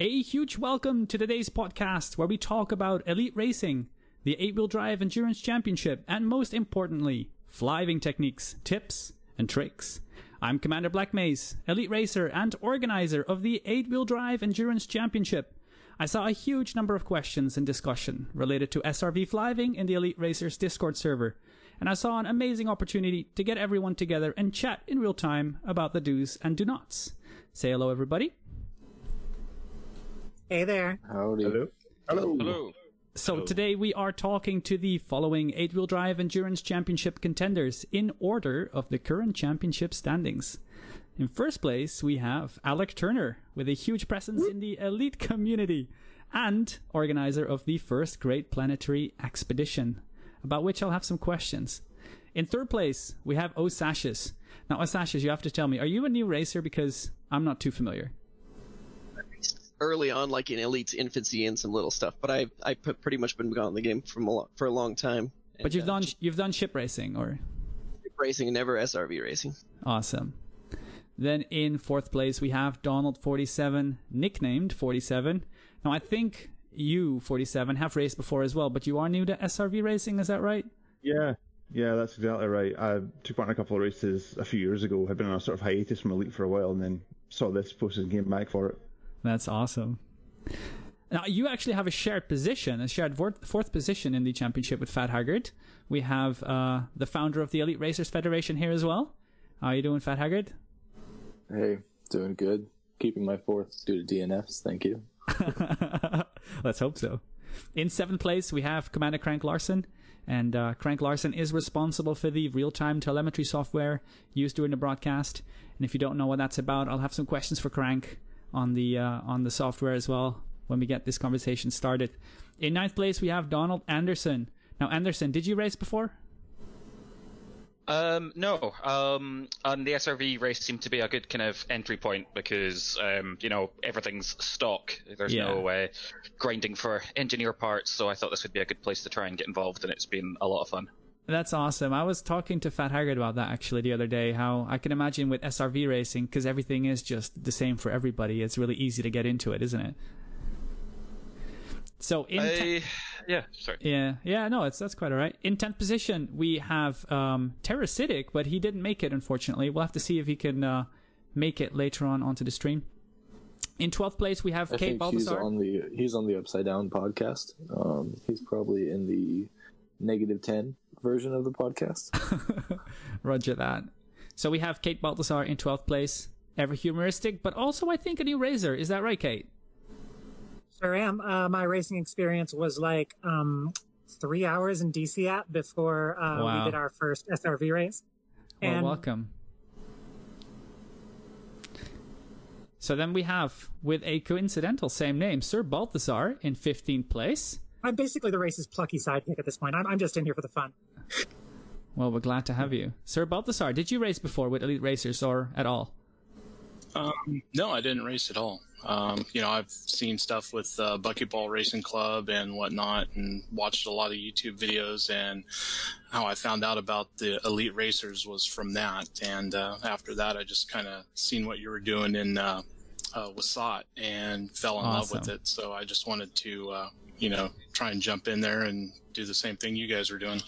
A huge welcome to today's podcast where we talk about elite racing, the 8 wheel drive endurance championship, and most importantly, flying techniques, tips, and tricks. I'm Commander Black Maze, elite racer and organizer of the 8 wheel drive endurance championship. I saw a huge number of questions and discussion related to SRV flying in the Elite Racers Discord server, and I saw an amazing opportunity to get everyone together and chat in real time about the do's and do nots. Say hello, everybody. Hey there. Howdy. Hello. Hello. Hello. So today we are talking to the following 8-wheel drive endurance championship contenders in order of the current championship standings. In first place, we have Alec Turner with a huge presence in the elite community and organizer of the first Great Planetary Expedition, about which I'll have some questions. In third place, we have Osashes. Now, Osashes, you have to tell me, are you a new racer? Because I'm not too familiar. Early on, like in Elite's infancy and some little stuff. But I I put pretty much been gone in the game from a lo- for a long time. But And, you've uh, done you've done ship racing, or ship racing and never SRV racing. Awesome. Then in fourth place, we have Donald47, nicknamed 47. Now, I think you, 47, have raced before as well, but you are new to SRV racing, is that right? Yeah, yeah, that's exactly right. I took part in a couple of races a few years ago. Had been on a sort of hiatus from Elite for a while, and then saw this posted and came back for it. That's awesome. Now, you actually have a shared position, a shared fourth position in the championship with Fat Haggard. We have uh, the founder of the Elite Racers Federation here as well. How are you doing, Fat Haggard? Hey, doing good. Keeping my fourth due to DNFs. Thank you. Let's hope so. In seventh place, we have Commander Crank Larson. And uh, Crank Larson is responsible for the real time telemetry software used during the broadcast. And if you don't know what that's about, I'll have some questions for Crank on the, uh, on the software as well when we get this conversation started. In ninth place, we have Donald Anderson. Now, Anderson, did you race before? Um, no. Um, and the SRV race seemed to be a good kind of entry point because, um, you know, everything's stock. There's Yeah. no uh, grinding for engineer parts, so I thought this would be a good place to try and get involved, and it's been a lot of fun. That's awesome. I was talking to Fat Haggard about that actually the other day. How I can imagine with SRV racing, because everything is just the same for everybody. It's really easy to get into it, isn't it? So in te- I, yeah, sorry. yeah, yeah, no, it's that's quite all right. In tenth position, we have um, Terrasitic, but he didn't make it unfortunately. We'll have to see if he can uh, make it later on onto the stream. In twelfth place, we have I Kate think he's on the he's on the Upside Down podcast. Um, he's probably in the negative ten version of the podcast. Roger that. So we have Kate Balthazar in 12th place. Ever humoristic, but also I think a new Razor. Is that right, Kate? Sure am. Uh, my racing experience was like um, three hours in DC app before uh, Wow. we did our first SRV race. Well, And welcome. So then we have, with a coincidental same name, Sir Balthazar in 15th place. I'm basically the race's plucky sidekick at this point. I'm, I'm just in here for the fun. Well, we're glad to have you. Sir Balthazar, did you race before with Elite Racers or at all? No, I didn't race at all. Um, you know, I've seen stuff with uh, Buckyball Racing Club and whatnot, and watched a lot of YouTube videos. And how I found out about the Elite Racers was from that. And uh, after that, I just kind of seen what you were doing in uh, uh, Wasat and fell in love with it. So I just wanted to, uh, you know, try and jump in there and do the same thing you guys were doing.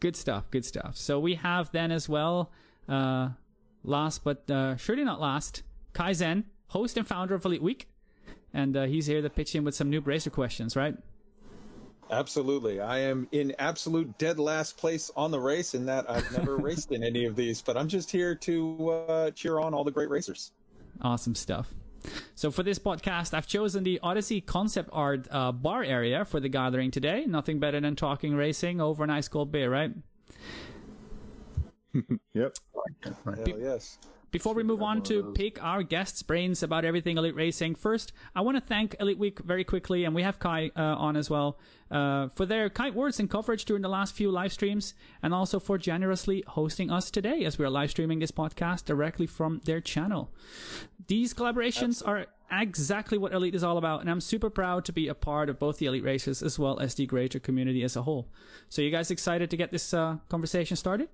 Good stuff, good stuff. So we have then as well, uh, last but uh, surely not last, Kaizen, host and founder of Elite Week. And uh, he's here to pitch in with some new racer questions, right? Absolutely. I am in absolute dead last place on the race in that I've never raced in any of these, but I'm just here to uh, cheer on all the great racers. Awesome stuff. So for this podcast, I've chosen the Odyssey concept art uh, bar area for the gathering today. Nothing better than talking racing over an ice cold beer, right? Yep. Hell yes. Before we move on to pick our guests' brains about everything Elite Racing, first, I want to thank Elite Week very quickly, and we have Kai uh, on as well, uh, for their kind words and coverage during the last few live streams, and also for generously hosting us today as we are live streaming this podcast directly from their channel. These collaborations are exactly what Elite is all about, and I'm super proud to be a part of both the Elite races as well as the greater community as a whole. So, you guys excited to get this uh, conversation started?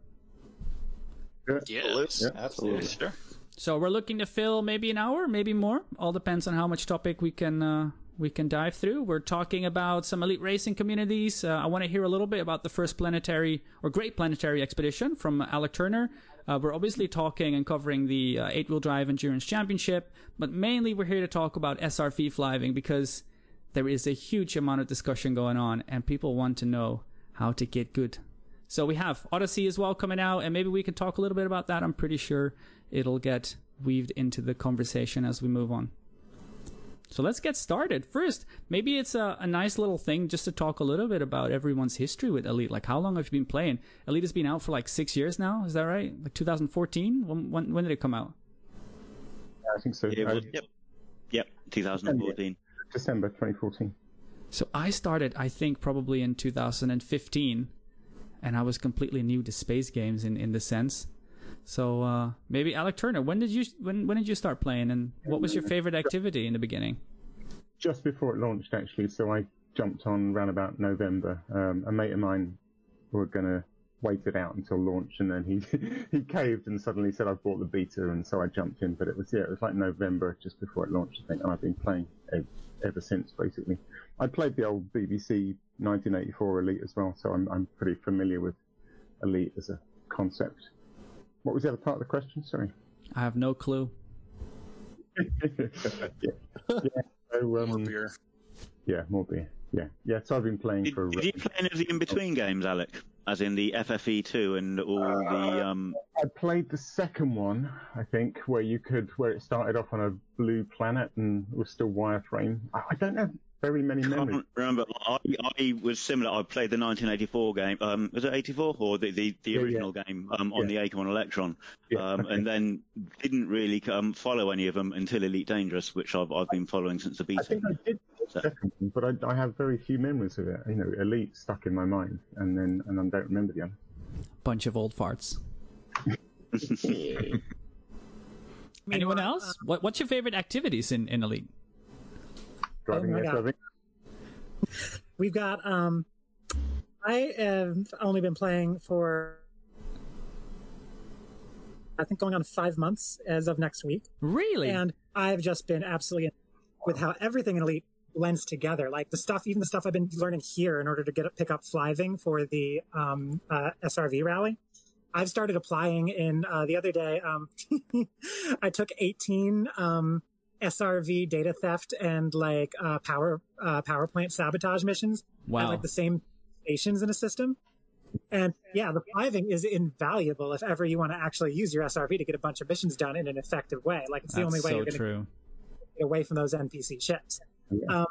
Yes. Absolutely. Sure. So we're looking to fill maybe an hour, maybe more. All depends on how much topic we can uh, we can dive through. We're talking about some elite racing communities. Uh, I want to hear a little bit about the first planetary or Great Planetary Expedition from Alec Turner. Uh, we're obviously talking and covering the uh, eight wheel drive endurance championship, but mainly we're here to talk about SRV flying because there is a huge amount of discussion going on and people want to know how to get good. So we have Odyssey as well coming out, and maybe we can talk a little bit about that. I'm pretty sure it'll get weaved into the conversation as we move on. So let's get started. First, maybe it's a, a nice little thing just to talk a little bit about everyone's history with Elite. Like, how long have you been playing? Elite has been out for like six years now. Is that right? Like 2014? When, when, when did it come out? I think so. It was, yep, yep, 2014. December 2014. So I started, I think, probably in 2015, and I was completely new to space games in, in the sense. So uh, maybe Alec Turner, when did you when when did you start playing, and what was your favorite activity in the beginning? just before it launched actually so i jumped on around about november um, a mate of mine were going to wait it out until launch and then he he caved and suddenly said i've bought the beta and so i jumped in but it was yeah it was like november just before it launched i think and i've been playing ever since basically i played the old bbc 1984 elite as well so i'm, I'm pretty familiar with elite as a concept what was the other part of the question sorry I have no clue. yeah. yeah. So, More um, beer. yeah, more beer. Yeah, yeah. So I've been playing Did, for. did you play any of the in-between games, Alec? As in the FFE2 and all the um, I played the second one, I think, where you could, where it started off on a blue planet and was still wireframe. I, I don't have very many memories. can't remember. I, I was similar. I played the 1984 game. Um, was it 84 or the the, the Yeah, yeah. original game um, on Yeah. the Acorn Electron? Yeah, um, okay. And then didn't really um, follow any of them until Elite Dangerous, which I've I've been following since the I beta. think I did the second one, but I, I have very few memories of it. You know, Elite stuck in my mind, and then and I don't remember the other. Bunch of old farts. Anyone else? What What's your favorite activities in, in Elite? Driving my the God. We've got um I have only been playing for I think going on five months as of next week. Really? And I've just been absolutely with how everything in Elite blends together. Like the stuff, even the stuff I've been learning here in order to get pick up fliving for the um, uh, SRV rally. I've started applying in uh, the other day. Um, I took 18 um, SRV data theft and like uh, power uh, power plant sabotage missions at like the same stations in a system. And yeah, the fliving is invaluable if ever you want to actually use your SRV to get a bunch of missions done in an effective way. Like it's the only way so you're going to get away from those NPC ships. Yeah. Um,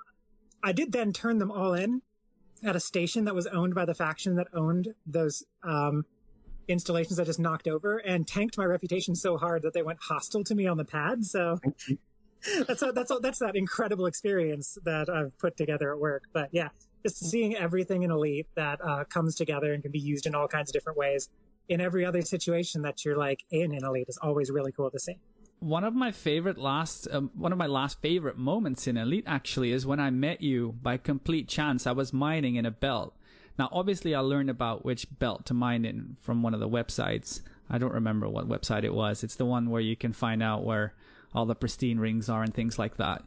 I did then turn them all in at a station that was owned by the faction that owned those um, installations I just knocked over and tanked my reputation so hard that they went hostile to me on the pad. So that's a, that's a, that's that incredible experience that I've put together at work. But yeah, just seeing everything in Elite that uh, comes together and can be used in all kinds of different ways in every other situation that you're like in in Elite is always really cool to see. One of my favorite last, um, one of my last favorite moments in Elite actually is when I met you by complete chance. I was mining in a belt. Now, obviously, I learned about which belt to mine in from one of the websites. I don't remember what website it was. It's the one where you can find out where all the pristine rings are and things like that.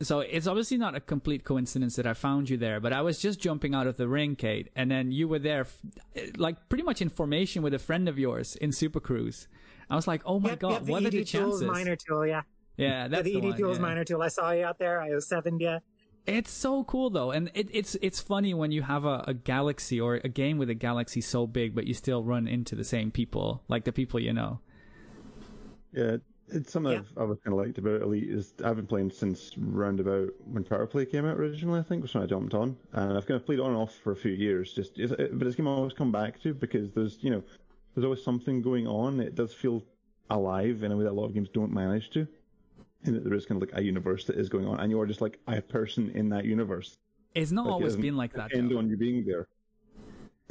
So it's obviously not a complete coincidence that I found you there, but I was just jumping out of the ring, Kate, and then you were there, like pretty much in formation with a friend of yours in Super Cruise. I was like, oh my Yep, god, yep, the what are ED the Tools chances? minor tool, yeah. Yeah, Yeah, that's the the, ED one, Tools yeah. minor tool. I saw you out there. I was seven, yeah. It's so cool though, and it, it's it's funny when you have a, a galaxy or a game with a galaxy so big, but you still run into the same people, like the people you know. Yeah, it's something Yeah. I've always kind of liked about Elite is I've been playing since round about when Power Play came out originally. I think was when I jumped on, and I've kind of played on and off for a few years. Just, it, but it's a game I always come back to because there's you know there's always something going on. It does feel alive in a way that a lot of games don't manage to. and that there is kind of like a universe that is going on, and you are just like a person in that universe. It's not Like, always doesn't been like that. Though. on you being there.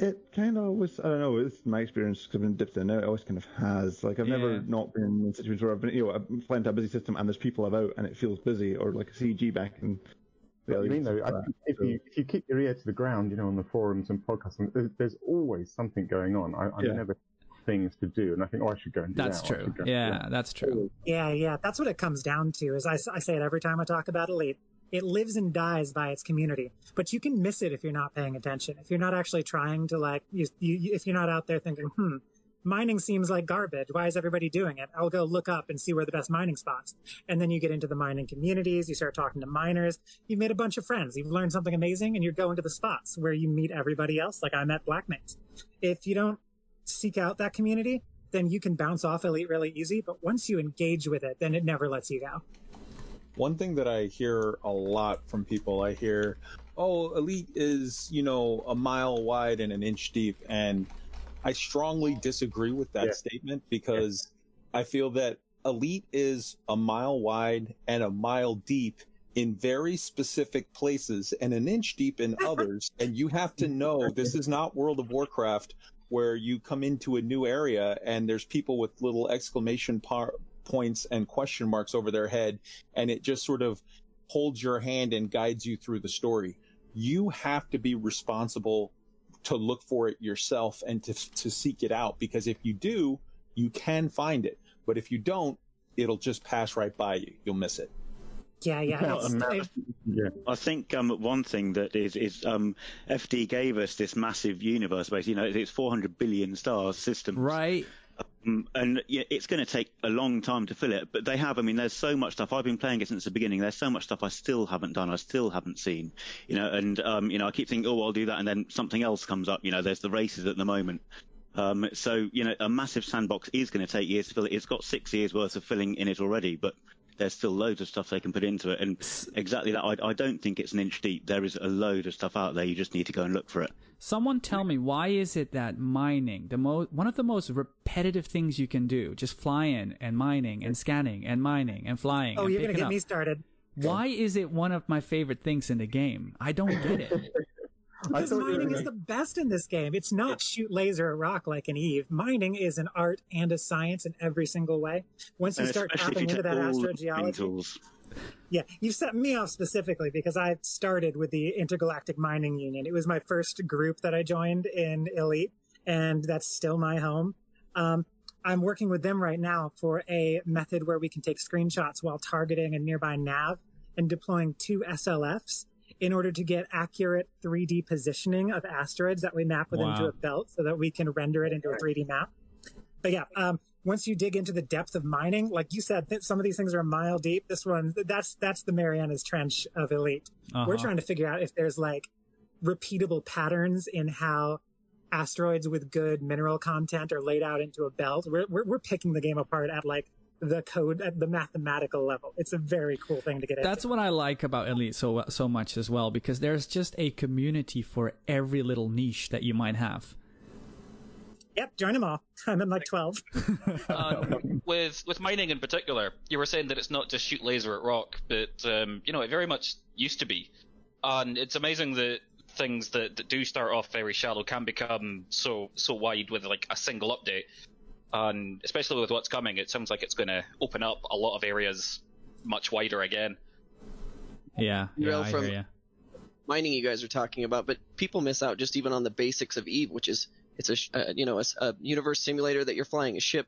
It kind of always, I don't know, it's my experience because I've been dipped in and out, it always kind of has. Like, I've Yeah. never not been in situations where I've been, you know, I'm flying to a busy system and there's people about and it feels busy, or like a CG back in the What I mean, though, I, think if you if you keep your ear to the ground, you know, on the forums and podcasts, and there's, there's always something going on. I, I'm Yeah. never things to do, and I think, oh, I should go and do That's that. true. should go- Yeah, that's true. Yeah, yeah, that's what it comes down to. Is I, I say it every time I talk about Elite. It lives and dies by its community, but you can miss it if you're not paying attention. If you're not actually trying to like, you, you, if you're not out there thinking, hmm, mining seems like garbage. Why is everybody doing it? I'll go look up and see where the best mining spots. And then you get into the mining communities. You start talking to miners. You've made a bunch of friends. You've learned something amazing, and you're going to the spots where you meet everybody else. Like I met Black Maze. If you don't seek out that community, then you can bounce off Elite really easy. But once you engage with it, then it never lets you go. One thing that I hear a lot from people, I hear, "Oh, Elite is you know a mile wide and an inch deep," and I strongly disagree with that Yeah. statement because I feel that Elite is a mile wide and a mile deep in very specific places and an inch deep in others. And you have to know this is not World of Warcraft where you come into a new area and there's people with little exclamation par- points and question marks over their head and it just sort of holds your hand and guides you through the story. You have to be responsible to look for it yourself and to, to seek it out because if you do, you can find it. But if you don't, it'll just pass right by you. You'll miss it. Yeah, yeah. Well, that- yeah. I think um, one thing that is is um, FD gave us this massive universe, basically. You know, it's 400 billion stars system, Right. Um, and it's going to take a long time to fill it. But they have. I mean, there's so much stuff. I've been playing it since the beginning. There's so much stuff I still haven't done. I still haven't seen. You know, and um, you know, I keep thinking, oh, I'll do that, and then something else comes up. You know, there's the races at the moment. Um, so you know, a massive sandbox is going to take years to fill it. It's got six years worth of filling in it already, but there's still loads of stuff they can put into it. And exactly that. I, I don't think it's an inch deep. There is a load of stuff out there. You just need to go and look for it. Someone tell me why is it that mining, the mo- one of the most repetitive things you can do, just fly in and mining and scanning and mining and flying. oh, and you're gonna get up. me started. Why is it one of my favorite things in the game? I don't get it. Because you mining gonna- is the best in this game. It's not shoot laser at rock like an Eve. Mining is an art and a science in every single way. Once you And start tapping you into that astrogeology, tools. yeah, you've set me off specifically because I started with the Intergalactic Mining Union. It was my first group that I joined in Elite, and that's still my home. Um, I'm working with them right now for a method where we can take screenshots while targeting a nearby nav and deploying two SLFs in order to get accurate 3D positioning of asteroids that we map within Wow. into a belt so that we can render it into a 3D map. But yeah, um, once you dig into the depth of mining, like you said, that some of these things are a mile deep. This one, that's that's the Marianas Trench of Elite. We're Uh-huh. trying to figure out if there's like repeatable patterns in how asteroids with good mineral content are laid out into a belt. We're we're, we're picking the game apart at like the code at the mathematical level. It's a very cool thing to get into. That's what I like about Elite so so much as well because there's just a community for every little niche that you might have. Yep, join them all. I'm in like 12. Um, with with mining in particular, you were saying that it's not just shoot laser at rock, but um, you know it very much used to be, and it's amazing that things that, that do start off very shallow can become so so wide with like a single update, and especially with what's coming, it sounds like it's going to open up a lot of areas much wider again. Yeah, yeah, Well, I from- hear you. mining you guys are talking about, but people miss out just even on the basics of Eve, which is it's a uh, you know a universe simulator that you're flying a ship,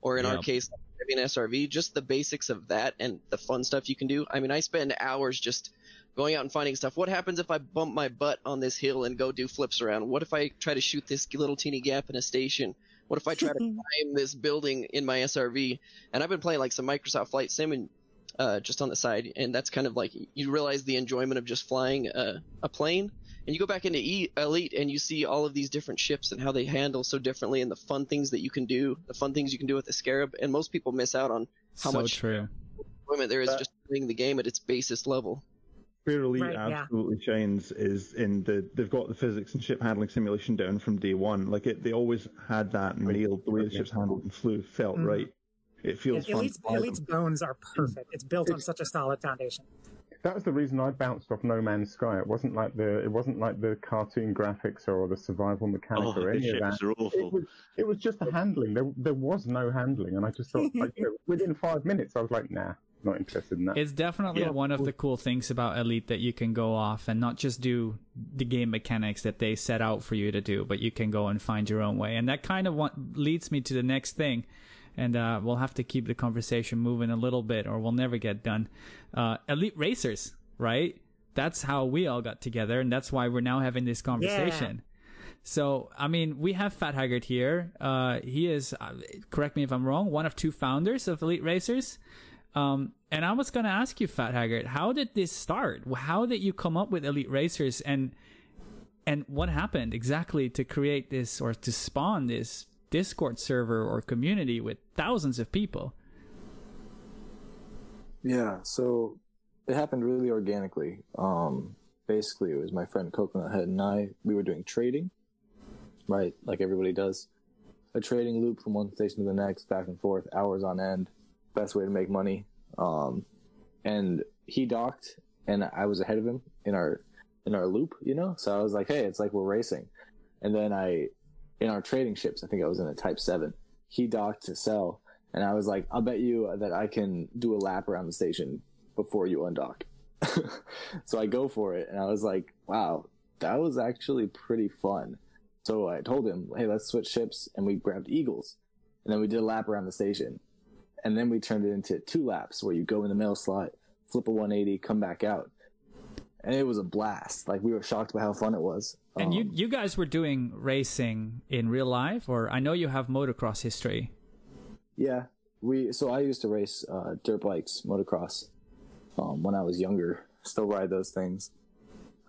or in our case, maybe an SRV. Just the basics of that and the fun stuff you can do. I mean, I spend hours just going out and finding stuff. What happens if I bump my butt on this hill and go do flips around? What if I try to shoot this little teeny gap in a station? What if I try to climb this building in my SRV? And I've been playing like some Microsoft Flight Sim and uh, just on the side, and that's kind of like you realize the enjoyment of just flying uh, a plane. And you go back into e- Elite and you see all of these different ships and how they handle so differently, and the fun things that you can do, the fun things you can do with the Scarab. And most people miss out on how so much true. enjoyment there is That- just playing the game at its basest level. Where Elite Right, yeah. absolutely shines is in the they've got the physics and ship handling simulation down from day one. Like it, they always had that nailed. The way the ships handled and flew felt Mhm. right. It feels Yeah, fun. Elite's, Elite's bones are perfect. It's built on such a solid foundation. That was the reason I bounced off No Man's Sky. It wasn't like the it wasn't like the cartoon graphics or the survival mechanic Oh, or the any of that. ships are It was it was just the handling. There there was no handling, and I just thought like, within five minutes I was like, nah, not interested in that. It's definitely Yeah. one of the cool things about Elite that you can go off and not just do the game mechanics that they set out for you to do, but you can go and find your own way. And that kind of what leads me to the next thing. And uh, we'll have to keep the conversation moving a little bit, or we'll never get done. Uh, Elite Racers, right? That's how we all got together, and that's why we're now having this conversation. So, I mean, we have Fat Haggard here. Uh, he is, uh, correct me if I'm wrong, one of two founders of Elite Racers. Um, and I was going to ask you, Fat Haggard, how did this start? How did you come up with Elite Racers, and and what happened exactly to create this or to spawn this Discord server or community with thousands of people? Yeah, so it happened really organically. Um, basically, it was my friend Coconut Head and I. We were doing trading, right, like everybody does. A trading loop from one station to the next, back and forth, hours on end. Best way to make money. Um, and he docked, and I was ahead of him in our in our loop, you know. So I was like, "Hey, it's like we're racing." And then I, in our trading ships, I think I was in a Type Seven. He docked to sell, and I was like, "I'll bet you that I can do a lap around the station before you undock." so I go for it, and I was like, "Wow, that was actually pretty fun." So I told him, "Hey, let's switch ships," and we grabbed Eagles, and then we did a lap around the station, and then we turned it into two laps where you go in the middle slot, flip a 180, come back out, and it was a blast. Like we were shocked by how fun it was. And you Um, you guys were doing racing in real life, or I know you have motocross history. Yeah, we. So I used to race uh, dirt bikes, motocross, um, when I was younger. Still ride those things.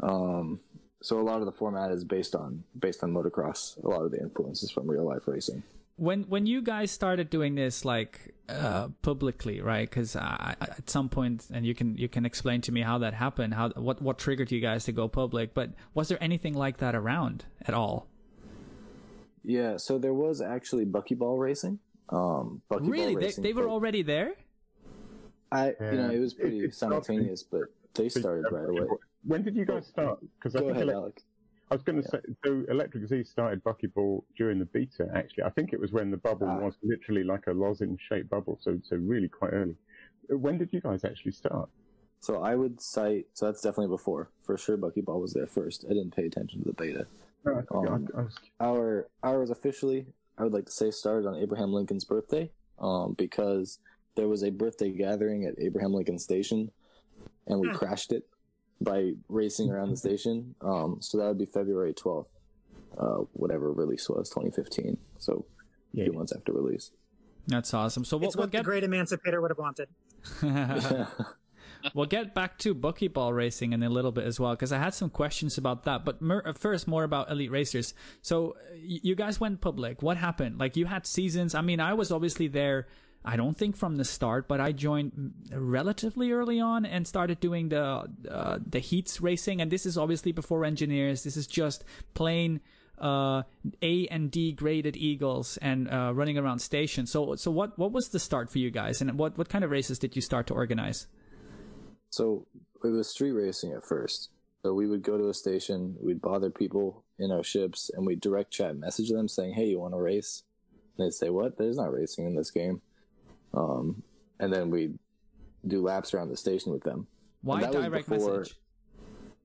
Um, so a lot of the format is based on based on motocross. A lot of the influences from real life racing. When when you guys started doing this like uh publicly right because at some point and you can you can explain to me how that happened how what what triggered you guys to go public but was there anything like that around at all Yeah. So there was actually buckyball racing. Um, buckyball really they, racing they were already there I you know it was pretty it started- simultaneous, but they started right away. When did you guys start? Because I Go think ahead, Elec- Alec. I was going to say, so Electric Z started Buckyball during the beta. Actually, I think it was when the bubble Ah. was literally like a lozenge-shaped bubble, so so really quite early. Uh, When did you guys actually start? So I would cite. So that's definitely before. For sure, buckyball was there first. I didn't pay attention to the beta. No, I, think- Um, I, I was, our ours officially I would like to say started on Abraham Lincoln's birthday, um, because there was a birthday gathering at Abraham Lincoln Station, and we Hmm. crashed it by racing around the station. Um, so that would be February twelfth, uh, whatever release was, 2015. So a Yeah. few months after release. that's awesome so we'll, It's we'll what the get great emancipator would have wanted. we'll get back to buckyball racing in a little bit as well because I had some questions about that. But mer- uh, first, more about Elite Racers. So uh, y- you guys went public. What happened? Like you had seasons. I mean, I was obviously there. I don't think from the start, but I joined relatively early on and started doing the uh, the heats racing. And this is obviously before engineers. This is just plain uh, A and D graded Eagles and uh, running around stations. So so what what was the start for you guys? And what what kind of races did you start to organize? So it was street racing at first. So we would go to a station, we'd bother people in our ships, and we'd direct chat message them saying, "Hey, you want to race?" And they'd say, "What? There's not racing in this game." Um, and then we'd do laps around the station with them Why that was direct before- message?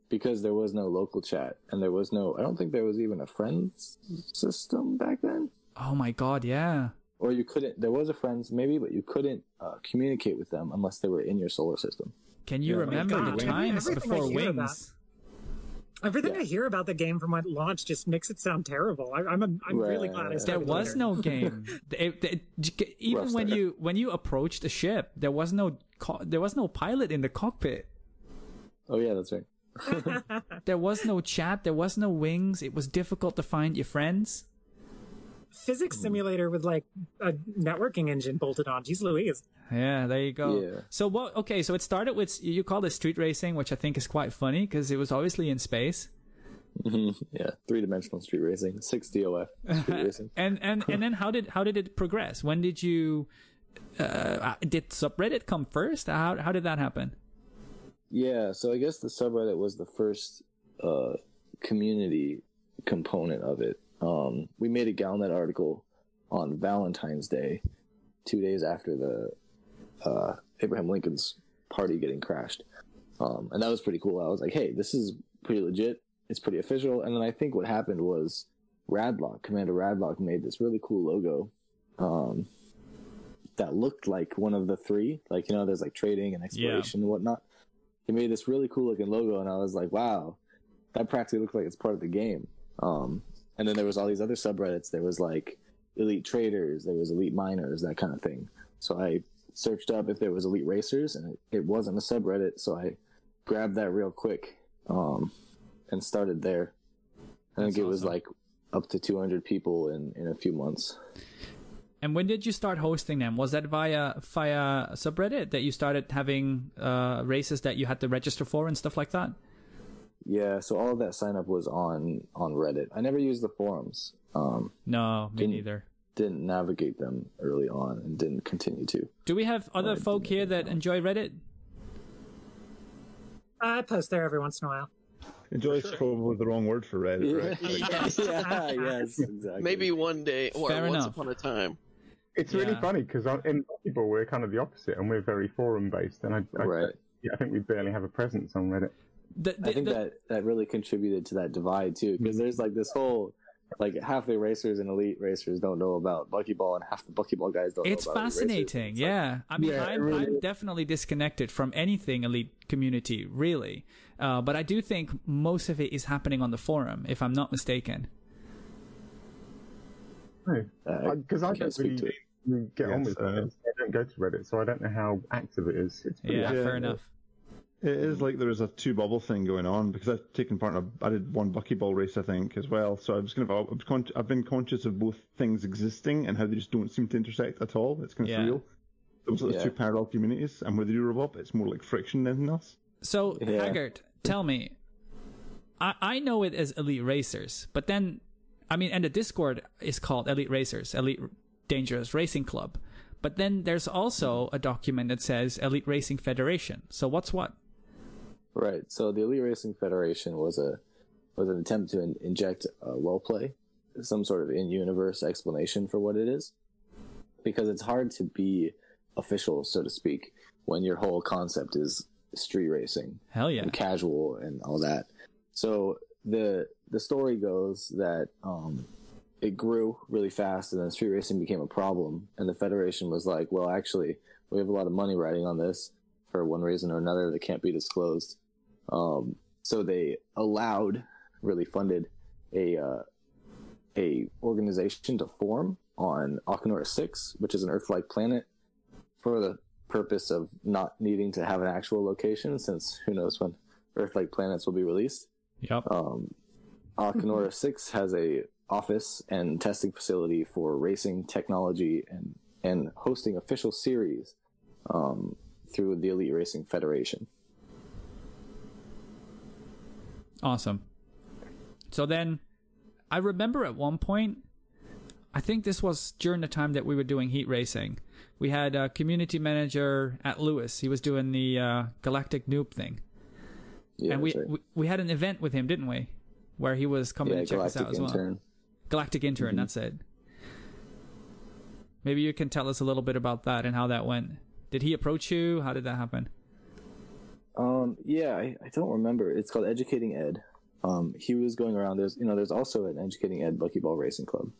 because there was no local chat, and there was no. I don't think there was even a friends system back then. Oh my god, yeah. Or you couldn't. There was a friends maybe, but you couldn't uh, communicate with them unless they were in your solar system. Can you Yeah. remember God, the every- times everything I before hear about- Wings? Everything Yeah. I hear about the game from when it launched just makes it sound terrible. I, I'm a, I'm really glad I Right. There was later. no game. It- it- j- even Rough when start. you when you approached the ship, there was no co- there was no pilot in the cockpit. Oh yeah, that's right. There was no chat. There was no wings. It was difficult to find your friends. Physics simulator with like a networking engine bolted on. Jeez Louise. Yeah, there you go. Yeah. So what? Okay, so it started with you call it street racing, which I think is quite funny because it was obviously in space. yeah, three dimensional street racing, six DOF street racing. and and and then how did how did it progress? When did you uh, did subreddit come first? How how did that happen? Yeah, so I guess the subreddit was the first uh, community component of it. Um, we made a Galnet article on Valentine's Day, two days after the uh, Abraham Lincoln's party getting crashed, um, and that was pretty cool. I was like, hey, this is pretty legit. It's pretty official. And then I think what happened was Radlock, Commander Radlock, made this really cool logo. Um, that looked like one of the three. Like, you know, there's like trading and exploration and whatnot. He made this really cool looking logo, and I was like, wow, that practically looks like it's part of the game. Um, and then there was all these other subreddits. There was like elite traders, there was elite miners, that kind of thing. So I searched up if there was elite racers, and it, it wasn't a subreddit. So I grabbed that real quick um, and started there. I think That's it was awesome. like up to 200 people in, in a few months. And when did you start hosting them? Was that via via subreddit that you started having uh, races that you had to register for and stuff like that? Yeah, so all of that sign up was on on Reddit. I never used the forums. Um, No, me Didn't- neither. didn't navigate them early on and didn't continue to. Do we have other I folk here that enjoy Reddit? I post there every once in a while. Enjoy is probably the wrong word for Reddit, right? Yes. yeah, yes, exactly. Maybe one day or Fair once enough. upon a time. It's really funny because in Buckyball we're kind of the opposite, and we're very forum based, and I, I, Right. Yeah, I think we barely have a presence on Reddit. The, the, I think the- that that really contributed to that divide too, because there's like this whole like half the racers and elite racers don't know about buckyball, and half the buckyball guys don't. it's know about fascinating. It's like- yeah, I mean, Yeah, I'm, really I'm definitely disconnected from anything elite community, really. Uh, but I do think most of it is happening on the forum, if I'm not mistaken. uh, Because I, can't don't speak really to it. Really get on Yes, with uh, Reddit. I don't go to Reddit, so I don't know how active it is. It's pretty Yeah, active. Yeah, fair enough. It is like there is a two bubble thing going on because I've taken part in a, I did one buckyball race I think as well. So I was kind of I con- I've been conscious of both things existing and how they just don't seem to intersect at all. It's kind of Yeah. surreal. Those are the Yeah. two parallel communities, and with they do rub up, it's more like friction than anything else. So, Yeah. Haggard, tell me, I, I know it as Elite Racers, but then, I mean, and the Discord is called Elite Racers, Elite Dangerous Racing Club. But then there's also a document that says Elite Racing Federation. So what's what? Right. So the Elite Racing Federation was a was an attempt to in, inject uh, role play, some sort of in universe explanation for what it is, because it's hard to be official, so to speak, when your whole concept is street racing Hell yeah. and casual and all that. So the the story goes that um, it grew really fast, and then street racing became a problem, and the federation was like, "Well, actually, we have a lot of money riding on this for one reason or another that can't be disclosed." Um, so they allowed, really funded, a uh, a organization to form on Akanora Six, which is an Earth-like planet, for the purpose of not needing to have an actual location, since who knows when Earth-like planets will be released. Yep. Um, Akanora Six has a office and testing facility for racing technology and and hosting official series um, through the Elite Racing Federation. Awesome. So then, I remember at one point, I think this was during the time that we were doing heat racing. We had a community manager Ed Lewis. He was doing the uh, Galactic Noob thing, Yeah, and we, right. we we had an event with him, didn't we? Where he was coming yeah, to check us out as well. Intern. Galactic intern. Mm-hmm. That's it. Maybe you can tell us a little bit about that and how that went. Did he approach you? How did that happen? Um, yeah, I, I don't remember. It's called Educating Ed. Um, he was going around. There's, you know, there's also an Educating Ed Buckyball Racing Club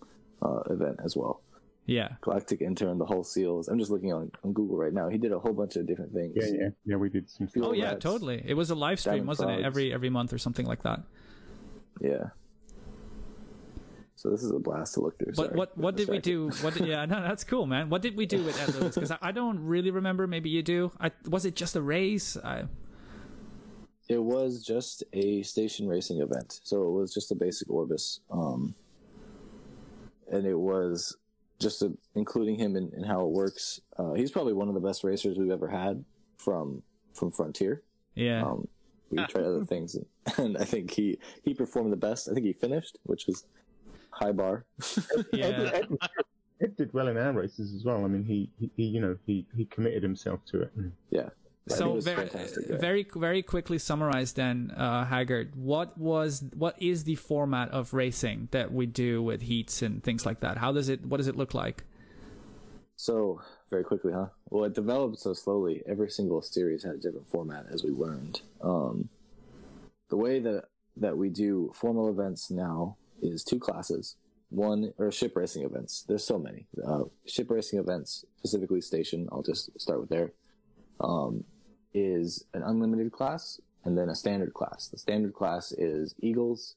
uh, event as well. Yeah. Galactic Intern, the Hull Seals. I'm just looking on, on Google right now. He did a whole bunch of different things. Yeah, yeah, yeah. We did some. Fuel Oh yeah, rats. totally. It was a live stream, wasn't it? Every every month or something like that. Yeah. So this is a blast to look through. But Sorry. what what did we do? What did, yeah, no, that's cool, man. What did we do with Ed Lewis? Because I, I don't really remember. Maybe you do. I was it just a race? I, It was just a station racing event, so it was just a basic Orbis, um, and it was just a, including him in, in how it works. Uh, he's probably one of the best racers we've ever had from from Frontier. yeah. Um, we tried other things, and, and I think he he performed the best. I think he finished, which was high bar. yeah. Ed, Ed, Ed did well in our races as well. I mean, he, he, he you know, he, he committed himself to it. yeah. I think So very, yeah. very, very quickly summarize then, uh, Haggard. What was, what is the format of racing that we do with heats and things like that? How does it, what does it look like? So very quickly, huh? Well, it developed so slowly. Every single series had a different format, as we learned. Um, the way that that we do formal events now is two classes. One or ship racing events. There's so many uh, ship racing events, specifically station. I'll just start with there. Um, is an unlimited class and then a standard class. The standard class is Eagles,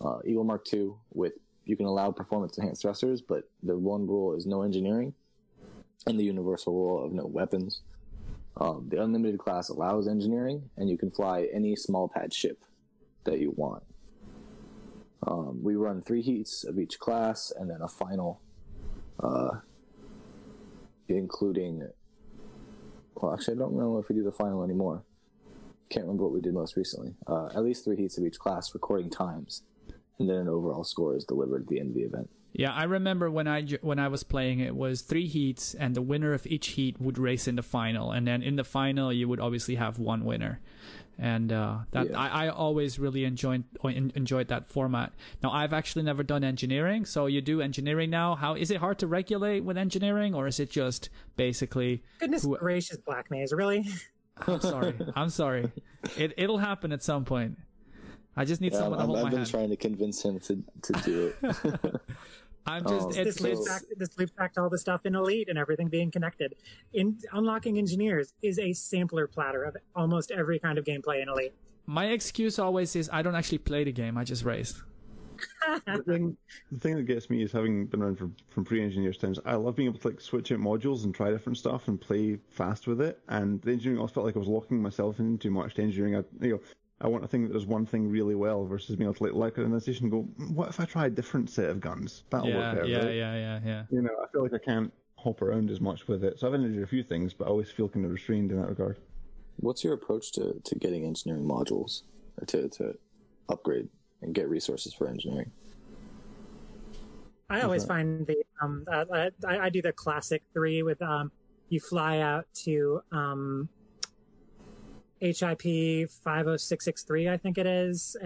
uh, Eagle Mark II with you can allow performance enhanced thrusters, but the one rule is no engineering and the universal rule of no weapons. Um, the unlimited class allows engineering and you can fly any small pad ship that you want. Um, we run three heats of each class and then a final, uh, including. Well, actually, I don't know if we do the final anymore. Can't remember what we did most recently. Uh, at least three heats of each class, recording times, and then an overall score is delivered at the end of the event. Yeah, I remember when I when I was playing it was three heats, and the winner of each heat would race in the final, and then in the final you would obviously have one winner, and uh, that Yeah. I, I always really enjoyed enjoyed that format. Now I've actually never done engineering, so you do engineering now. How is it hard to regulate with engineering, or is it just basically? Goodness who- gracious, Black Maze, really? I'm sorry, I'm sorry. It it'll happen at some point. I just need Yeah, someone to I'm- hold I've my been trying to convince him to, to do it. I'm just Um, it's, this loops it's back. This loops back to all the stuff in Elite and everything being connected. In unlocking engineers is a sampler platter of almost every kind of gameplay in Elite. my excuse always is I don't actually play the game. I just race. the thing, the thing that gets me is having been around for, from pre-engineers times. I love being able to like switch out modules and try different stuff and play fast with it. And the engineering, I felt like I was locking myself in too much to engineering. I, you know, I want a thing that does one thing really well versus being able to like like an organization and go, "Mm, what if I try a different set of guns? That'll yeah, work out. yeah, right? yeah, yeah, yeah. You know, I feel like I can't hop around as much with it. So I've engineered a few things, but I always feel kind of restrained in that regard. What's your approach to, to getting engineering modules or to, to upgrade and get resources for engineering? I always find the um uh, I, I do the classic three with um you fly out to um HIP five oh six six three I think it is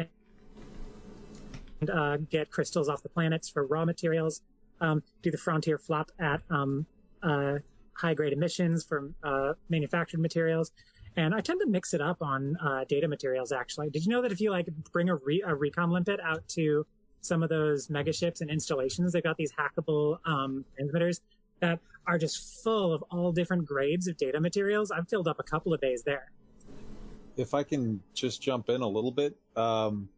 and uh, get crystals off the planets for raw materials. Um, do the frontier flop at um uh high grade emissions for uh manufactured materials. And I tend to mix it up on uh, data materials. Actually, did you know that if you like bring a, re- a recon limpet out to some of those mega ships and installations, they've got these hackable um, transmitters that are just full of all different grades of data materials. I've filled up a couple of days there. If I can just jump in a little bit, um,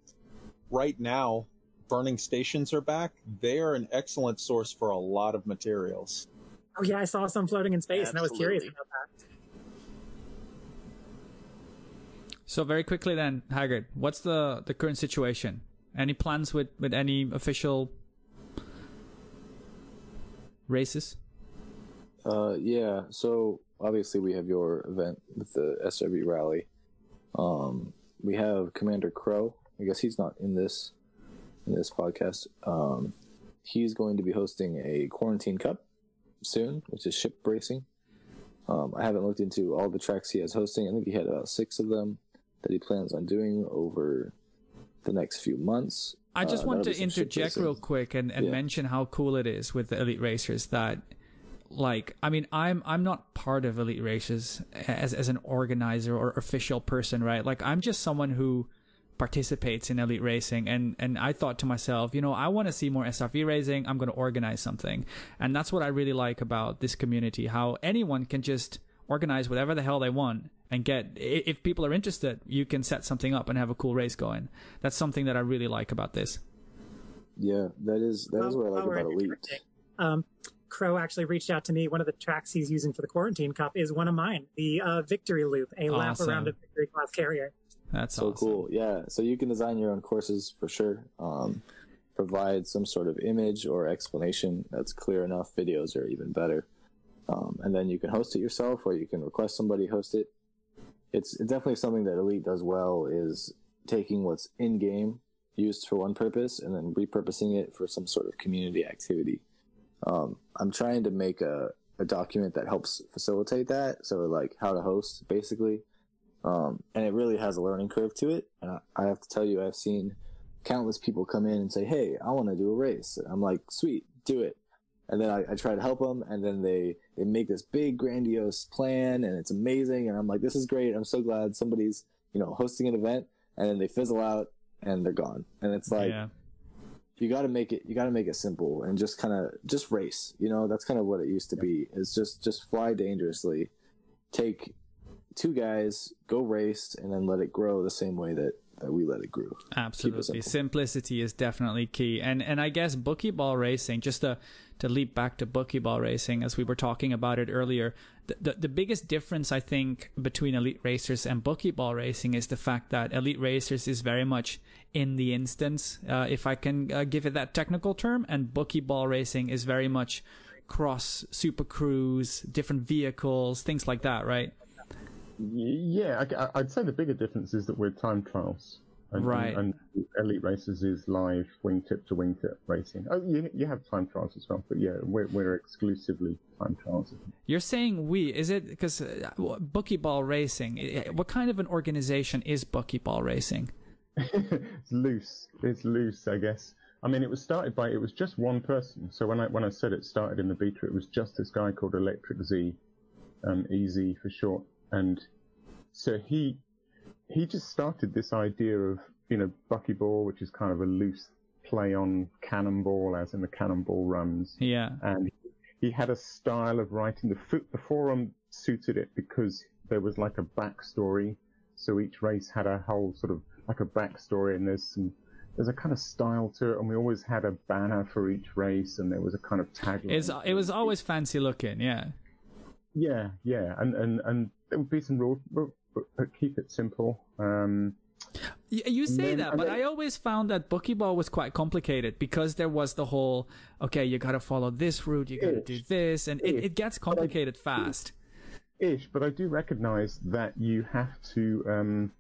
right now, burning stations are back. They are an excellent source for a lot of materials. Oh yeah, I saw some floating in space, and I was curious about that. So very quickly then, Haggard, what's the the current situation? Any plans with with any official races? Uh, yeah. So obviously we have your event with the SRV rally. Um, we have Commander Crow. I guess he's not in this in this podcast. Um, he's going to be hosting a quarantine cup soon, which is ship racing. Um, I haven't looked into all the tracks he has hosting. I think he had about six of them that he plans on doing over the next few months. I just Uh, want to interject real quick and, and Yeah. mention how cool it is with the elite racers that like I mean I'm I'm not part of elite races as as an organizer or official person, right? Like I'm just someone who participates in elite racing and and I thought to myself, you know, I want to see more SRV racing, I'm going to organize something. And that's what I really like about this community, how anyone can just organize whatever the hell they want and get if people are interested, you can set something up and have a cool race going. That's something that I really like about this. Yeah, that is that is what I like about Elite. Um, Crow actually reached out to me. One of the tracks he's using for the Quarantine Cup is one of mine, the uh, Victory Loop, a lap around a Victory class carrier. That's so awesome. cool. Yeah. So you can design your own courses for sure. Um, provide some sort of image or explanation that's clear enough. Videos are even better. Um, and then you can host it yourself or you can request somebody host it. It's, it's definitely something that elite does well is taking what's in game used for one purpose and then repurposing it for some sort of community activity um, i'm trying to make a, a document that helps facilitate that so like how to host basically um, and it really has a learning curve to it. And I, I have to tell you, I've seen countless people come in and say, "Hey, I want to do a race." And I'm like, "Sweet, do it." and then I, I try to help them, and then they they make this big grandiose plan, and it's amazing, and I'm like, this is great. I'm so glad somebody's you know hosting an event, and then they fizzle out and they're gone, and it's like. yeah. You got to make it. You got to make it simple and just kind of just race. You know, that's kind of what it used to be. Is just just fly dangerously, take two guys, go race, and then let it grow the same way that that we let it grow. Absolutely. Simplicity is definitely key. And and I guess buckyball racing, just to to leap back to buckyball racing as we were talking about it earlier, the, the, the biggest difference I think between elite racers and buckyball racing is the fact that elite racers is very much in the instance, uh, if I can uh, give it that technical term, and buckyball racing is very much cross super cruise, different vehicles, things like that, right? Yeah, I, would say the bigger difference is that we're time trials. And, Right. And, and Elite Racers is live wingtip to wingtip racing. Oh, you, you have time trials as well, but yeah, we're, we're exclusively time trials. You're saying we is it because uh, buckyball racing? What kind of an organization is buckyball racing? it's loose. It's loose, I guess. I mean, it was started by it was just one person. So when I when I said it started in the beta, it was just this guy called Electric Z, um, EZ for short, and so he he just started this idea of you know buckyball, which is kind of a loose play on cannonball, as in the cannonball runs Yeah. and he had a style of writing. The, fo- the forum suited it because there was like a backstory. So each race had a whole sort of like a backstory, and there's some there's a kind of style to it. And we always had a banner for each race, and there was a kind of tagline. It's it was always fancy looking, yeah. yeah, yeah, and and and there would be some rules, but, but, but keep it simple. Um, You say then- that, but then- I always found that buckyball was quite complicated because there was the whole okay, you gotta follow this route, you gotta do this, and it, it gets But I- complicated fast. ish, but I do recognise that you have to, um,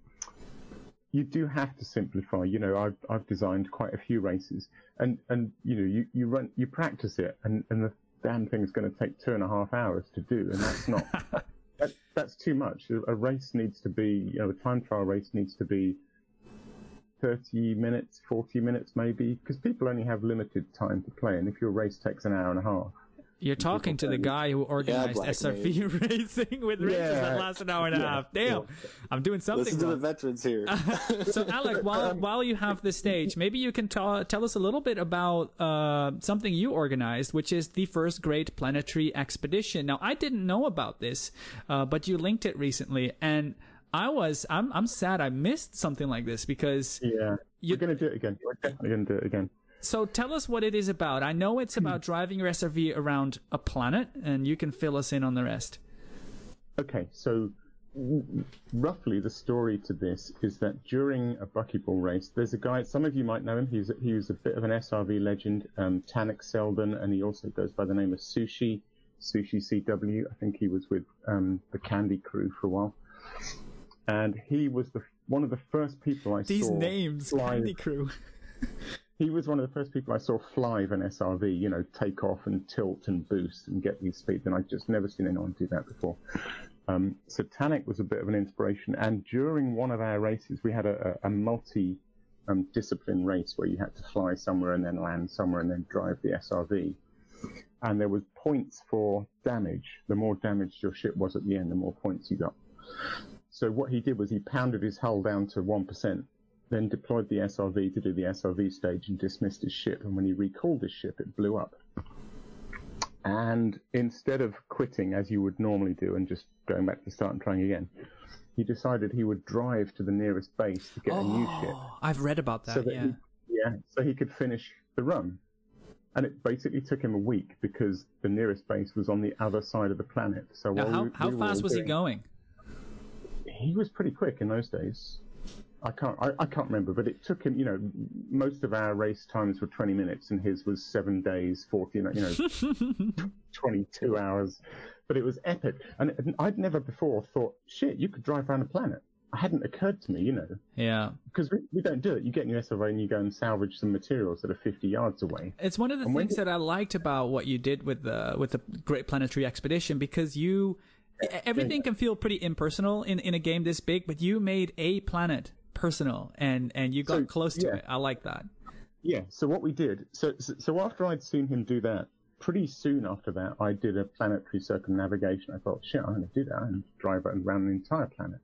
you do have to simplify. You know, I've I've designed quite a few races, and and you know, you you run you practice it, and and the damn thing's going to take two and a half hours to do, and that's not that, that's too much. A, race needs to be, you know, a time trial race needs to be. 30 minutes, 40 minutes maybe, because people only have limited time to play, and if your race takes an hour and a half, You're talking to the guy who organized Black SRV racing with races that Yeah. last an hour and a Yeah. half. Damn, I'm doing something Listen to the veterans here. so Alec, while while you have the stage, maybe you can ta- tell us a little bit about uh, something you organized, which is the first Great Planetary Expedition. Now, I didn't know about this, uh, but you linked it recently, and I was I'm I'm sad I missed something like this because yeah, You- we're going to do it again. We're definitely going to do it again. So tell us what it is about. I know it's about driving your SRV around a planet, and you can fill us in on the rest. Okay, so w- roughly the story to this is that during a buckyball race, there's a guy. Some of you might know him. He's he was a bit of an SRV legend, um, Tanik Selden, and he also goes by the name of Sushi, Sushi CW. I think he was with um, the Candy Crew for a while, and he was the one of the first people I These saw. These names, fly- Candy Crew. he was one of the first people I saw fly an SRV, you know, take off and tilt and boost and get these speeds, and I'd just never seen anyone do that before. Um, so Tanik was a bit of an inspiration, and during one of our races, we had a, a, a multi um, discipline race where you had to fly somewhere and then land somewhere and then drive the SRV. And there was points for damage. The more damaged your ship was at the end, the more points you got. So what he did was he pounded his hull down to one percent, then deployed the SRV to do the SRV stage and dismissed his ship. And when he recalled his ship, it blew up. And instead of quitting as you would normally do and just going back to the start and trying again, he decided he would drive to the nearest base to get a new oh, ship. Oh, I've read about that. so that yeah. he, yeah, so he could finish the run. And it basically took him a week because the nearest base was on the other side of the planet. So Now, how we- how we fast was he going? he was pretty quick in those days. I can't I, I can't remember, but it took him. You know, most of our race times were twenty minutes, and his was seven days, forty. You know, twenty-two hours. But it was epic, and, I'd never before thought, shit, you could drive around a planet. It hadn't occurred to me, you know, Yeah. because we, we don't do it. You get in your SRV and you go and salvage some materials that are fifty yards away. It's one of the And things that I liked about what you did with the with the Great Planetary Expedition because you everything can feel pretty impersonal in, in a game this big, but you made a planet personal and and you got So, close to yeah. it. I like that. Yeah. So what we did, so, so so after I'd seen him do that pretty soon after that, I did a planetary circumnavigation. I thought, shit, I'm going to do that and drive around the entire planet.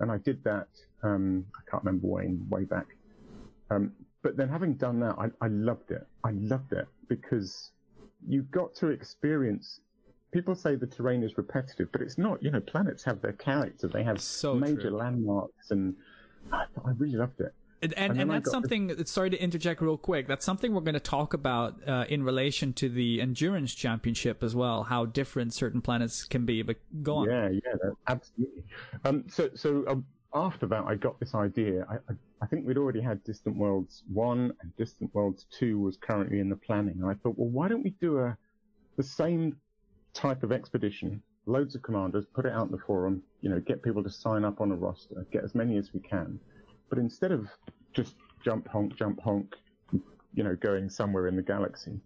And I did that. Um, I can't remember when, way back. Um, but then having done that, I, I loved it. I loved it because you got to experience. People say the terrain is repetitive, but it's not. You know, planets have their character. They have So major true. landmarks, and I, really loved it. And, and, And and then I that's something, sorry to interject real quick, that's something we're going to talk about uh, in relation to the Endurance Championship as well, how different certain planets can be. But go on. Yeah, yeah, absolutely. Um, so, so um, after that, I got this idea. I, I, I think we'd already had Distant Worlds One and Distant Worlds Two was currently in the planning, and I thought, well, why don't we do a the same type of expedition? Loads of commanders, put it out in the forum. You know, get people to sign up on a roster, get as many as we can. But instead of just jump honk, jump honk, you know, going somewhere in the galaxy,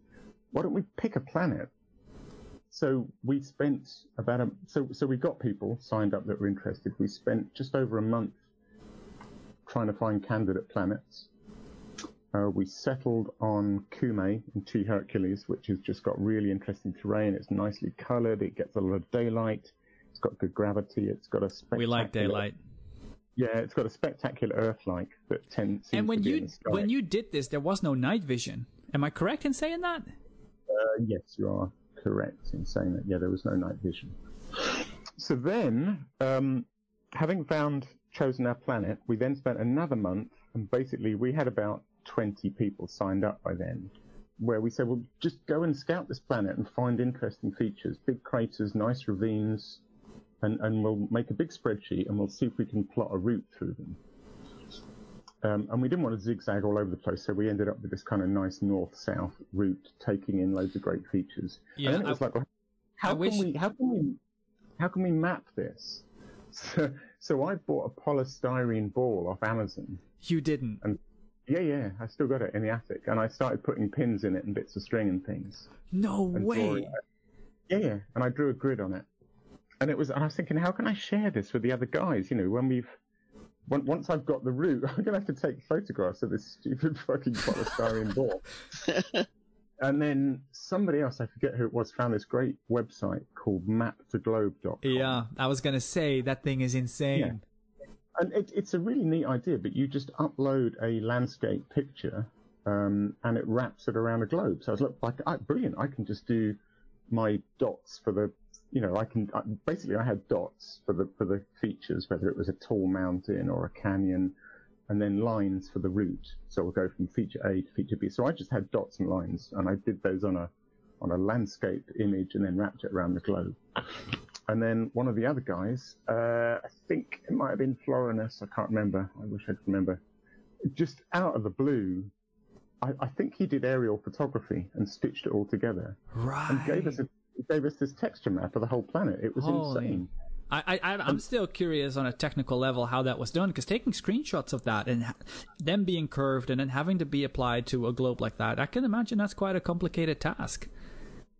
why don't we pick a planet so we spent about a so so we got people signed up that were interested. We spent just over a month trying to find candidate planets. Uh, we settled on Kumay in T Hercules, which has just got really interesting terrain. It's nicely coloured. It gets a lot of daylight. It's got good gravity. It's got a spectacular. We like daylight. Yeah, it's got a spectacular Earth-like that tends. And when to be in you when you did this, there was no night vision. Am I correct in saying that? Uh, yes, you are correct in saying that. Yeah, there was no night vision. So then, um, having found chosen our planet, we then spent another month, and basically we had about 20 people signed up by then, where we said, well, just go and scout this planet and find interesting features, big craters, nice ravines, and, and we'll make a big spreadsheet and we'll see if we can plot a route through them. Um, and we didn't want to zigzag all over the place, so we ended up with this kind of nice north-south route, taking in loads of great features. Yeah, and then it was I- like, well, how I can wish- we, how can we, how can we map this? So, so I bought a polystyrene ball off Amazon. You didn't. And yeah, yeah, I still got it in the attic, and I started putting pins in it and bits of string and things. No and way. Yeah, yeah, and I drew a grid on it, and it was. And I was thinking, how can I share this with the other guys? You know, when we've on- once I've got the route, I'm gonna have to take photographs of this stupid fucking polystyrene ball. and then somebody else, I forget who it was, found this great website called maptoglobe.com. Yeah, I was gonna say that thing is insane. And it, it's a really neat idea, but you just upload a landscape picture um, and it wraps it around a globe. So I was like, like brilliant, I can just do my dots for the, you know, I can, I, basically I had dots for the, for the features, whether it was a tall mountain or a canyon, and then lines for the route. So we'll go from feature A to feature B. So I just had dots and lines, and I did those on a, on a landscape image and then wrapped it around the globe. And then one of the other guys, uh, I think it might have been Florinus, I can't remember. I wish I could remember. Just out of the blue, I, I think he did aerial photography and stitched it all together Right. and gave us a, gave us this texture map of the whole planet. It was Holy. insane. I, I, I'm still curious on a technical level how that was done because taking screenshots of that and them being curved and then having to be applied to a globe like that, I can imagine that's quite a complicated task.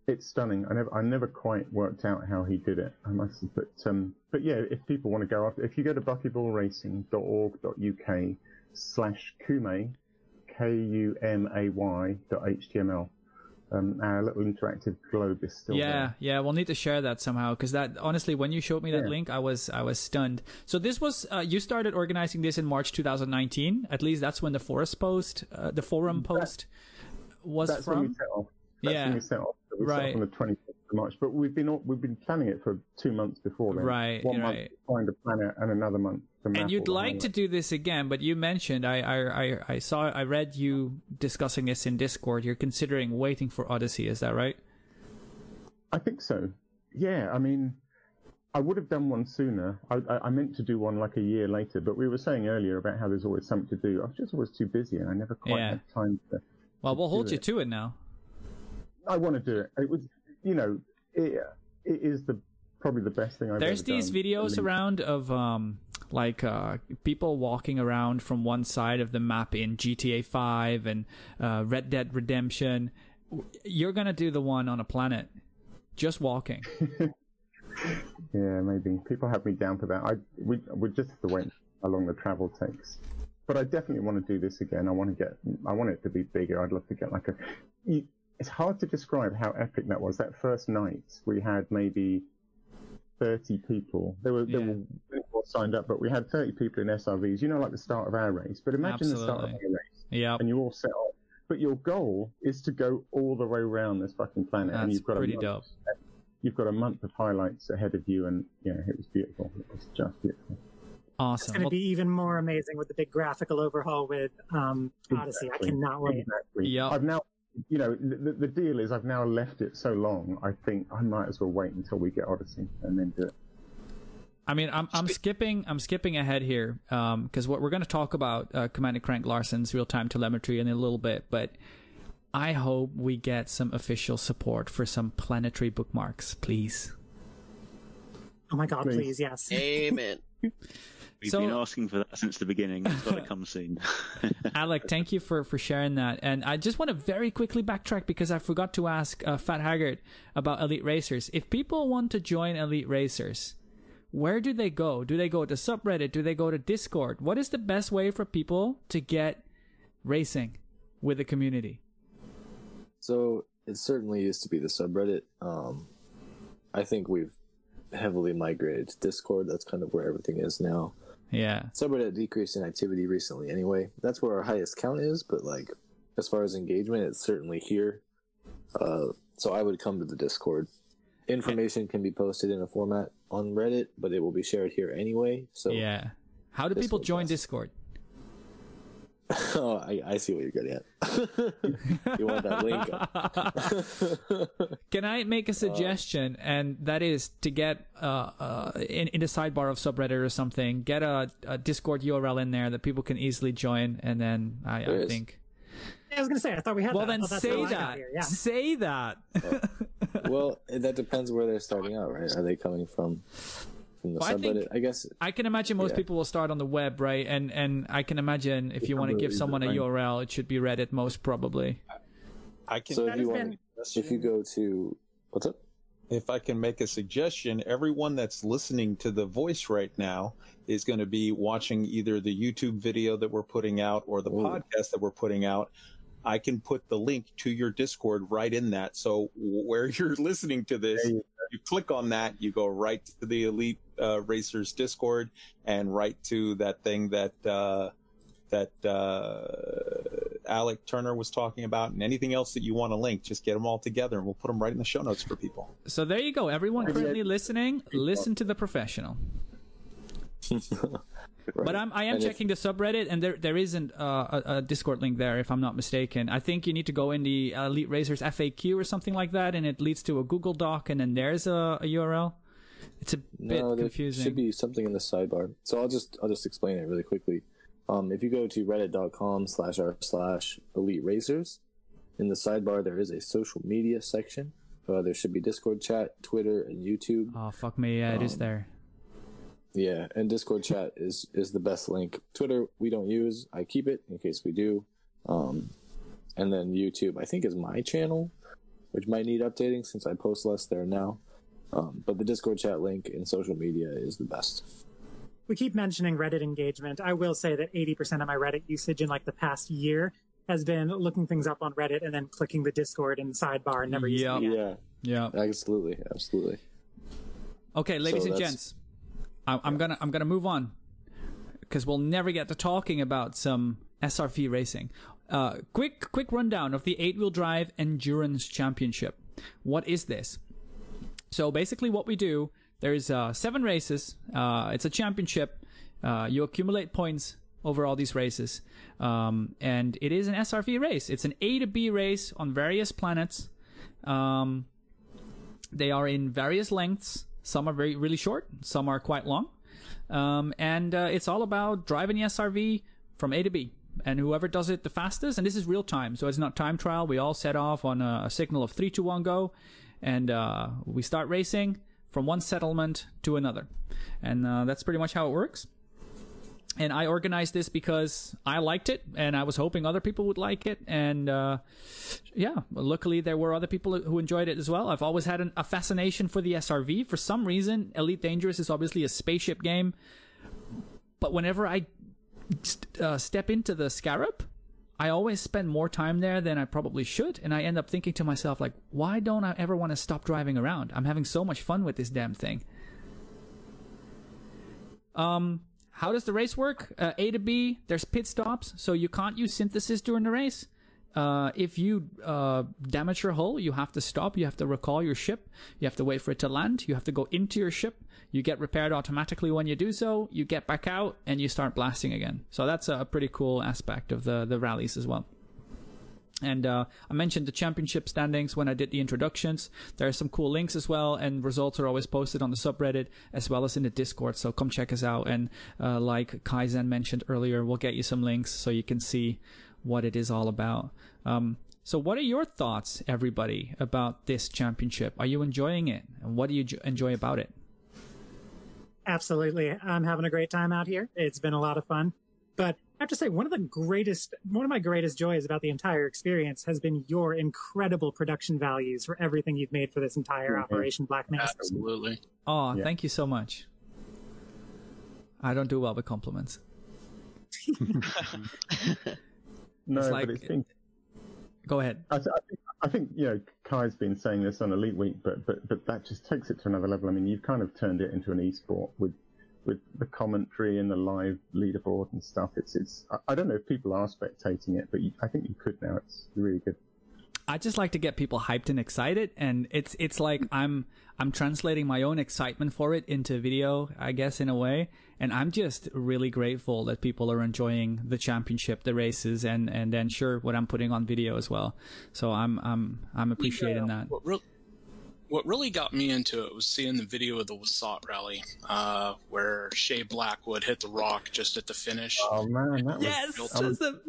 It's stunning. I never, I never quite worked out how he did it. I must, but, um, but yeah, if people want to go after, if you go to buckyballracing.org.uk slash kumay, K-U-M-A-Y dot HTML, um, our little interactive globe is still yeah, there. yeah, we'll need to share that somehow because that honestly, when you showed me that Yeah. link, I was I was stunned. So this was uh, you started organizing this in March 2019. At least that's when the forest post, uh, the forum post, was That's when we from. set off. That's Yeah. When we set off. So we set Right. on the 25th of March, but we've been all- we've been planning it for two months before then. Right, One month right. to find a planet and another month And you'd like to do this again, but you mentioned I, I I I saw I read you discussing this in Discord. You're considering waiting for Odyssey. Is that right? I think so. Yeah, I mean, I would have done one sooner. I, I, I meant to do one like a year later, but we were saying earlier about how there's always something to do. I was just always too busy, and I never quite Yeah. had time to. Well, we'll hold you to it now. I want to do it. It was, you know, it, it is the probably the best thing I've There's ever these done. videos around of um like uh people walking around from one side of the map in GTA 5 and uh, Red Dead Redemption. You're gonna do the one on a planet, just walking. Yeah, maybe people have me down for that. I we we just have to wait how long the travel takes. But I definitely want to do this again. I want to get. I want it to be bigger. I'd love to get like a. You, it's hard to describe how epic that was. That first night, we had maybe 30 people. There were, there Yeah. were more signed up, but we had 30 people in SRVs, you know, like the start of our race. But imagine the start of Absolutely. our race, Yeah, and you all set off. But your goal is to go all the way around this fucking planet, and that's you've got pretty a dope. month, You've got a month of highlights ahead of you, and yeah, it was beautiful. It was just beautiful. Awesome. It's going to Well, be even more amazing with the big graphical overhaul with um, Odyssey. Exactly. I cannot wait. Exactly. Yeah. I've now, you know, the, the deal is I've now left it so long. I think I might as well wait until we get Odyssey and then do it. I mean, I'm I'm skipping I'm skipping ahead here because what we're going to talk about uh, Commander Crank Larson's real time telemetry in a little bit, but I hope we get some official support for some planetary bookmarks, please. Oh my god, Please. please, yes. Amen. We've So- been asking for that since the beginning. It's got to come soon. Alec, thank you for, for sharing that. And I just want to very quickly backtrack because I forgot to ask uh, Fat Haggard about Elite Racers. If people want to join Elite Racers, where do they go? Do they go to subreddit? Do they go to Discord? What is the best way for people to get racing with the community? So it certainly used to be the subreddit. Um, I think we've heavily migrated to Discord. That's kind of where everything is now. Yeah. Subreddit decreased in activity recently anyway. That's where our highest count is, but like as far as engagement, it's certainly here. Uh, so I would come to the Discord. Information can be posted in a format on Reddit, but it will be shared here anyway. So yeah. How do people join best. Discord? oh, I, I see what you're getting at. you want that link? Can I make a suggestion? and that is to get uh, uh, in, in the sidebar of subreddit or something, get a, a Discord URL in there that people can easily join, and then I, I is. think. I was going to say, I thought we had Well, that. then Oh, say how I got that. here, Yeah. Say that. well, that depends where they're starting out, right? Are they coming from from the Well, I subreddit? think- I guess I can imagine most Yeah. people will start on the web, right? And and I can imagine if you want to give someone a. URL, it should be Reddit most probably. I can. so. If you want, if you go to what's up? if I can make a suggestion, everyone that's listening to the voice right now is going to be watching either the YouTube video that we're putting out or the Ooh. podcast that we're putting out. I can put the link to your Discord right in that. So where you're listening to this, you you click on that, you go right to the Elite uh, Racers Discord and right to that thing that uh, that uh, Alec Turner was talking about, and anything else that you want to link, just get them all together, and we'll put them right in the show notes for people. So there you go. Everyone currently listening, listen to the professional. But I'm I am And if- checking the subreddit, and there there isn't uh, a, a Discord link there, if I'm not mistaken. I think you need to go in the Elite Racers FAQ or something like that, and it leads to a Google Doc, and then there's a, a URL. It's a bit no, there confusing. should be something in the sidebar. So I'll just I'll just explain it really quickly. Um, if you go to reddit.com slash r slash elite racers, in the sidebar there is a social media section. Uh, there should be Discord chat, Twitter, and YouTube. Oh fuck me! Yeah, it is Um, there. Yeah, and Discord chat is is the best link. Twitter we don't use. I keep it in case we do. Um, and then YouTube I think is my channel, which might need updating since I post less there now. Um, but the Discord chat link in social media is the best. We keep mentioning Reddit engagement. I will say that 80% of my Reddit usage in like the past year has been looking things up on Reddit and then clicking the Discord and sidebar and never using it again. Yeah, Yeah. absolutely, absolutely. Okay, ladies So and gents, I, I'm gonna I'm gonna move on because we'll never get to talking about some SRV racing. Uh, quick quick rundown of the eight wheel drive endurance championship. What is this? So basically, what we do there's uh, seven races. Uh, it's a championship. Uh, you accumulate points over all these races, um, and it is an SRV race. It's an A to B race on various planets. Um, they are in various lengths. Some are very really short. Some are quite long. Um, and uh, it's all about driving the SRV from A to B. And whoever does it the fastest, and this is real time, so it's not time trial. We all set off on a, signal of three, two, one, go, and uh, we start racing from one settlement to another, and uh, that's pretty much how it works and I organized this because I liked it, and I was hoping other people would like it. And uh, yeah, luckily there were other people who enjoyed it as well. I've always had an, a fascination for the SRV. For some reason, Elite Dangerous is obviously a spaceship game, but whenever I uh, step into the Scarab, I always spend more time there than I probably should, and I end up thinking to myself like, why don't I ever want to stop driving around? I'm having so much fun with this damn thing. Um, how does the race work? Uh, a to B, there's pit stops, so you can't use synthesis during the race. Uh, if you uh, damage your hull, you have to stop. You have to recall your ship. You have to wait for it to land. You have to go into your ship. You get repaired automatically when you do so. You get back out and you start blasting again. So that's a pretty cool aspect of the the rallies as well. And uh, I mentioned the championship standings when I did the introductions. There are some cool links as well, and results are always posted on the subreddit as well as in the Discord. So come check us out. And uh, like Kaizen mentioned earlier, we'll get you some links so you can see what it is all about. Um, so, what are your thoughts, everybody, about this championship? Are you enjoying it? And what do you j- enjoy about it? Absolutely. I'm having a great time out here. It's been a lot of fun. But I have to say, one of the greatest, one of my greatest joys about the entire experience has been your incredible production values for everything you've made for this entire Mhm. Operation Black Maze. Absolutely. Oh, Yeah. thank you so much. I don't do well with compliments. No, It's like- but it's been. Go ahead. I, th- I think I think you know Kai's been saying this on Elite Week, but but but that just takes it to another level. I mean, you've kind of turned it into an e-sport with with the commentary and the live leaderboard and stuff. It's it's. I- I don't know if people are spectating it, but you, I think you could now. It's really good. I just like to get people hyped and excited, and it's it's like I'm I'm translating my own excitement for it into video, I guess in a way, and I'm just really grateful that people are enjoying the championship, the races, and and then sure what I'm putting on video as well. So I'm I'm I'm appreciating that. What, real, what really got me into it was seeing the video of the Wasat rally, uh, where Shea Blackwood hit the rock just at the finish. Oh man, that was Yes, built that's the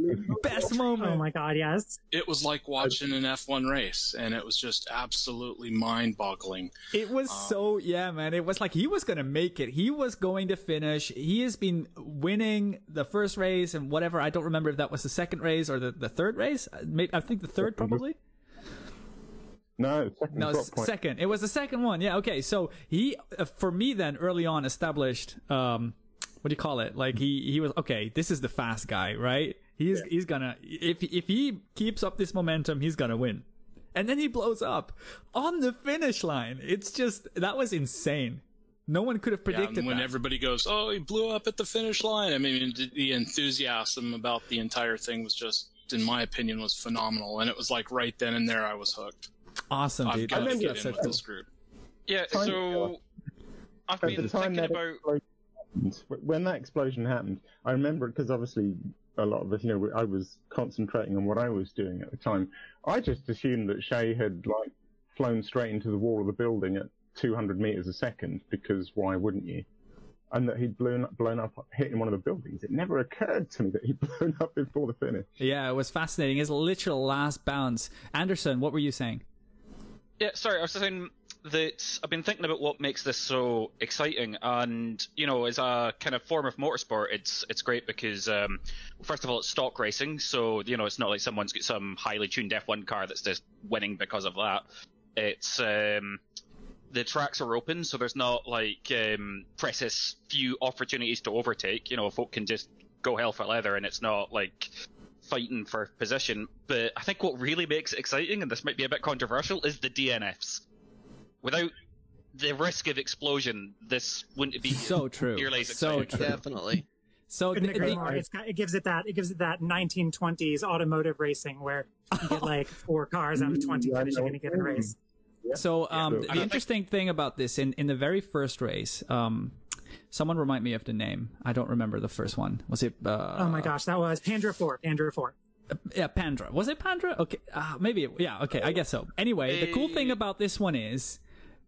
best moment. Oh my god, yes. It was like watching an F1 race, and it was just absolutely mind-boggling. It was Um, so yeah, man. It was like he was gonna make it. He was going to finish. He has been winning the first race and whatever. I don't remember if that was the second race or the, the third race. Maybe I think the third probably. No second No, drop point. second. It was the second one. Yeah. Okay. So he, uh, for me, then early on established. Um, what do you call it? Like he he was okay. This is the fast guy, right? He's he's gonna if if he keeps up this momentum, he's gonna win. And then he blows up on the finish line. It's just that was insane. No one could have Yeah, predicted and when that. everybody goes, "Oh, he blew up at the finish line," I mean, the- the enthusiasm about the entire thing was just, in my opinion, was phenomenal. And it was like right then and there, I was hooked. Awesome, I've dude. got to get that's in with cool. this group. Yeah, Time so I've At been the time thinking that about. happened, when that explosion happened, I remember it because obviously a lot of us, you know, I was concentrating on what I was doing at the time. I just assumed that Shay had like flown straight into the wall of the building at 200 meters a second because why wouldn't you? And that he'd blown up, blown up, hitting one of the buildings. It never occurred to me that he'd blown up before the finish. Yeah, it was fascinating. His literal last bounce. Anderson, what were you saying? Yeah, sorry, I was saying that I've been thinking about what makes this so exciting, and you know, as a kind of form of motorsport, it's it's great because um, first of all, it's stock racing, so you know, it's not like someone's got some highly tuned F1 car that's just winning because of that. It's um, the tracks are open, so there's not like um, precious few opportunities to overtake. You know, folk can just go hell for leather, and it's not like fighting for position. But I think what really makes it exciting, and this might be a bit controversial, is the DNFs. Without the risk of explosion, this wouldn't be So true. nearly as So exciting. true. Definitely. So Couldn't agree the- more. It's it gives it that it gives it that 1920s automotive racing where you get like four cars out of 20 Yeah, I finishing know. in a given race. So um, Yeah. the And I interesting thing about this in in the very first race, um, someone remind me of the name. I don't remember the first one. Was it? Uh, Oh my gosh, that was Pandora 4. Pandora 4. Yeah, Pandra. Was it Pandra? Okay, uh, maybe. It, yeah, okay, I guess so. Anyway, the cool thing about this one is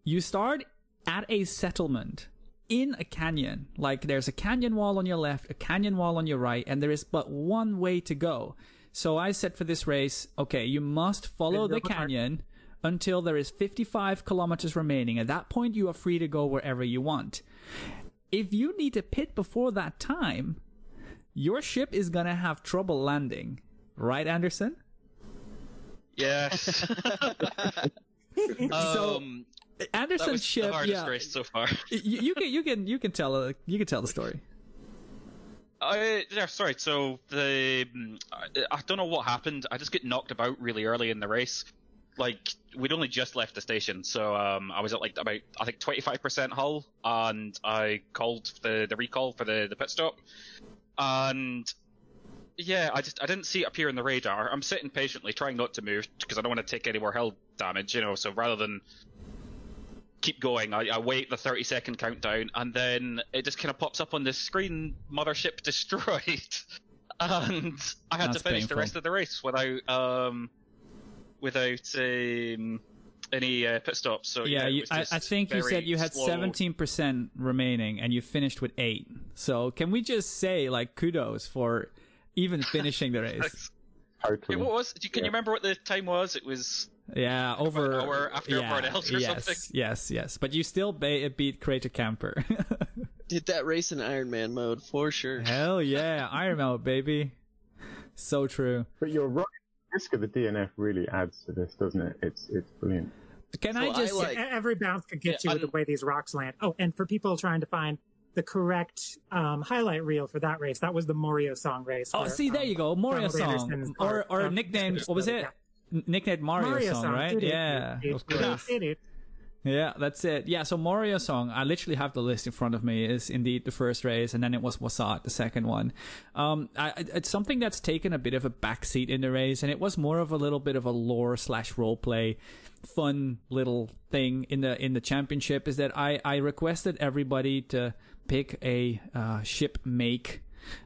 you start at a settlement in a canyon. Like there's a canyon wall on your left, a canyon wall on your right, and there is but one way to go. So I said for this race, okay, you must follow the canyon until there is 55 kilometers remaining. At that point, you are free to go wherever you want. If you need to pit before that time, your ship is gonna have trouble landing. Right, Anderson? Yes. So, um, that Anderson's was ship, the hardest yeah. race so far. you, you can you can you can tell uh, you can tell the story. I yeah, sorry. So the mm, I, I don't know what happened. I just get knocked about really early in the race. Like we'd only just left the station, so um, I was at like about I think 25% hull, and I called the the recall for the the pit stop, and yeah, I just I didn't see it appear in the radar. I'm sitting patiently trying not to move because I don't want to take any more hull damage, you know. So rather than keep going, I, I wait the 30 second countdown, and then it just kind of pops up on the screen, mothership destroyed, and I had That's to finish painful. the rest of the race without um without um, any uh, pit stops. So yeah, yeah, it you, I, I think you said you had 17% remaining and you finished with 8. So can we just say, like, kudos for even finishing the race? Yeah, Totally. what was? Can you remember what the time was? It was Yeah, over an hour after yeah, everyone else or yes, something. Yes, yes. But you still ba- beat Crater Camper. Did that race in Iron Man mode for sure. Hell yeah, Iron Man, baby. So true. But you're right. The risk of the DNF really adds to this, doesn't it? It's it's brilliant. Can Well, I I just like- E- Every bounce could get Yeah, you with the I'm- way these rocks land. Oh, and for people trying to find the correct um, highlight reel for that race, that was the Mario song race. Oh, where, see, there um, you go. Mario song. Or, part or of- nicknamed, what was it? N- Nicknamed Mario, Mario song, song, right? Doo-doo, Yeah, doo-doo, of course. Yeah, that's it. Yeah, so Mario song, I literally have the list in front of me, is indeed the first race, and then it was Wasat, the second one. Um, I, I- it's something that's taken a bit of a backseat in the race, and it was more of a little bit of a lore slash roleplay, fun little thing in the in the championship. Is that I I requested everybody to pick a uh, ship make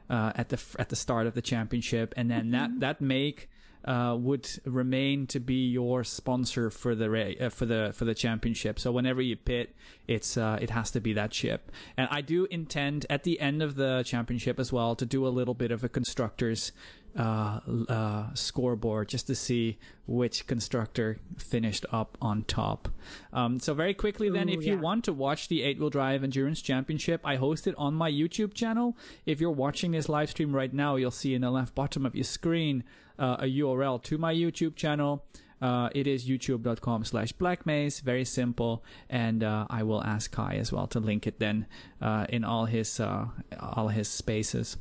uh, at the at the start of the championship, and then that that make uh, would remain to be your sponsor for the ra- uh, for the for the championship. So whenever you pit, it's uh, it has to be that ship. And I do intend at the end of the championship as well to do a little bit of a constructors uh, uh, scoreboard just to see which constructor finished up on top. Um, so very quickly, then, Ooh, if you want to watch the eight wheel drive endurance championship, I host it on my YouTube channel. If you're watching this live stream right now, you'll see in the left bottom of your screen uh, a URL to my YouTube channel. Uh, it is youtube.com slash blackmaze. Very simple. And uh, I will ask Kai as well to link it then uh, in all his uh, all his spaces.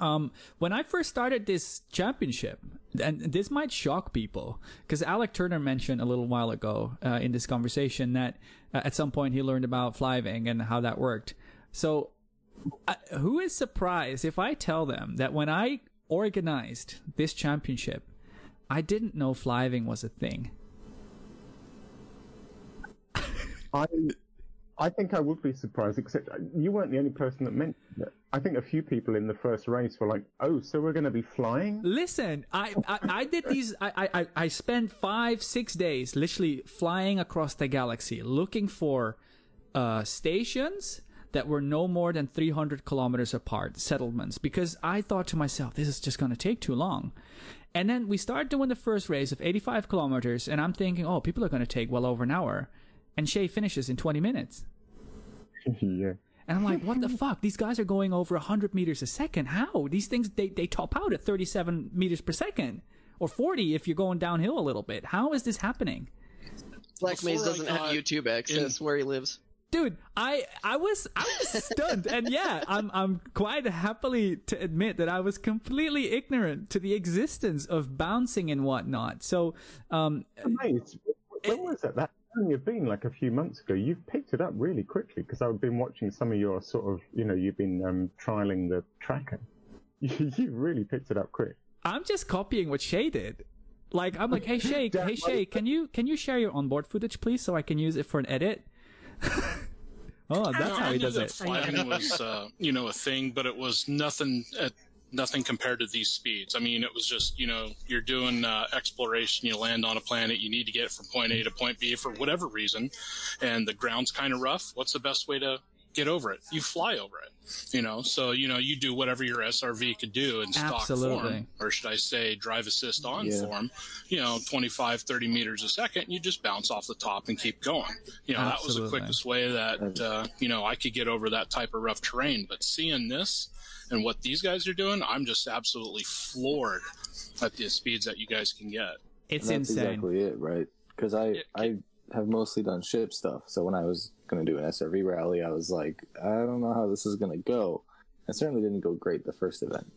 Um, when I first started this championship, and this might shock people, because Alec Turner mentioned a little while ago uh, in this conversation that at some point he learned about flying and how that worked. So, who is surprised if I tell them that when I organized this championship, I didn't know flying was a thing? I I think I would be surprised, except you weren't the only person that mentioned it. I think a few people in the first race were like, "Oh, so we're going to be flying?" Listen, I, I, I did these. I, I, I spent five, six days literally flying across the galaxy looking for uh, stations that were no more than 300 kilometers apart, settlements, because I thought to myself, this is just going to take too long. And then we start doing the first race of 85 kilometers, and I'm thinking, oh, people are going to take well over an hour. And Shay finishes in 20 minutes. yeah. And I'm like, what the fuck? These guys are going over 100 meters a second. How? These things, they, they top out at 37 meters per second. Or 40 if you're going downhill a little bit. How is this happening? Black Maze Before I doesn't have uh, YouTube access where he lives. Dude, I I was I was stunned, and yeah, I'm I'm quite happily to admit that I was completely ignorant to the existence of bouncing and whatnot. So, um, Amazed. When was it? That only have been like a few months ago. You've picked it up really quickly because I've been watching some of your sort of, you know, you've been um, trialing the tracker. You, you've really picked it up quick. I'm just copying what Shay did. Like I'm like, hey Shay, hey Shay, can you can you share your onboard footage, please, so I can use it for an edit? oh, that's No, how I he knew does that it. flying was, uh, you know, a thing, but it was nothing. At, nothing compared to these speeds. I mean, it was just, you know, you're doing uh, exploration. You land on a planet. You need to get from point A to point B for whatever reason, and the ground's kind of rough. What's the best way to get over it? You fly over it. You know, so you know you do whatever your SRV could do in stock Absolutely. form, or should I say, drive assist on Yeah. form. You know, 25, 30 meters a second. You just bounce off the top and keep going. You know, that was the quickest way that uh, you know I could get over that type of rough terrain. But seeing this and what these guys are doing, I'm just absolutely floored at the speeds that you guys can get. It's And that's insane. exactly it, right? Because I Yeah, I have mostly done ship stuff. So when I was going to do an SRV rally, I was like, I don't know how this is going to go. It certainly didn't go great the first event.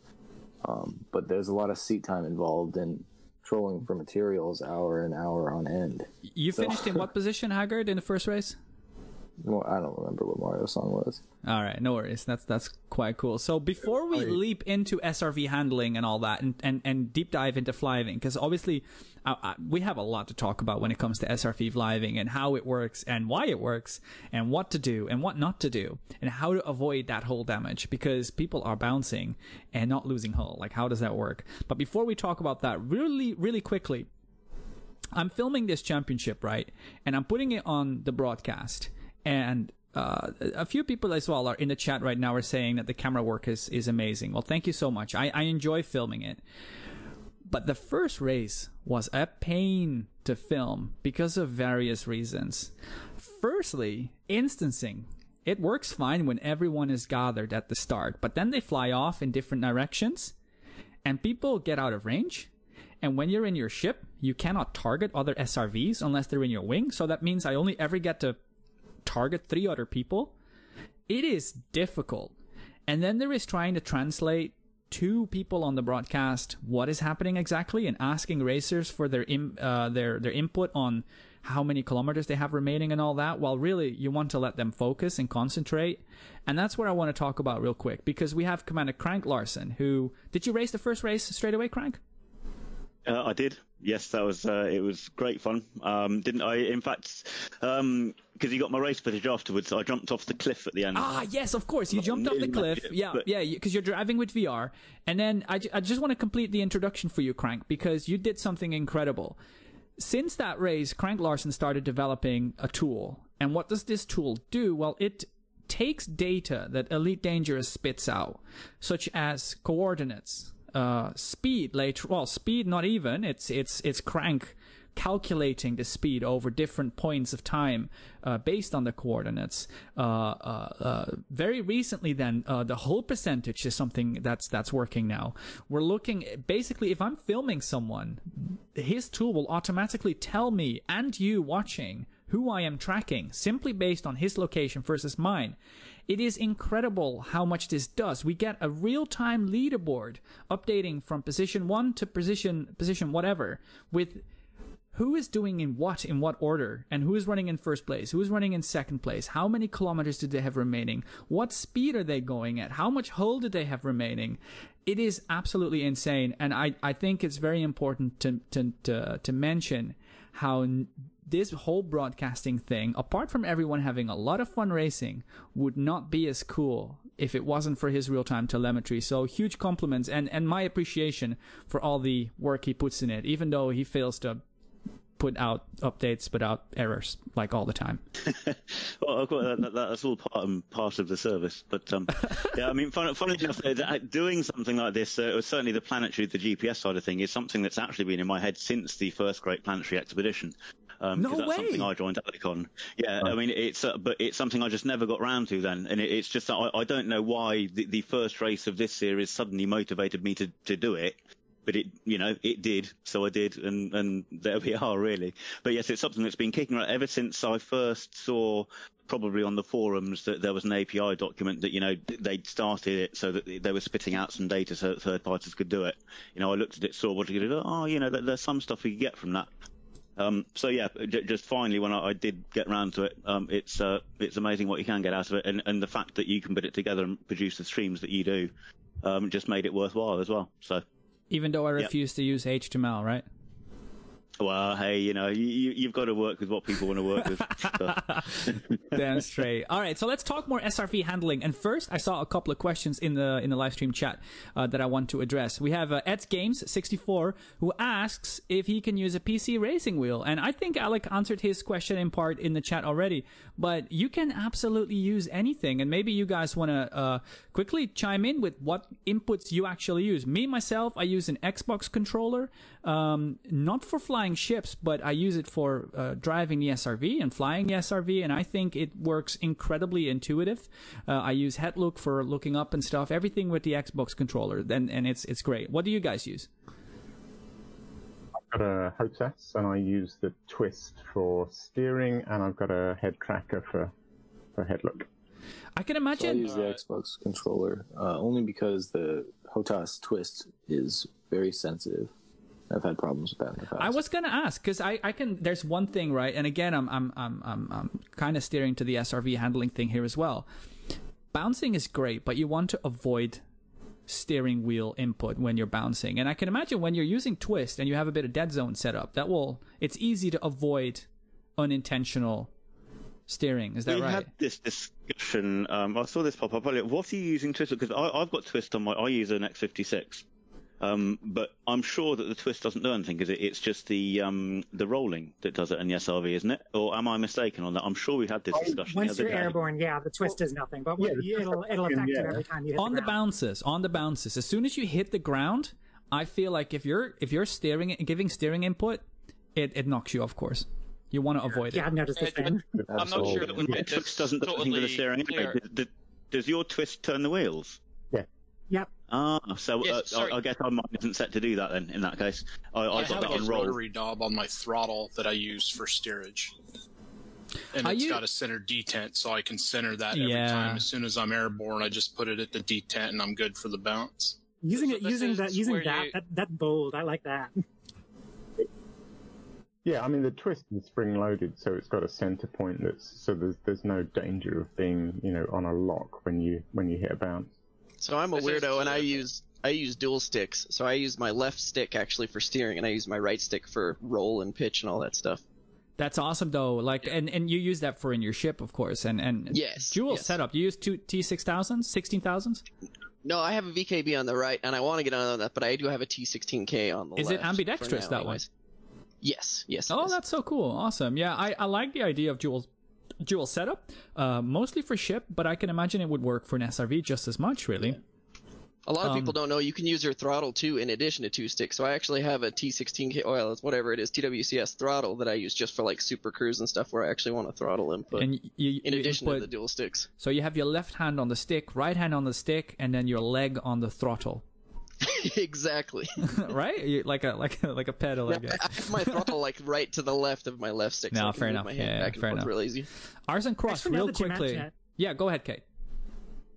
Um, but there's a lot of seat time involved in trolling for materials hour and hour on end. You So- finished in what position, Haggard, in the first race? Well, I don't remember what Mario's song was. All right, no worries. That's that's quite cool. So before we leap into SRV handling and all that, and and, and deep dive into flying, because obviously uh, we have a lot to talk about when it comes to SRV flying and how it works and why it works and what to do and what not to do and how to avoid that hull damage because people are bouncing and not losing hull. Like how does that work? But before we talk about that, really really quickly, I'm filming this championship, right? And I'm putting it on the broadcast. And uh, a few people as well are in the chat right now are saying that the camera work is, is amazing. Well, thank you so much. I, I enjoy filming it. But the first race was a pain to film because of various reasons. Firstly, instancing. It works fine when everyone is gathered at the start, but then they fly off in different directions and people get out of range. And when you're in your ship, you cannot target other SRVs unless they're in your wing. So that means I only ever get to target three other people. It is difficult. And then there is trying to translate to people on the broadcast what is happening exactly and asking racers for their Im- uh, their their input on how many kilometers they have remaining and all that while really you want to let them focus and concentrate and that's what i want to talk about real quick because we have commander crank larson who did you race the first race straight away crank Uh, I did. Yes, that was uh, it. Was great fun. Um, didn't I? In fact, because you got my race footage afterwards, I jumped off the cliff at the end. Ah, yes, of course. You jumped off the cliff. it, Yeah, yeah, because you're driving with VR. And then I, I just want to complete the introduction for you, Crank, because you did something incredible. Since that race, Crank Larson started developing a tool. And what does this tool do? Well, it takes data that Elite Dangerous spits out, such as coordinates, uh, speed later. Well, speed not even. It's it's it's Crank calculating the speed over different points of time uh, based on the coordinates. Uh, uh, uh, very recently, then uh, the whole percentage is something that's that's working now. We're looking basically if I'm filming someone, his tool will automatically tell me and you watching who I am tracking simply based on his location versus mine. It is incredible how much this does. We get a real-time leaderboard updating from position 1 to position position whatever with who is doing in what in what order and who is running in first place who is running in second place how many kilometers do they have remaining what speed are they going at how much hull do they have remaining it is absolutely insane and i, I think it's very important to, to, to, to mention how this whole broadcasting thing apart from everyone having a lot of fun racing would not be as cool if it wasn't for his real-time telemetry so huge compliments and, and my appreciation for all the work he puts in it even though he fails to put out updates without errors like all the time. well, of course, that, that, that's all part and part of the service. But um, yeah, I mean, fun, funny enough, uh, doing something like this, uh, certainly the planetary, the GPS side of thing, is something that's actually been in my head since the first Great Planetary Expedition. Um, No 'cause that's way! something I joined Alicon. Yeah, I mean, it's uh, but it's something I just never got round to then, and it, it's just that I, I don't know why the, the first race of this series suddenly motivated me to, to do it but it you know it did. So i did and and there we are really. But yes it's something that's been kicking around ever since i first saw probably on the forums that there was an api document that you know they'd started it so that they were spitting out some data so that third parties could do it. You know i looked at it saw what you could do oh you know there's some stuff we could get from that um, so yeah, j- just finally when I, I did get round to it, um, it's uh, it's amazing what you can get out of it, and, and the fact that you can put it together and produce the streams that you do, um, just made it worthwhile as well. So Even though I Yeah. refuse to use HTML, right? Well, hey, you know, you, you- you've got to work with what people want to work with. Damn straight. All right, so let's talk more SRV handling. And first, I saw a couple of questions in the in the live stream chat uh, that I want to address. We have uh, Ed Games 64 who asks if he can use a PC racing wheel, and I think Alec answered his question in part in the chat already. But you can absolutely use anything, and maybe you guys want to uh, quickly chime in with what inputs you actually use. Me myself, I use an Xbox controller, um, not for flying ships, but I use it for uh, driving the SRV and flying the SRV, and I think it works incredibly intuitive. Uh, I use HeadLook for looking up and stuff, everything with the Xbox controller, and and it's it's great. What do you guys use? I've got a HOTAS and I use the twist for steering, and I've got a head tracker for for head look. I can So I imagine. use the Xbox controller uh, only because the HOTAS twist is very sensitive. I've had problems with that in the past. I was gonna ask because I, I can. There's one thing, right? And again, I'm I'm I'm I'm, I'm kind of steering to the SRV handling thing here as well. Bouncing is great, but you want to avoid steering wheel input when you're bouncing. And I can imagine when you're using twist and you have a bit of dead zone set up, that will. It's easy to avoid unintentional steering. Is that we right? had this discussion. Um, I saw this pop up earlier. What are you using Twist? Because I've got Twist on my. I use an X56, um, but I'm sure that the Twist doesn't do anything because it, it's just the um, the rolling that does it in the SRV, isn't it? Or am I mistaken on that? I'm sure we had this discussion. the Once other you're day. airborne, yeah, the twist is nothing, but yeah, you- it'll it'll fucking- affect you yeah. every time you hit on the ground. bounces, on the bounces. As soon as you hit the ground, I feel like if you're if you're steering giving steering input, it, it knocks you off course. You want to avoid Yeah, it. I've noticed the Uh, same. I'm not sure that we've Yeah, made Twist doesn't do anything to the steering. clear. Does- Does your Twist turn the wheels? Yep. Ah, so Yes, uh. I, I guess I mine isn't set to do that then. In that case, I, I I got have that a on roll. rotary knob on my throttle that I use for steerage. And Are it's you- got a center detent, so I can center that every Yeah. time. As soon as I'm airborne, I just put it at the detent, and I'm good for the bounce. Using So it, this using that, using that, you- that, that bold. I like that. Yeah, I mean the twist is spring loaded, so it's got a center point that's so there's there's no danger of being you know on a lock when you when you hit a bounce. So I'm a This weirdo, and I use I use dual sticks. So I use my left stick actually for steering, and I use my right stick for roll and pitch and all that stuff. That's awesome though. Like and, and you use that for in your ship, of course. And and Yes, dual yes. setup. You use two T six thousands, sixteen thousands. No, I have a VKB on the right, and I want to get on that, but I do have a T16K on the Is left. Is it ambidextrous, for that now, one? anyways. Yes, yes. Oh, that's so cool. Awesome. Yeah, I, I like the idea of dual dual setup. Uh, mostly for ship, but I can imagine it would work for an SRV just as much, really. A lot of Um, people don't know you can use your throttle too in addition to two sticks. So I actually have a T16K oil, it's whatever it is, TWCS throttle that I use just for like super cruise and stuff where I actually want a throttle input and you, in you addition input- to the dual sticks. So you have your left hand on the stick, right hand on the stick, and then your leg on the throttle, exactly. right? You, like a like a, like a pedal, I guess. I have my throttle like right to the left of my left stick. so No, I can fair enough. My hand Yeah, back and fair enough. real easy. Arson Cross, real quickly. Yeah, go ahead, Kate.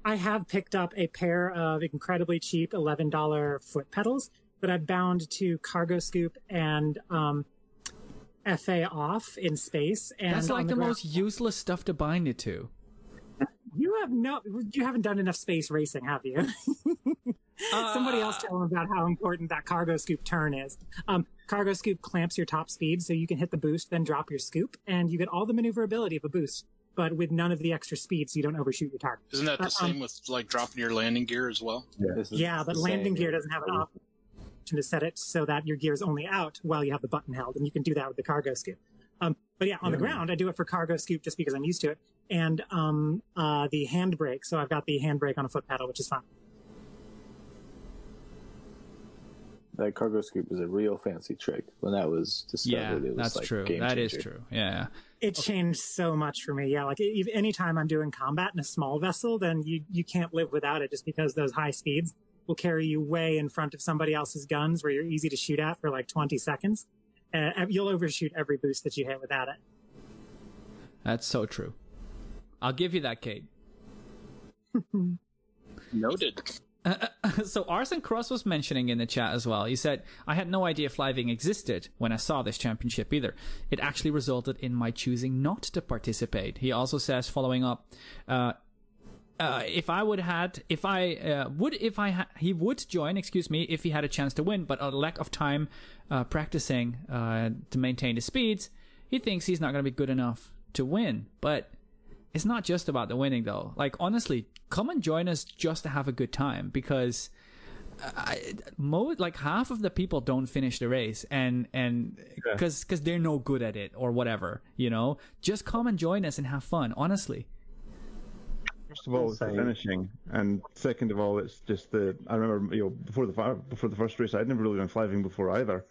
I have picked up a pair of incredibly cheap $11 foot pedals that I've bound to Cargo Scoop and um, FA off in space. And That's like the, ground. most useless stuff to bind it to. You have no. You haven't done enough space racing, have you? Somebody else tell them about how important that cargo scoop turn is. Um, cargo scoop clamps your top speed, so you can hit the boost, then drop your scoop, and you get all the maneuverability of a boost, but with none of the extra speed, so you don't overshoot your target. Isn't that the But, um, same with like dropping your landing gear as well? This is Yeah, but landing same. gear doesn't have an option to set it so that your gear is only out while you have the button held, and you can do that with the cargo scoop. Um, but yeah, on the ground, I do it for cargo scoop just because I'm used to it, and um, uh, the handbrake. So I've got the handbrake on a foot pedal, which is fun. That cargo scoop is a real fancy trick. When that was Yeah, discovered, it was that's like true. Game That is changer. true. Yeah. it changed so much for me. Yeah, like anytime I'm doing combat in a small vessel, then you you can't live without it just because those high speeds will carry you way in front of somebody else's guns where you're easy to shoot at for like 20 seconds. Uh, you'll overshoot every boost that you hit without it. That's so true. I'll give you that, Kate. Noted. so Arson Cross was mentioning in the chat as well. He said, I had no idea fliving existed when I saw this championship either. It actually resulted in my choosing not to participate. He also says, following up, uh, uh, if I would had, if I uh, would, if I ha- he would join, excuse me, if he had a chance to win, but a lack of time uh, practicing uh, to maintain his speeds, he thinks he's not going to be good enough to win. But it's not just about the winning though. Like honestly, come and join us just to have a good time because I, mo like half of the people don't finish the race and and because because they're no good at it or whatever. You know, just come and join us and have fun. Honestly. First of all, it's the finishing, and second of all, it's just the. I remember, you know, before the fi- before the first race, I'd never really done fliving before either.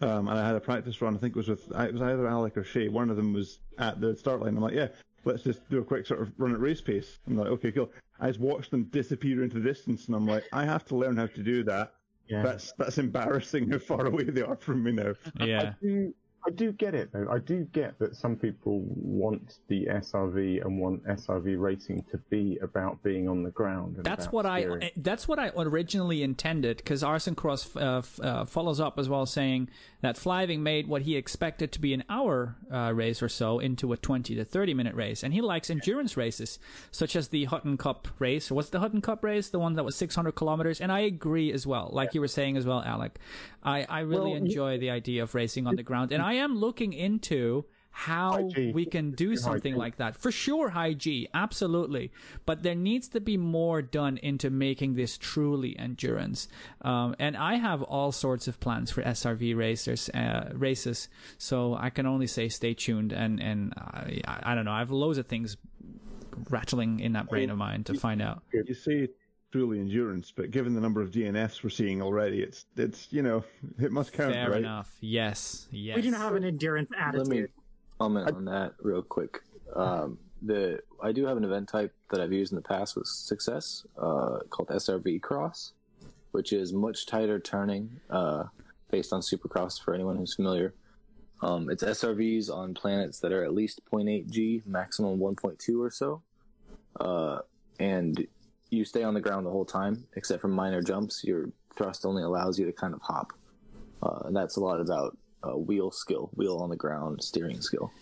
Um, and I had a practice run. I think it was with it was either Alec or Shay. One of them was at the start line. I'm like, yeah, let's just do a quick sort of run at race pace. I'm like, okay, cool. I just watched them disappear into the distance, and I'm like, I have to learn how to do that. Yeah. That's that's embarrassing how far away they are from me now. Yeah. I do, I do get it though. I do get that some people want the SRV and want SRV racing to be about being on the ground. and That's what steering. I. That's what I originally intended. Because Arson Cross uh, f- uh, follows up as well, saying that Fliving made what he expected to be an hour uh, race or so into a twenty to thirty minute race, and he likes endurance races such as the Hutton Cup race. What's the Hutton Cup race? The one that was six hundred kilometers. And I agree as well, like you were saying as well, Alec. I I really Well, you- enjoy the idea of racing on the ground, and I am looking into how we can do something like that. For sure, high G, absolutely. But there needs to be more done into making this truly endurance. Um, and I have all sorts of plans for SRV racers uh, races, so I can only say stay tuned. And and I, I don't know, I have loads of things rattling in that brain of mine to find out. You say truly endurance, but given the number of DNFs we're seeing already, it's it's you know it must count, Fair right? enough. Yes. Yes. We do not have an endurance attitude. Let me attitude. comment on that real quick. Um, the I do have an event type that I've used in the past with success uh, called SRV Cross, which is much tighter turning uh, based on Supercross for anyone who's familiar. Um, it's SRVs on planets that are at least 0.8 G, maximum 1.2 or so, uh, and you stay on the ground the whole time except for minor jumps. Your thrust only allows you to kind of hop, uh, and that's a lot about uh, wheel skill, wheel on the ground, steering skill.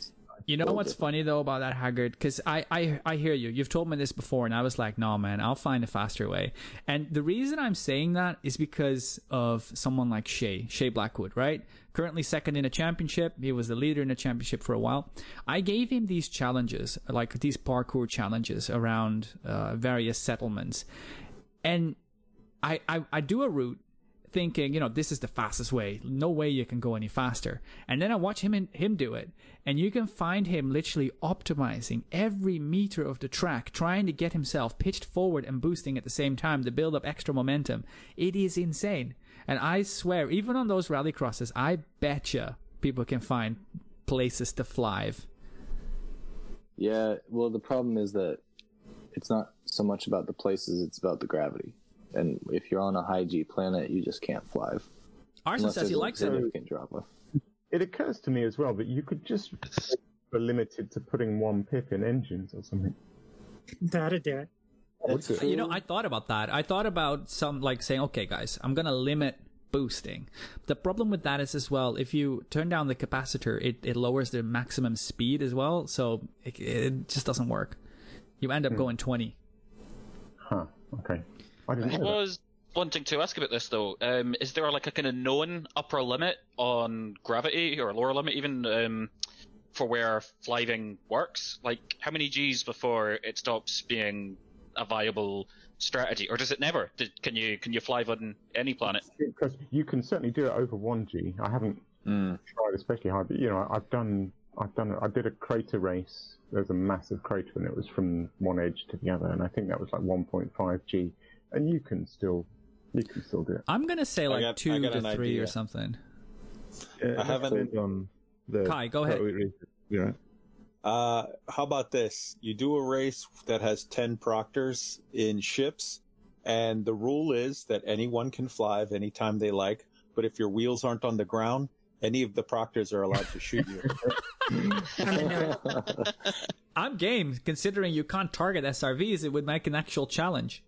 You know what's different. funny though about that Haggard? Because I, I I hear you. You've told me this before, and I was like, no, man, I'll find a faster way. And the reason I'm saying that is because of someone like Shay, Shay Blackwood, right? Currently second in a championship. He was the leader in a championship for a while. I gave him these challenges, like these parkour challenges around uh, various settlements, and I, I I do a route thinking, you know, this is the fastest way. No way you can go any faster. And then I watch him and him do it, and you can find him literally optimizing every meter of the track, trying to get himself pitched forward and boosting at the same time to build up extra momentum. It is insane. And I swear, even on those rally crosses, I betcha people can find places to fly. Yeah, well, the problem is that it's not so much about the places; it's about the gravity. And if you're on a high G planet, you just can't fly. Arson says he likes it. significant drop off. It occurs to me as well that you could just be limited to putting one pip in engines or something. That'd do it. It's You know. I thought about that. I thought about some like saying, okay, guys, I'm gonna limit boosting. The problem with that is as well, if you turn down the capacitor, it, it lowers the maximum speed as well, so it, it just doesn't work. You end up hmm. going 20. Huh. Okay. I didn't I know that. was wanting to ask about this though. Um, is there like a kind of known upper limit on gravity or lower limit even um, for where fliving works? Like how many G's before it stops being a viable strategy, or does it never? Did, can you can you fly on any planet? Because you can certainly do it over one G. I haven't Mm. tried especially hard, but you know, I've done, I've done, I did a crater race. There's a massive crater, and it was from one edge to the other, and I think that was like 1.5 G, and you can still, you can still do it. I'm gonna say like got- two I to an three or something. Yeah, I haven't- depends on the Kai, go ahead. Right, right, right. Uh, how about this? You do a race that has 10 proctors in ships, and the rule is that anyone can fly at any time they like, but if your wheels aren't on the ground, any of the proctors are allowed to shoot you. I'm game, considering you can't target SRVs, it would make an actual challenge.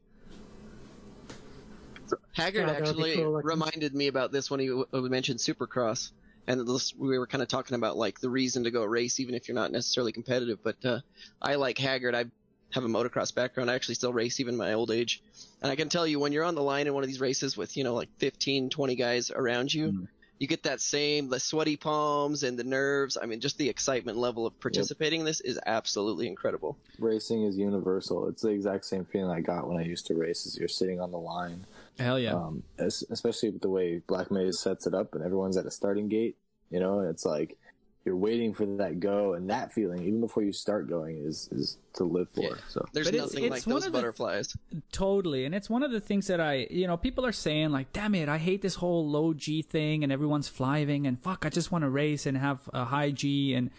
Haggard Yeah, that would be actually cool reminded me about this when he w- w- mentioned Supercross, and this, we were kind of talking about like the reason to go race, even if you're not necessarily competitive. But uh, I like Haggard. I have a motocross background. I actually still race even in my old age, and I can tell you when you're on the line in one of these races with you know like 15, 20 guys around you. Mm. You get that same the sweaty palms and the nerves. I mean, just the excitement level of participating in this is absolutely incredible. Racing is universal. It's the exact same feeling I got when I used to race. As you're sitting on the line, Hell yeah. um, es- especially with the way Black Maze sets it up, and everyone's at a starting gate. You know, it's like you're waiting for that go, and that feeling, even before you start going, is is to live for. Yeah. So There's But nothing it's like those of the- butterflies. Totally. And it's one of the things that I, you know, people are saying, like, damn it, I hate this whole low G thing and everyone's flying and fuck, I just want to race and have a high G. And,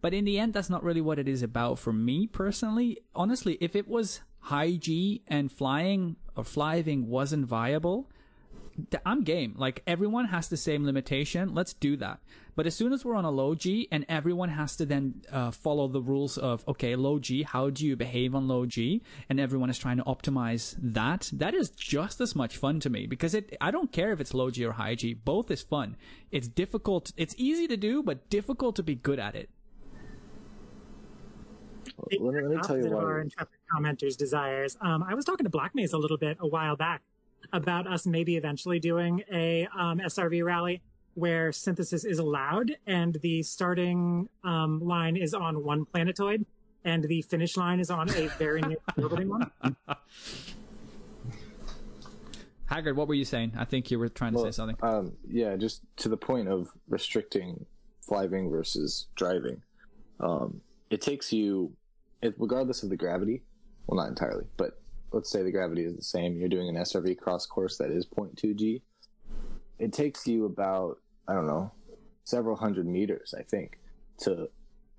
but in the end, that's not really what it is about for me personally. Honestly, if it was high G and flying or flying wasn't viable, I'm game. Like everyone has the same limitation. Let's do that. But as soon as we're on a low G and everyone has to then uh, follow the rules of okay, low G, how do you behave on low G? And everyone is trying to optimize that. That is just as much fun to me because it. I don't care if it's low G or high G. Both is fun. It's difficult. It's easy to do, but difficult to be good at it. Let me, let me tell you opposite of our why. Intrepid commenters' desires. Um, I was talking to Black Maze a little bit a while back about us maybe eventually doing a um, SRV rally where synthesis is allowed and the starting um, line is on one planetoid and the finish line is on a very near orbiting one. Haggard, what were you saying? I think you were trying to say something. Um, yeah, just to the point of restricting flying versus driving. Um, it takes you, it, regardless of the gravity, well, not entirely, but let's say the gravity is the same. You're doing an SRV cross course that is 0.2 G. It takes you about, I don't know, several hundred meters, I think, to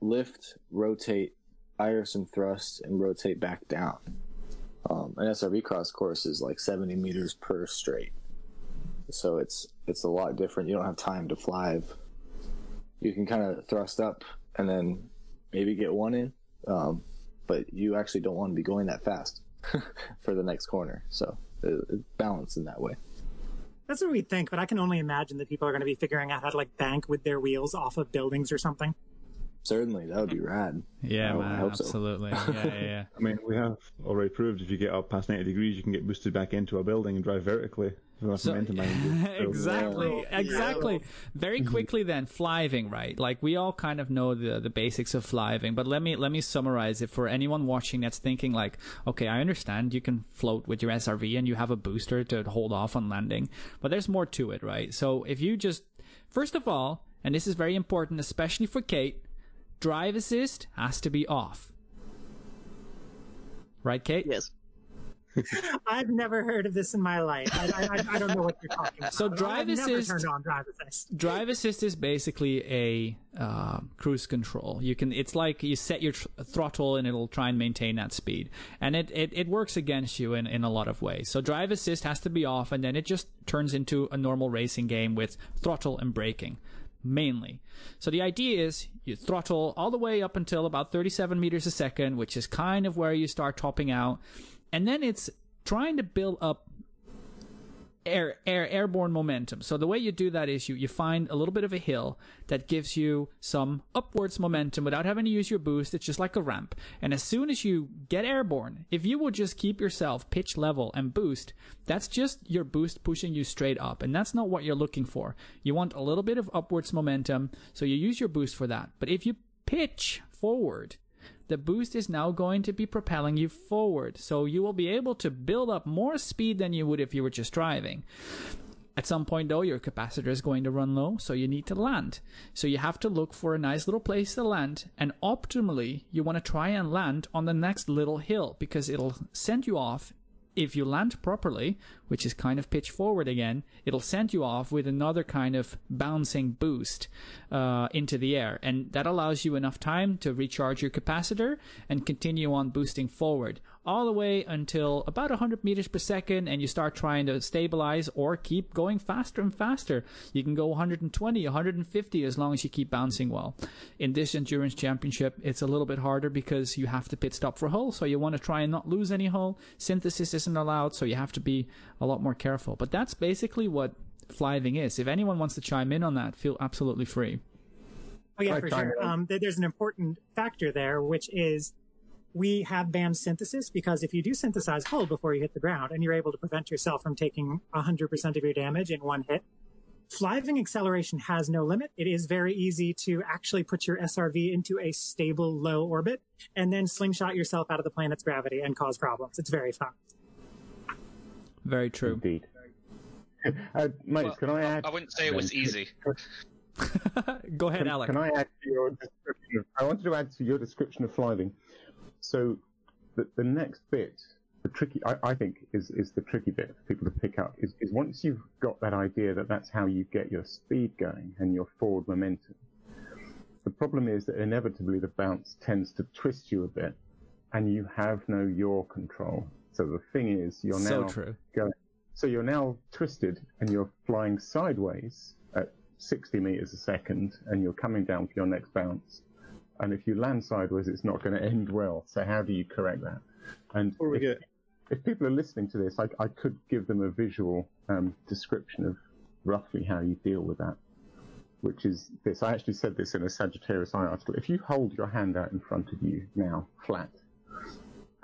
lift, rotate, iris some thrust, and rotate back down. Um, an SRV cross course is like 70 meters per straight so it's it's a lot different. You don't have time to fly. You can kind of thrust up and then maybe get one in, um, but you actually don't want to be going that fast for the next corner. So uh, uh, it, it's balanced in that way. That's what we think, but I can only imagine that people are going to be figuring out how to like bank with their wheels off of buildings or something. Certainly, that would be rad. Yeah, I man, hope so. absolutely. Yeah, yeah, yeah. I mean, we have already proved if you get up past 90 degrees, you can get boosted back into a building and drive vertically. With enough So- momentum behind you. So, exactly, exactly. Very mm-hmm. quickly then, flying, right? Like we all kind of know the the basics of flying, but let me let me summarize it for anyone watching that's thinking like, okay, I understand you can float with your SRV and you have a booster to hold off on landing, but there's more to it, right? So if you just first of all, and this is very important, especially for Kate, drive assist has to be off. Right, Kate? Yes. I've never heard of this in my life. I, I, I- don't know what you're talking about. So drive I've assist- drive assist. drive assist is basically a uh, cruise control you can it's like you set your tr- throttle and it'll try and maintain that speed and it, it, it works against you in, in a lot of ways so drive assist has to be off and then it just turns into a normal racing game with throttle and braking mainly so the idea is you throttle all the way up until about 37 meters a second which is kind of where you start topping out and then it's trying to build up air, air airborne momentum. So the way you do that is you, you find a little bit of a hill that gives you some upwards momentum without having to use your boost. It's just like a ramp. And as soon as you get airborne, if you will just keep yourself pitch level and boost, that's just your boost pushing you straight up. And that's not what you're looking for. You want a little bit of upwards momentum. So you use your boost for that. But if you pitch forward, the boost is now going to be propelling you forward. So you will be able to build up more speed than you would if you were just driving. At some point, though, your capacitor is going to run low, so you need to land. So you have to look for a nice little place to land, and optimally, you want to try and land on the next little hill because it'll send you off. If you land properly, which is kind of pitch forward again, it'll send you off with another kind of bouncing boost uh, into the air. And that allows you enough time to recharge your capacitor and continue on boosting forward all the way until about 100 meters per second and you start trying to stabilize or keep going faster and faster. You can go 120, 150 as long as you keep bouncing well. In this endurance championship, it's a little bit harder because you have to pit stop for hull, so you want to try and not lose any hull. Synthesis isn't allowed, so you have to be a lot more careful. But that's basically what flying is. If anyone wants to chime in on that, feel absolutely free. Oh yeah, for sure. Um, there's an important factor there, which is we have BAM synthesis because if you do synthesize hull before you hit the ground and you're able to prevent yourself from taking 100% of your damage in one hit, flying acceleration has no limit. It is very easy to actually put your SRV into a stable low orbit and then slingshot yourself out of the planet's gravity and cause problems. It's very fun. Very true. Indeed. Uh, mates, Well, can I add? I wouldn't say it was easy. Go ahead, Can, Alec. can I add to your description? Of, I wanted to add to your description of flying. So, the, the next bit, the tricky, I, I think, is is the tricky bit for people to pick up. Is, is once you've got that idea that that's how you get your speed going and your forward momentum. The problem is that inevitably the bounce tends to twist you a bit, and you have no yaw control. So the thing is, you're So now true. going so you're now twisted and you're flying sideways at 60 meters a second and you're coming down for your next bounce. And if you land sideways, it's not going to end well. So how do you correct that? And if, get if people are listening to this, I, I could give them a visual um, description of roughly how you deal with that, which is this. I actually said this in a Sagittarius Eye article. If you hold your hand out in front of you now, flat,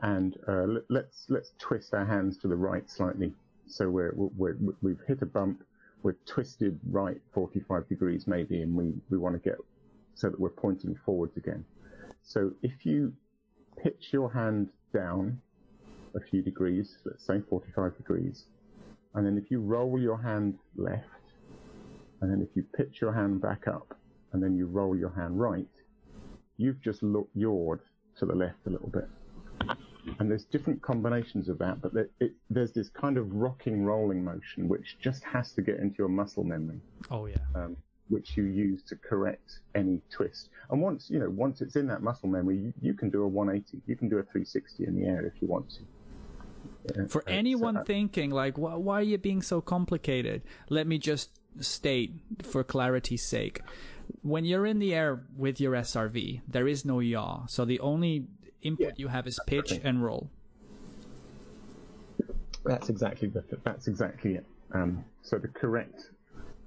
and uh, let, let's let's twist our hands to the right slightly, so we're, we're, we're we've hit a bump, we're twisted right 45 degrees maybe, and we we want to get so that we're pointing forwards again. So if you pitch your hand down a few degrees, let's say 45 degrees, and then if you roll your hand left, and then if you pitch your hand back up, and then you roll your hand right, you've just looked yawed to the left a little bit. And there's different combinations of that, but there, it, there's this kind of rocking, rolling motion which just has to get into your muscle memory Oh yeah. um, which you use to correct any twist. And once you know, once it's in that muscle memory, you, you can do a 180, you can do a 360 in the air if you want to. Yeah, For anyone so, uh, thinking like, why, why are you being so complicated? Let me just state, for clarity's sake, when you're in the air with your SRV, there is no yaw. So the only input Yeah. you have is pitch and roll. that's exactly the, that's exactly it. Um, so to correct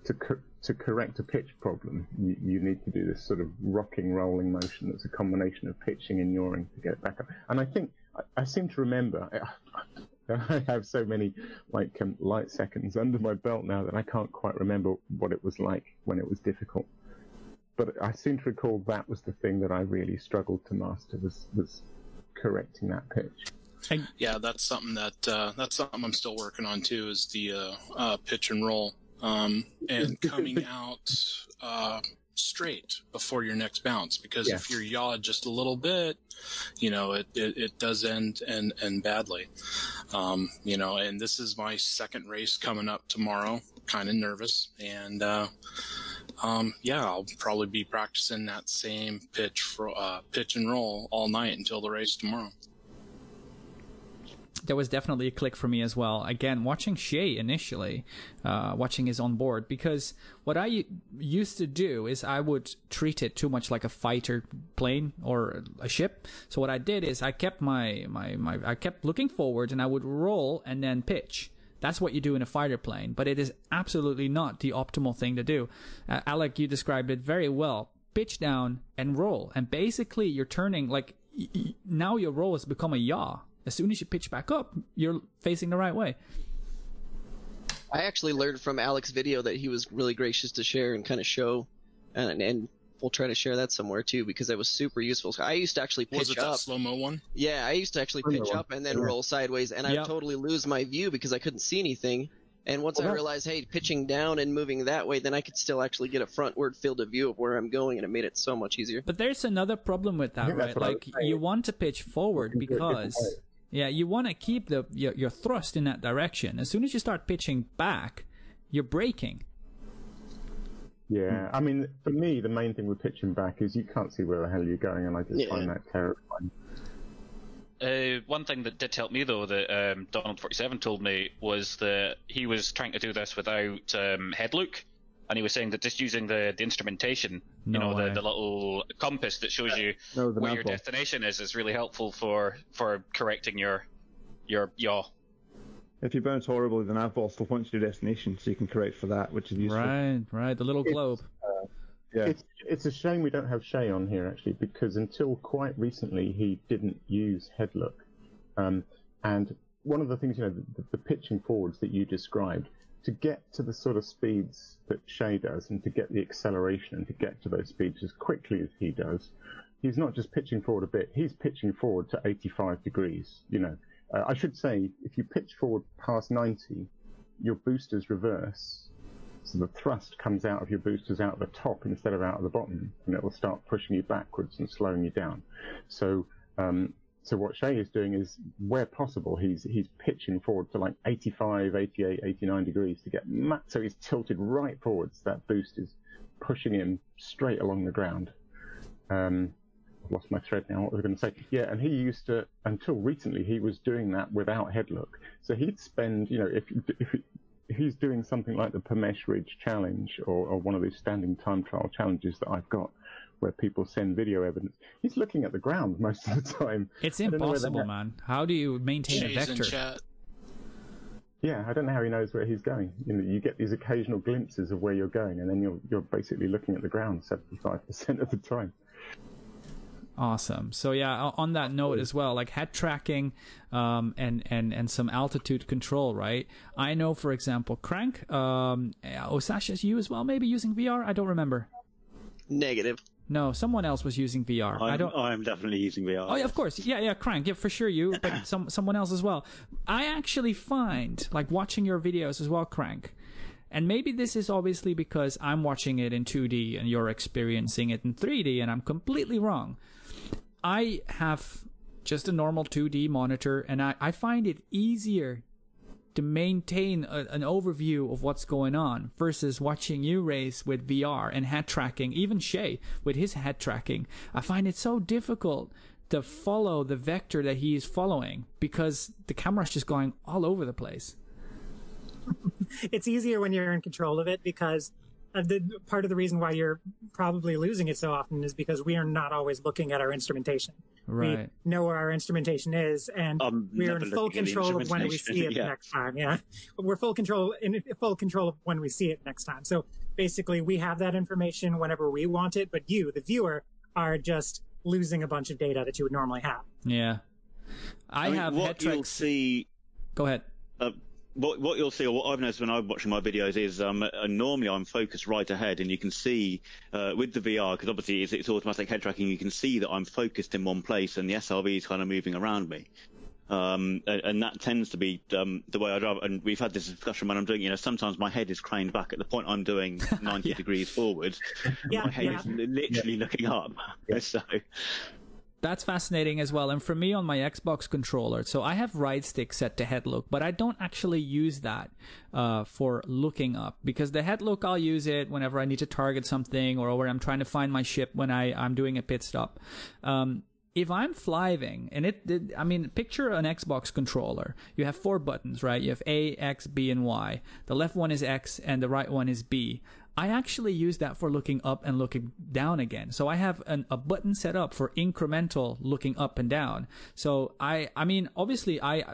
to co- to correct a pitch problem, you, you need to do this sort of rocking, rolling motion that's a combination of pitching and yawing to get it back up. And I think I, I seem to remember. I have so many like um, light seconds under my belt now that I can't quite remember what it was like when it was difficult. But I seem to recall that was the thing that I really struggled to master was was correcting that pitch. Yeah, that's something that uh, that's something I'm still working on too. Is the uh, uh, pitch and roll um, and coming out uh, straight before your next bounce. Because if you're yawed just a little bit, you know it, it, it does end and and badly. Um, you know, and this is my second race coming up tomorrow. Kind of nervous and. Uh, um, yeah, I'll probably be practicing that same pitch for uh, pitch and roll all night until the race tomorrow. There was definitely a click for me as well. Again, watching Shay initially, uh, watching his on board, because what I used to do is I would treat it too much like a fighter plane or a ship. So what I did is I kept my, my, my I kept looking forward and I would roll and then pitch. That's what you do in a fighter plane, but it is absolutely not the optimal thing to do. Uh, Alec, you described it very well. Pitch down and roll, and basically you're turning like now your roll has become a yaw. As soon as you pitch back up, you're facing the right way. I actually learned from Alec's video that he was really gracious to share and kind of show, and and we'll try to share that somewhere too because that was super useful. I used to actually pitch Was it up. that slow mo one? Yeah, I used to actually Another pitch one. up and then Yeah. roll sideways, and Yep. I totally lose my view because I couldn't see anything. And once Well, I realized, hey, pitching down and moving that way, then I could still actually get a frontward field of view of where I'm going, and it made it so much easier. But there's another problem with that, think right? Like you want to pitch forward Looking for a different because yeah, you want to keep the your, your thrust in that direction. As soon as you start pitching back, you're braking. Yeah, I mean, for me, the main thing with pitching back is you can't see where the hell you're going, and I just Yeah. find that terrifying. Uh, one thing that did help me though that um, Donald Forty Seven told me was that he was trying to do this without um, head look, and he was saying that just using the, the instrumentation, you know, the, the little compass that shows you No, where nav your destination is, is really helpful for for correcting your your yaw. If you bounce horribly, the nav ball still points to your destination, so you can correct for that, which is useful. Right, right. The little It's- globe. Yeah. It's it's a shame we don't have Shay on here actually, because until quite recently he didn't use head look, um, and one of the things you know the, the pitching forwards that you described to get to the sort of speeds that Shay does, and to get the acceleration and to get to those speeds as quickly as he does, he's not just pitching forward a bit; he's pitching forward to 85 degrees. You know, uh, I should say if you pitch forward past 90, your boosters reverse. So the thrust comes out of your boosters out the top instead of out of the bottom, and it will start pushing you backwards and slowing you down. So, um, so what Shay is doing is, where possible, he's he's pitching forward to like 85, 88, 89 degrees to get ma- so he's tilted right forwards. That boost is pushing him straight along the ground. Um, lost my thread now. What was I going to say? Yeah, and he used to until recently he was doing that without headlook. So he'd spend, you know, if if, if he's doing something like the Pamesh Ridge Challenge or, or one of these standing time trial challenges that I've got, where people send video evidence, he's looking at the ground most of the time. It's I don't know whether impossible, man. How do you maintain a vector? Yeah, I don't know how he knows where he's going. You know, you get these occasional glimpses of where you're going, and then you're you're basically looking at the ground seventy five percent of the time. Awesome. So yeah, on that note as well, like head tracking, um, and and and some altitude control, right? I know, for example, Crank, um, Osasha's you as well, maybe using VR. I don't remember. Negative. No, someone else was using VR. I'm, I don't. I'm definitely using VR. Oh yeah, of course. Yeah, yeah, Crank. Yeah, for sure you, but some someone else as well. I actually find like watching your videos as well, Crank. And maybe this is obviously because I'm watching it in 2D and you're experiencing it in 3D and I'm completely wrong. I have just a normal 2D monitor and I, I find it easier to maintain a, an overview of what's going on versus watching you race with VR and head tracking, even Shay with his head tracking. I find it so difficult to follow the vector that he is following because the camera's just going all over the place. it's easier when you're in control of it because uh, the part of the reason why you're probably losing it so often is because we are not always looking at our instrumentation. Right. We know where our instrumentation is, and I'm we're in full looking at the control of when we see it yeah. next time. Yeah, we're full control in full control of when we see it next time. So basically, we have that information whenever we want it, but you, the viewer, are just losing a bunch of data that you would normally have. Yeah. I, mean, have what head you'll see. Go ahead. Uh, what what you'll see, or what I've noticed when I'm watching my videos is, um, uh, normally I'm focused right ahead, and you can see uh, with the VR because obviously it's, it's automatic head tracking. You can see that I'm focused in one place, and the SRV is kind of moving around me. Um, and, and that tends to be um, the way I drive. And we've had this discussion when I'm doing, you know, sometimes my head is craned back at the point I'm doing 90 degrees forward. Yeah, my head yeah. is li- literally looking up. So That's fascinating as well. And for me on my Xbox controller, so I have right stick set to head look, but I don't actually use that uh, for looking up because the head look I'll use it whenever I need to target something or when I'm trying to find my ship when I I'm doing a pit stop. Um, if I'm flying, and it, it, I mean, picture an Xbox controller. You have four buttons, right? You have A, X, B, and Y. The left one is X, and the right one is B. I actually use that for looking up and looking down again. So I have an, a button set up for incremental looking up and down. So I, I mean, obviously, I,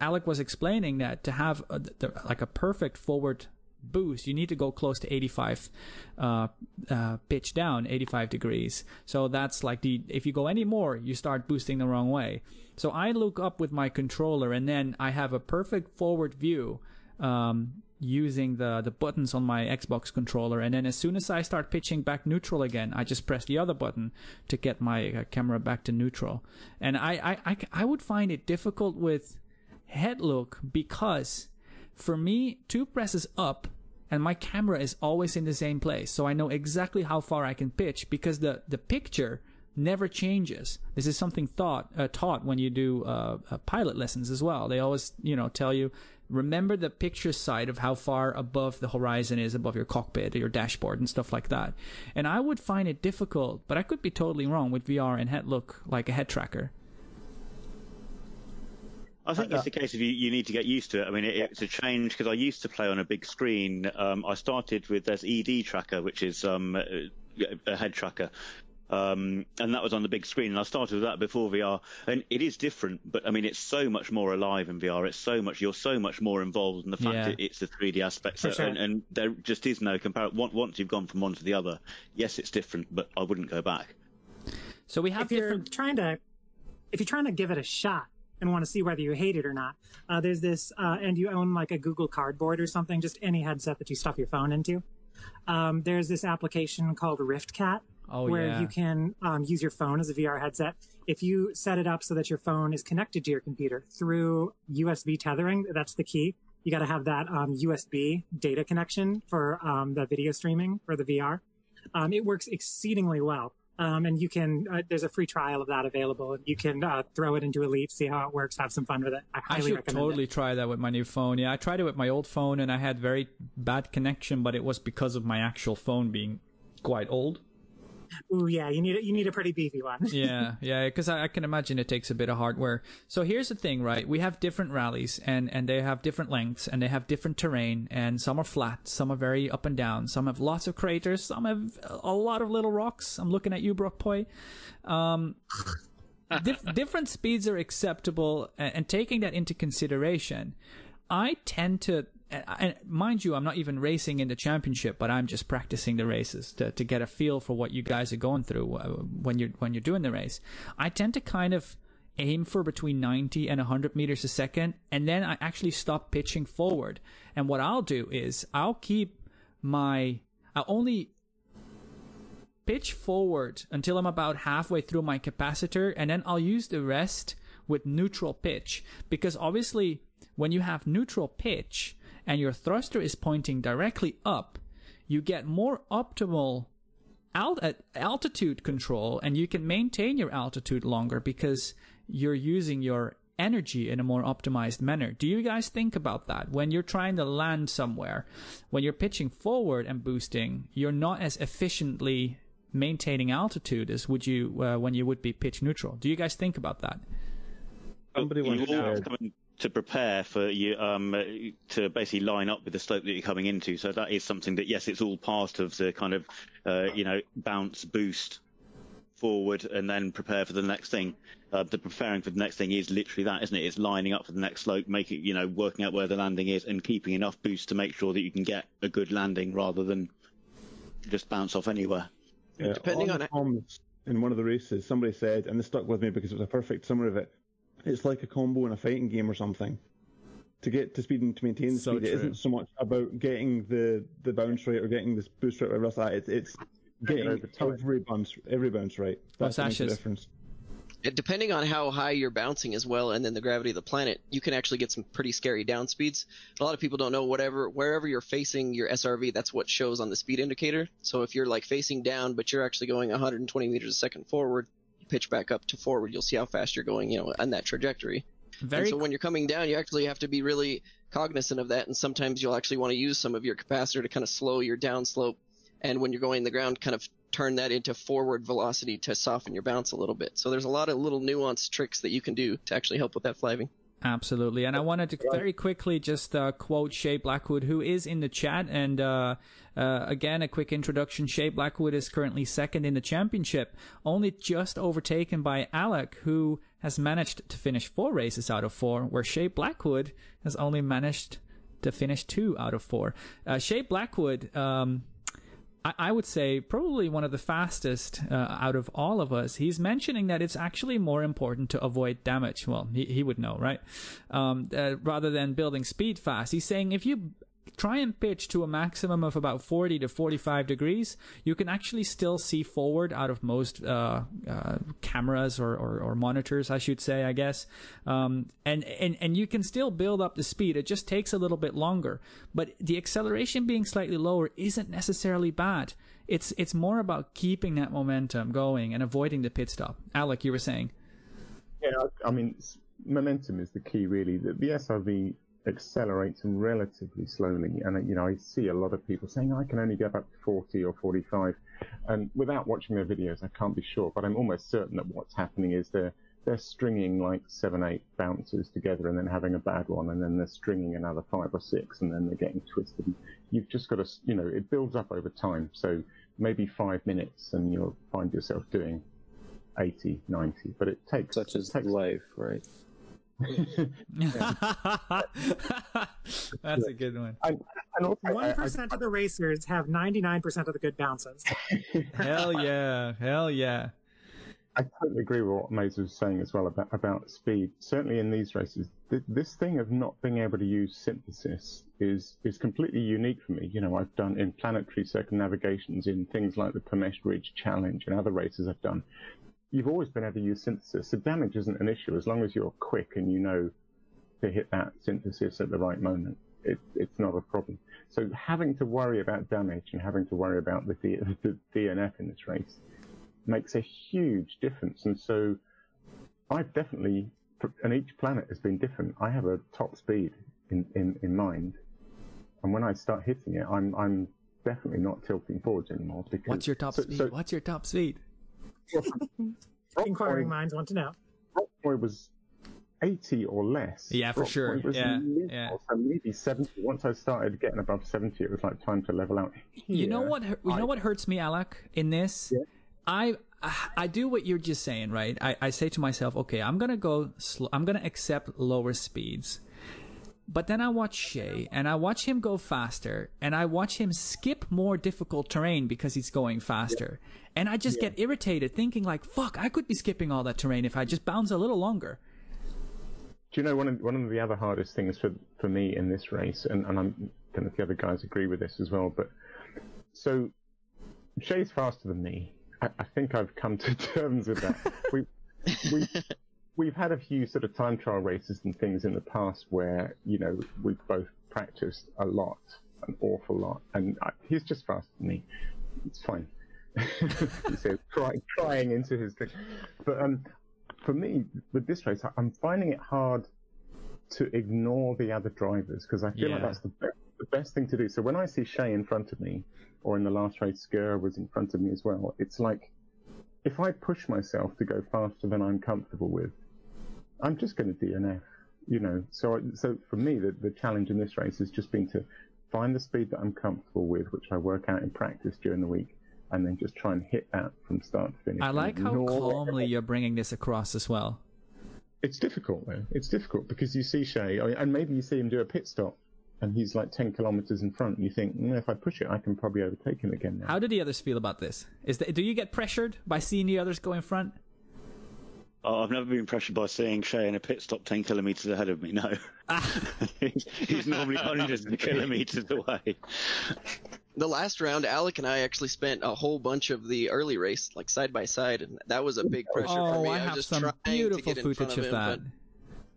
Alec was explaining that to have a, the, like a perfect forward boost, you need to go close to 85 uh, uh, pitch down, 85 degrees. So that's like the if you go any more, you start boosting the wrong way. So I look up with my controller, and then I have a perfect forward view. Um, using the the buttons on my Xbox controller and then as soon as I start pitching back neutral again I just press the other button to get my uh, camera back to neutral and I, I, I I would find it difficult with head look because for me two presses up and my camera is always in the same place so I know exactly how far I can pitch because the the picture never changes. This is something thought uh, taught when you do uh, uh, pilot lessons as well. They always, you know, tell you remember the picture side of how far above the horizon is above your cockpit or your dashboard and stuff like that. And I would find it difficult, but I could be totally wrong with VR and head look like a head tracker. I think it's the case of you, you need to get used to it. I mean, it, it's a change because I used to play on a big screen. Um, I started with this ED tracker, which is um, a a head tracker. Um, and that was on the big screen, and I started with that before VR, and it is different. But I mean, it's so much more alive in VR. It's so much you're so much more involved in the fact Yeah. that it's the 3D aspect, For So- sure. and, and there just is no comparison. Once you've gone from one to the other, yes, it's different, but I wouldn't go back. So we have if you're trying to if you're trying to give it a shot and want to see whether you hate it or not uh, there's this uh, and you own like a google cardboard or something just any headset that you stuff your phone into um, there's this application called riftcat Oh where yeah. you can um, use your phone as a vr headset if you set it up so that your phone is connected to your computer through usb tethering that's the key you got to have that um, usb data connection for um, the video streaming for the vr um, it works exceedingly well. Um, and you can, uh, there's a free trial of that available. You can uh, throw it into Elite, see how it works, have some fun with it. I I should recommend totally it. try that with my new phone. Yeah, I tried it with my old phone and I had very bad connection, but it was because of my actual phone being quite old. Ooh, yeah, you need a, you need a pretty beefy one. yeah, yeah, because I, I can imagine it takes a bit of hardware. So here's the thing, right? We have different rallies, and and they have different lengths, and they have different terrain, and some are flat, some are very up and down, some have lots of craters, some have a lot of little rocks. I'm looking at you, Brockpoy. Um, dif- different speeds are acceptable, and, and taking that into consideration, I tend to and mind you, I'm not even racing in the championship, but I'm just practicing the races to, to get a feel for what you guys are going through uh, when you're when you're doing the race. I tend to kind of aim for between 90 and 100 meters a second, and then I actually stop pitching forward. And what I'll do is I'll keep my I'll only pitch forward until I'm about halfway through my capacitor, and then I'll use the rest with neutral pitch because obviously when you have neutral pitch and your thruster is pointing directly up, you get more optimal alt- altitude control and you can maintain your altitude longer because you're using your energy in a more optimized manner. Do you guys think about that? When you're trying to land somewhere, when you're pitching forward and boosting, you're not as efficiently maintaining altitude as would you uh, when you would be pitch neutral. Do you guys think about that? Somebody once said to prepare for you um, to basically line up with the slope that you're coming into. So that is something that yes, it's all part of the kind of uh, you know bounce boost forward and then prepare for the next thing. Uh, the preparing for the next thing is literally that, isn't it? It's lining up for the next slope, making you know working out where the landing is and keeping enough boost to make sure that you can get a good landing rather than just bounce off anywhere. Yeah, Depending on it. in one of the races, somebody said, and this stuck with me because it was a perfect summary of it it's like a combo in a fighting game or something. To get to speed and to maintain the So speed, it true. isn't so much about getting the, the bounce rate or getting this boost rate or whatever else that. It's, it's getting every bounce every bounce right. That's what makes the difference. Depending on how high you're bouncing as well, and then the gravity of the planet, you can actually get some pretty scary down speeds. A lot of people don't know whatever wherever you're facing your SRV, that's what shows on the speed indicator. So if you're like facing down, but you're actually going 120 meters a second forward, you pitch back up to forward, you'll see how fast you're going, you know, on that trajectory. Very and so when you're coming down, you actually have to be really cognizant of that, and sometimes you'll actually want to use some of your capacitor to kind of slow your downslope, and when you're going the ground, kind of turn that into forward velocity to soften your bounce a little bit. So there's a lot of little nuanced tricks that you can do to actually help with that fliving. Absolutely. And I wanted to very quickly just uh, quote Shay Blackwood, who is in the chat. And uh, uh, again, a quick introduction. Shay Blackwood is currently second in the championship, only just overtaken by Alec, who has managed to finish four races out of four, where Shay Blackwood has only managed to finish two out of four. Uh, Shay Blackwood. Um, I, I would say probably one of the fastest uh, out of all of us. He's mentioning that it's actually more important to avoid damage. Well, he, he would know, right? Um, uh, rather than building speed fast. He's saying if you try and pitch to a maximum of about 40 to 45 degrees, you can actually still see forward out of most uh, uh, cameras or, or, or monitors, I should say, I guess. Um, and, and, and you can still build up the speed. It just takes a little bit longer. But the acceleration being slightly lower isn't necessarily bad. It's, it's more about keeping that momentum going and avoiding the pit stop. Alec, you were saying. Yeah, I mean, momentum is the key, really. The, the SRV accelerates relatively slowly, and you know, I see a lot of people saying I can only get up to 40 or 45, and without watching their videos, I can't be sure, but I'm almost certain that what's happening is they're they're stringing like seven, eight bounces together, and then having a bad one, and then they're stringing another five or six, and then they're getting twisted. You've just got to, you know, it builds up over time. So maybe five minutes, and you'll find yourself doing 80, 90, but it takes Such as takes life, right? That's a good one. And, and I- One I- percent of the racers have ninety nine percent of the good bounces. Hell yeah. Hell yeah. I totally agree with what Maze was saying as well about, about speed. Certainly in these races, th- this thing of not being able to use synthesis is is completely unique for me. You know, I've done in planetary circumnavigations, in things like the Pamesh Ridge Challenge and other races I've done. You've always been able to use synthesis. So damage isn't an issue as long as you're quick and you know to hit that synthesis at the right moment. It, it's not a problem. So having to worry about damage and having to worry about the, D, the DNF in this race makes a huge difference. And so I've definitely, and each planet has been different. I have a top speed in, in, in mind. And when I start hitting it, I'm, I'm definitely not tilting forwards anymore. Because What's your top so, speed? So What's your top speed? Inquiring minds want to know. Rockboy was 80 or less. Yeah, for Rockboy sure. Was Yeah, little, yeah. So maybe 70. Once I started getting above 70, it was like time to level out. You know what? hu- You know what hurts me, Alec, in this. I I do what you're just saying, right? I, I say to myself, okay, I'm gonna go. Sl- I'm gonna accept lower speeds. But then I watch Shay, and I watch him go faster, and I watch him skip more difficult terrain because he's going faster, and I just get irritated, thinking like, "Fuck, I could be skipping all that terrain if I just bounce a little longer." Do you know one of one of the other hardest things for for me in this race, and, and I'm don't know if the other guys agree with this as well, but so Shay's faster than me. I, I think I've come to terms with that. we we we've had a few sort of time trial races and things in the past where you know we've both practiced a lot, an awful lot, and I, he's just faster than me. It's fine. he says, crying, crying into his thing. But um, for me, with this race, I'm finding it hard to ignore the other drivers because I feel like that's the best, the best thing to do. So when I see Shay in front of me, or in the last race, Skur was in front of me as well, it's like if I push myself to go faster than I'm comfortable with, I'm just going to DNF. You know, so so for me, the the challenge in this race has just been to find the speed that I'm comfortable with, which I work out in practice during the week, and then just try and hit that from start to finish. I like how calmly you're bringing this across as well. it's difficult though. It's difficult because you see Shay, and maybe you see him do a pit stop, and he's like ten kilometers in front. And you think, mm, if I push it, I can probably overtake him again. Now. How do the others feel about this? Is the, do you get pressured by seeing the others go in front? Oh, I've never been pressured by seeing Shay in a pit stop 10 kilometres ahead of me, no. Ah. he's, he's normally hundreds of kilometres away. The last round, Alec and I actually spent a whole bunch of the early race like side by side, and that was a big pressure for Oh, me. I was have just some trying to beautiful get in front footage of him, that.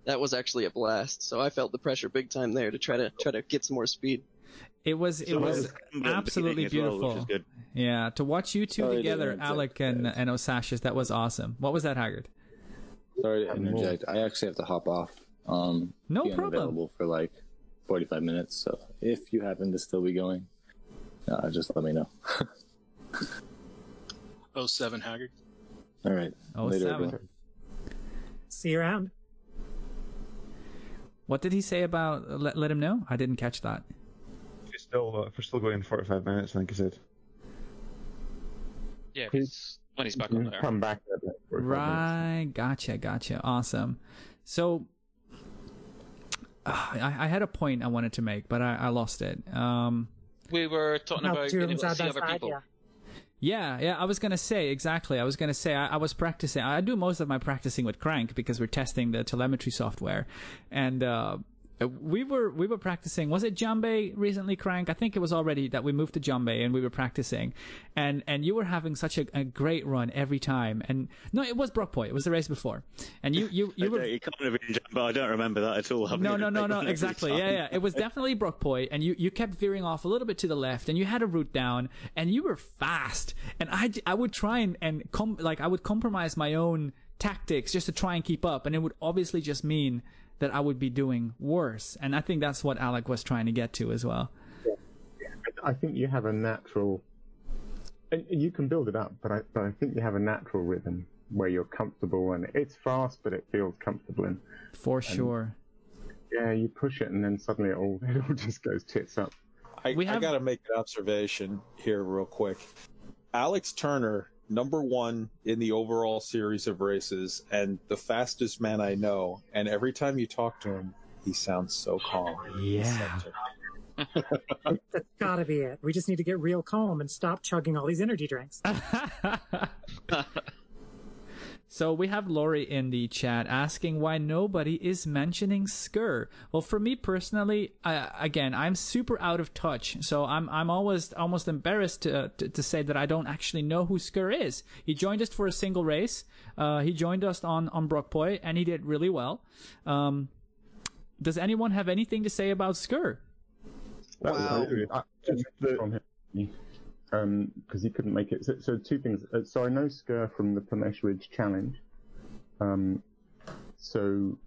That was actually a blast. So I felt the pressure big time there to try to try to get some more speed. It was it So was was absolutely beating as well, beautiful. which is good. Yeah, to watch you two oh, Sorry together, Alec and guys. and Osashis, that was awesome. What was that, Haggard? Sorry to I'm more- interject. I actually have to hop off. Um, No be problem. unavailable for like 45 minutes. So if you happen to still be going, uh, just let me know. 07 Haggard. All right. Oh, Later, seven. everyone. See you around. What did he say about let, let him know? I didn't catch that. He's still, uh, if we're still going in 45 minutes, I think he said. Yeah, if he's- when he's back on there. Come back. a bit for a minutes. Right, gotcha, gotcha. Awesome. So, uh, I, I had a point I wanted to make, but I, I lost it. Um, We were talking How about two of being able to see other side, people. yeah. Yeah, yeah, I was gonna say exactly. I was gonna say I, I was practicing. I do most of my practicing with Crank because we're testing the telemetry software, and uh, we were we were practicing. Was it Jambe recently, Crank? I think it was already that we moved to Jambe and we were practicing, and and you were having such a, a great run every time. And no, it was Brockpoint. It was the race before, and you you you were. It can't have been, but I don't remember that at all. No, no, no, no, exactly. time. Yeah, yeah. It was definitely Brookpoy, and you, you kept veering off a little bit to the left, and you had a route down, and you were fast. And I, I would try and, and com- like, I would compromise my own tactics just to try and keep up, and it would obviously just mean that I would be doing worse. And I think that's what Alec was trying to get to as well. Yeah. I think you have a natural, and you can build it up, but I, but I think you have a natural rhythm where you're comfortable and it's fast, but it feels comfortable. And For sure. yeah, you push it, and then suddenly it all it all just goes tits up. I, We have- I got to make an observation here, real quick. Alex Turner, number one in the overall series of races, and the fastest man I know. And every time you talk to him, he sounds so calm. Yeah. That's gotta be it. We just need to get real calm and stop chugging all these energy drinks. So we have Lori in the chat asking why nobody is mentioning Skur. Well, for me personally, I, again, I'm super out of touch, so I'm I'm always almost embarrassed to, to to say that I don't actually know who Skur is. He joined us for a single race. Uh, he joined us on on Brockpoy, and he did really well. Um, does anyone have anything to say about Skur? That was Wow. Really- I- just from him, um, because he couldn't make it. So, so two things. Uh, So I know Skur from the Pamesh Ridge Challenge. Um, so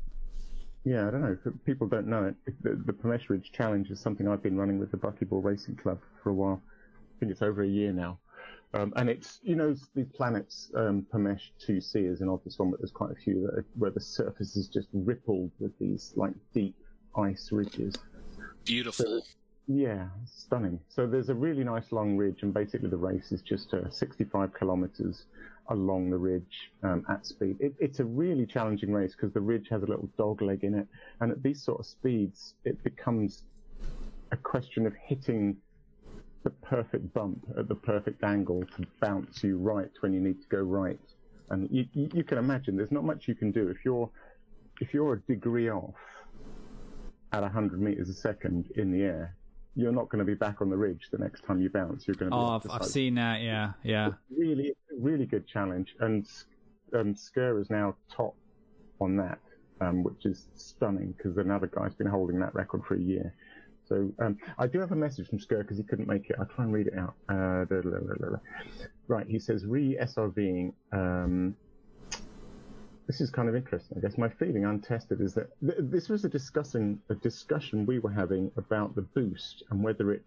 yeah, I don't know. if People don't know it. The, the Pamesh Ridge Challenge is something I've been running with the Buckyball Racing Club for a while, I think it's over a year now. Um, and it's, you know, the planets, um, Pamesh 2c is an obvious one, but there's quite a few that are, where the surface is just rippled with these like deep ice ridges. Beautiful. Yeah, stunning. So there's a really nice long ridge, and basically the race is just uh, 65 kilometers along the ridge um, at speed. It, it's a really challenging race because the ridge has a little dog leg in it, and at these sort of speeds, it becomes a question of hitting the perfect bump at the perfect angle to bounce you right when you need to go right. And you, you, can imagine there's not much you can do if you're if you're a degree off at 100 meters a second in the air. You're not going to be back on the ridge the next time you bounce. You're going to be Oh, I've, I've seen that. Yeah, yeah. really, really good challenge, and um, Skur is now top on that, um, which is stunning because another guy's been holding that record for a year. So um, I do have a message from Skur because he couldn't make it. I'll try and read it out. Uh. Right, he says re SRVing. Um, this is kind of interesting. I guess my feeling untested is that th- this was a discussing a discussion we were having about the boost and whether it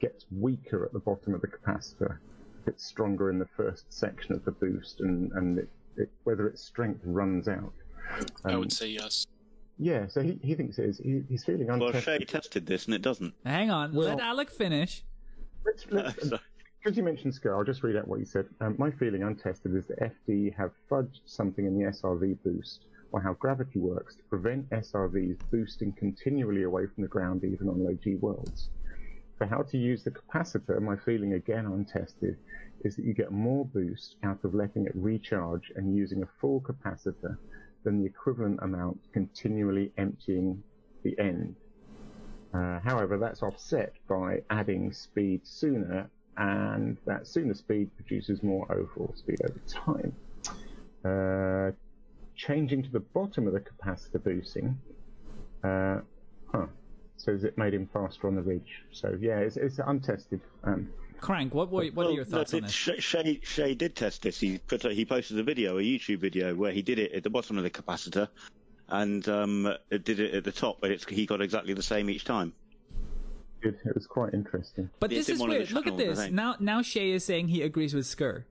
gets weaker at the bottom of the capacitor, if it's stronger in the first section of the boost, and and it, it, whether its strength runs out. I Um, would say yes. yeah, so he, he thinks it is. He, he's feeling untested. Well, untested. Shay tested this and it doesn't. Hang on, let Alec finish. Let's, let's, So- because you mentioned Skur, I'll just read out what you said. Um, my feeling untested is that FD have fudged something in the SRV boost, or how gravity works to prevent SRVs boosting continually away from the ground even on low G worlds. For how to use the capacitor, my feeling again untested is that you get more boost out of letting it recharge and using a full capacitor than the equivalent amount continually emptying the end. Uh, however, that's offset by adding speed sooner, and that sooner speed produces more overall speed over time. Uh, changing to the bottom of the capacitor boosting, uh, huh, says it made him faster on the ridge. So yeah, it's, it's untested. Um, Crank, what were, what are your thoughts no, on this? Shay, Shay, Shay did test this. He put a, he posted a video, a YouTube video, where he did it at the bottom of the capacitor, and um, did it at the top, but it's, he got exactly the same each time. It, it was quite interesting. But It's this is one of the weird. Look at this. Now, now Shay is saying he agrees with Skur.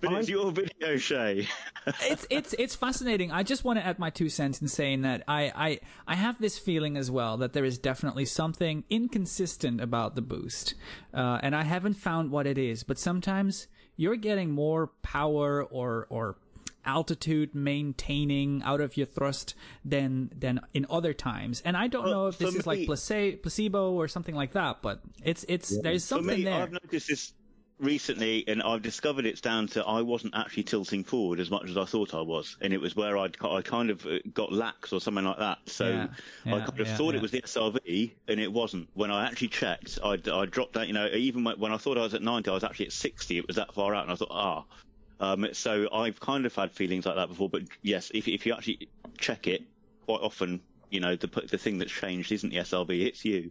But it's your video, Shay. it's it's it's fascinating. I just want to add my two cents in saying that I, I I have this feeling as well that there is definitely something inconsistent about the boost, uh, and I haven't found what it is. But sometimes you're getting more power or or altitude maintaining out of your thrust than than in other times. And I don't Well, know if this is like me- placebo, placebo or something like that. But it's it's there's For something me, there. I've noticed this recently, and I've discovered it's down to I wasn't actually tilting forward as much as I thought I was, and it was where I'd I kind of uh, got lax or something like that. So Yeah, I yeah, kind of yeah, thought yeah. it was the SRV, and it wasn't. When I actually checked, I I dropped out. You know, even when when I thought I was at 90, I was actually at 60. It was that far out, and I thought, ah. Um, so I've kind of had feelings like that before, but yes, if if you actually check it, quite often, you know, the the thing that's changed isn't the SRV, it's you.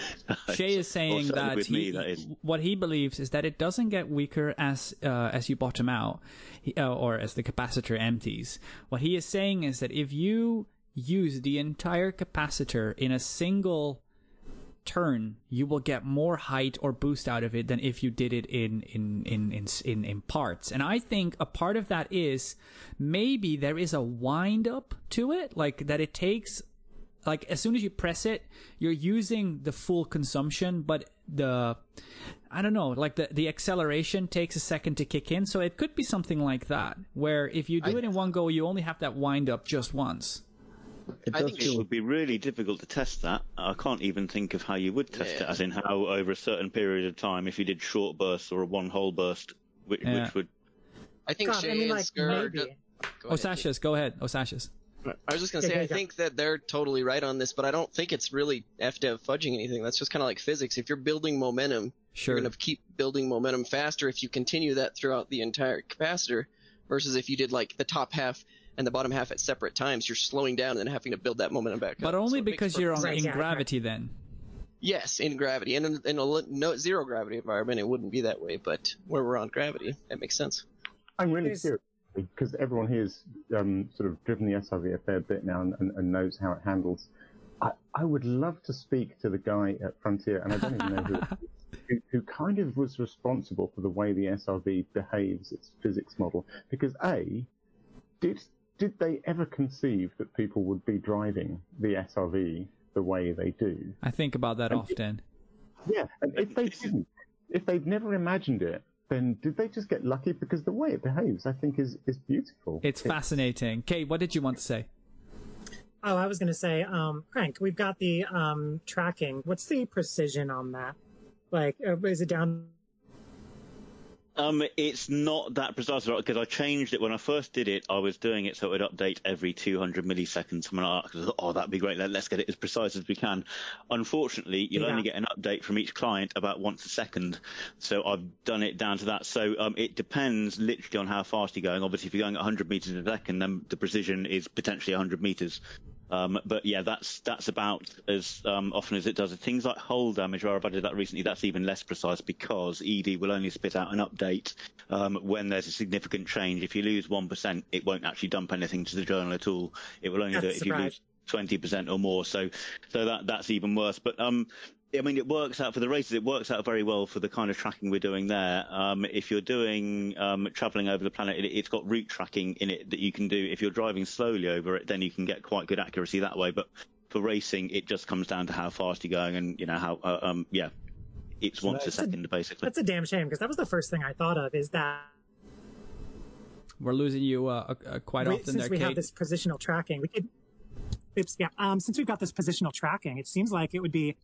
Shay is saying that, he, me, that is. what he believes is that it doesn't get weaker as uh, as you bottom out, uh, or as the capacitor empties. What he is saying is that if you use the entire capacitor in a single turn, you will get more height or boost out of it than if you did it in in in in in, in parts. And I think a part of that is maybe there is a wind up to it, like that it takes like as soon as you press it, you're using the full consumption, but the I don't know, like the the acceleration takes a second to kick in. So it could be something like that, where if you do it in one go, you only have that wind up just once. It I does think It would be really difficult to test that. I can't even think of how you would test it, as in how over a certain period of time, if you did short bursts or a one whole burst, which, Yeah. which would. I think God, Shay I mean, and like Skur are maybe. Go ahead. Osashas, go ahead. Osashas. I was just gonna say, go, I go. think that they're totally right on this, but I don't think it's really FDev fudging anything. That's just kind of like physics. If you're building momentum, Sure. you're gonna keep building momentum faster if you continue that throughout the entire capacitor, versus if you did like the top half and the bottom half at separate times, you're slowing down and then having to build that momentum back But up. But only So because you're on, perfect in yeah, gravity then. Yes, in gravity, and in, in a no, zero gravity environment, it wouldn't be that way. But where we're on gravity, that makes sense. I'm really There's- curious because everyone here's um, sort of driven the SRV a fair bit now and, and, and knows how it handles. I, I would love to speak to the guy at Frontier, and I don't even know who, who, who kind of was responsible for the way the SRV behaves, its physics model. Because A, did did they ever conceive that people would be driving the SRV the way they do? I think about that And- often. Yeah, and if they didn't, if they'd never imagined it, then did they just get lucky? Because the way it behaves, I think, is is beautiful. It's fascinating. Kate, what did you want to say? Oh, I was going to say, um, Crank, we've got the um, tracking. What's the precision on that? Like, uh, is it down? Um, it's not that precise because I changed it when I first did it. I was doing it so it would update every 200 milliseconds. When I thought, oh, that'd be great. Let, us get it as precise as we can. Unfortunately, you'll Yeah. only get an update from each client about once a second. So I've done it down to that. So um, it depends literally on how fast you're going. Obviously, if you're going at 100 meters a second, then the precision is potentially 100 meters. Um, but yeah, that's that's about as um, often as it does. Things like hull damage, where I've added that recently, that's even less precise because ED will only spit out an update um, when there's a significant change. If you lose one percent, it won't actually dump anything to the journal at all. It will only do it That's if you lose twenty percent or more. So so that that's even worse. But um, I mean, it works out for the races. It works out very well for the kind of tracking we're doing there. Um, if you're doing um, traveling over the planet, it, it's got route tracking in it that you can do. If you're driving slowly over it, then you can get quite good accuracy that way. But for racing, it just comes down to how fast you're going, and you know how uh, um yeah, it's once a That's a- second basically. That's a damn shame because that was the first thing I thought of. Is that We're losing you uh, uh, quite we- often since there, we Kate. have this positional tracking, we could. Oops, yeah. Um, since we've got this positional tracking, it seems like it would be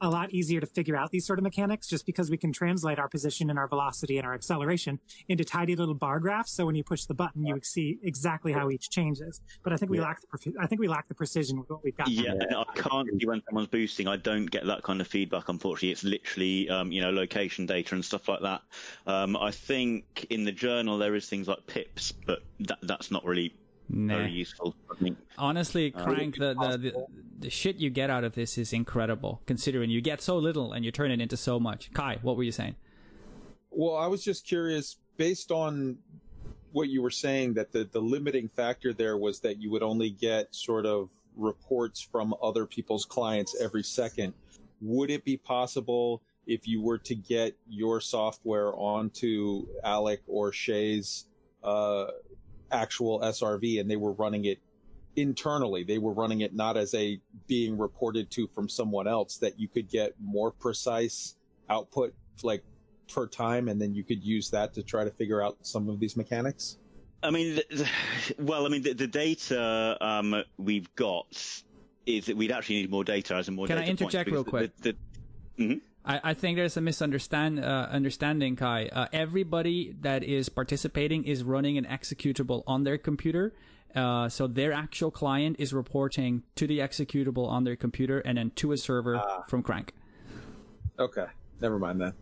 a lot easier to figure out these sort of mechanics just because we can translate our position and our velocity and our acceleration into tidy little bar graphs. So when you push the button, you see exactly how each changes. But I think we Yeah. lack the profi- I think we lack the precision with what we've got. Yeah, and I can't see when someone's boosting. I don't get that kind of feedback. Unfortunately, it's literally um, you know location data and stuff like that. Um, I think in the journal there is things like pips, but that, that's not really Nah. very useful. I think. Honestly, Uh, Crank, the, the, the, the shit you get out of this is incredible, considering you get so little and you turn it into so much. Kai, what were you saying? Well, I was just curious, based on what you were saying, that the, the limiting factor there was that you would only get sort of reports from other people's clients every second. Would it be possible if you were to get your software onto Alec or Shay's uh, actual SRV and they were running it internally, they were running it not as a being reported to from someone else, that you could get more precise output, like per time, and then you could use that to try to figure out some of these mechanics? I mean, the, the, well, I mean, the, the data um, we've got is that we'd actually need more data as in more Can I data points interject real quick? The, the, Mhm. I, I think there's a misunderstand uh, understanding, Kai. Uh, everybody that is participating is running an executable on their computer. Uh, so their actual client is reporting to the executable on their computer and then to a server from Crank. Okay, never mind then.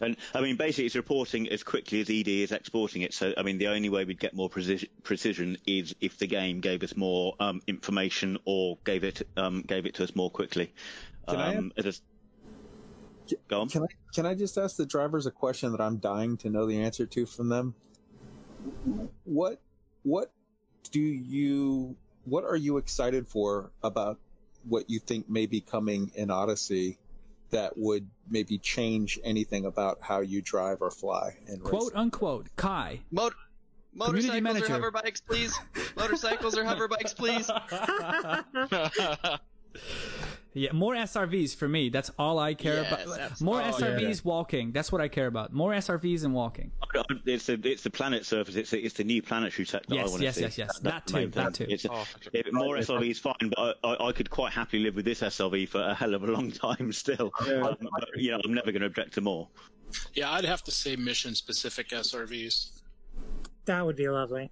And I mean, basically, it's reporting as quickly as ED is exporting it. So, I mean, the only way we'd get more precision, precision is if the game gave us more um, information or gave it um, gave it to us more quickly. Can I um, it is- Go. Can I can I just ask the drivers a question that I'm dying to know the answer to from them? What what do you what are you excited for about what you think may be coming in Odyssey that would maybe change anything about how you drive or fly in Quote racing? unquote, Kai. Motor- Community motorcycles or manager. hover bikes, please. Motorcycles or hover bikes, please. Yeah, more SRVs for me. That's all I care Yes, about. abs- More oh, SRVs walking. That's what I care about. More SRVs and walking. It's the it's the planet surface. It's the, it's the new planetary tech that I Yes, want to yes, see. yes, yes. That's That the main too, that too. It's, Oh, it- more SRV is fine, but I, I, I could quite happily live with this SRV for a hell of a long time still. Um, but you know, I'm never going to object to more. Yeah, I'd have to say mission specific SRVs. That would be lovely.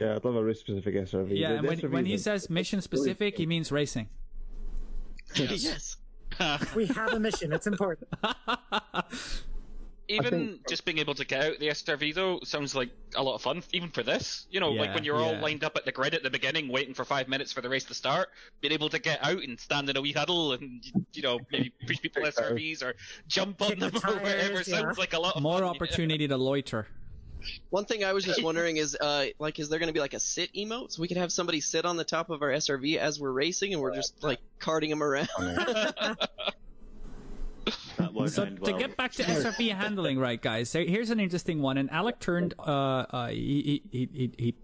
Yeah, I'd love a race specific SRV. Yeah, The- and the when, SRV when he says mission specific, he means racing. Yes. We have a mission. It's important. Even think- just being able to get out the SRV though sounds like a lot of fun, even for this. You know, like when you're all lined up at the grid at the beginning, waiting for five minutes for the race to start, being able to get out and stand in a wee huddle and you know maybe push people SRVs or jump on Kick the them or whatever yeah. sounds like a lot of More fun. opportunity to loiter. One thing I was just wondering is, uh, like, is there going to be like a sit emote so we could have somebody sit on the top of our SRV as we're racing and we're just like carting them around? So end to get back to SRV handling, right, guys? So here's an interesting one, and Alec turned. Uh, uh, he he he. he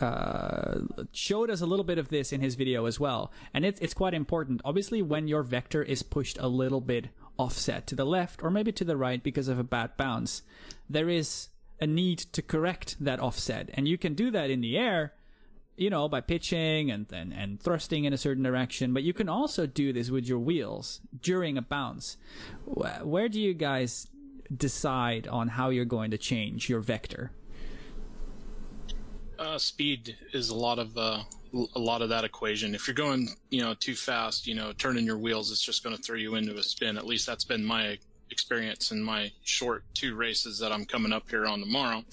uh, showed us a little bit of this in his video as well, and it's it's quite important. Obviously, when your vector is pushed a little bit offset to the left or maybe to the right because of a bad bounce, there is a need to correct that offset, and you can do that in the air you know, by pitching and, and, and thrusting in a certain direction, but you can also do this with your wheels during a bounce. Where do you guys decide on how you're going to change your vector? Uh, speed is a lot of uh, a lot of that equation. If you're going, you know, too fast, you know, turning your wheels, it's just going to throw you into a spin. At least that's been my experience in my short two races that I'm coming up here on tomorrow.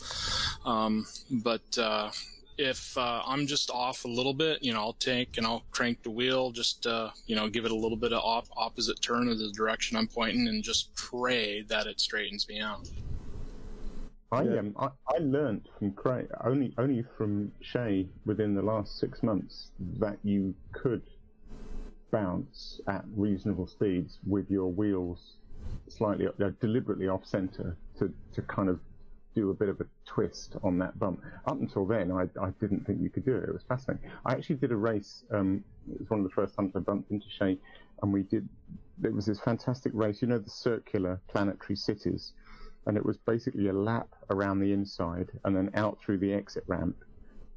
Um, but uh, if uh, I'm just off a little bit, you know, I'll take and I'll crank the wheel, just uh, you know, give it a little bit of op- opposite turn of the direction I'm pointing, and just pray that it straightens me out. I Yeah. um, I, I learnt from Craig only only from Shay within the last six months that you could bounce at reasonable speeds with your wheels slightly uh, deliberately off center to, to kind of do a bit of a twist on that bump. Up until then, I, I didn't think you could do it. It was fascinating. I actually did a race. Um, it was one of the first times I bumped into Shay, and we did. It was this fantastic race. You know the circular planetary cities and it was basically a lap around the inside and then out through the exit ramp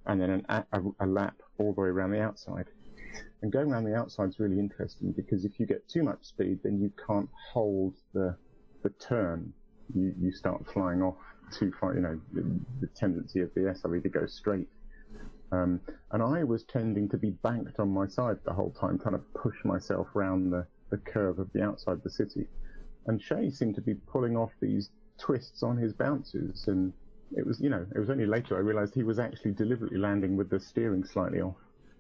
and then an, a, a lap all the way around the outside. And going around the outside is really interesting because if you get too much speed, then you can't hold the the turn. You you start flying off too far. You know the, the tendency of the SRV to go straight. Um, and I was tending to be banked on my side the whole time, trying to push myself round the, the curve of the outside of the city. And Shay seemed to be pulling off these twists on his bounces, and it was, you know, it was only later I realised he was actually deliberately landing with the steering slightly off.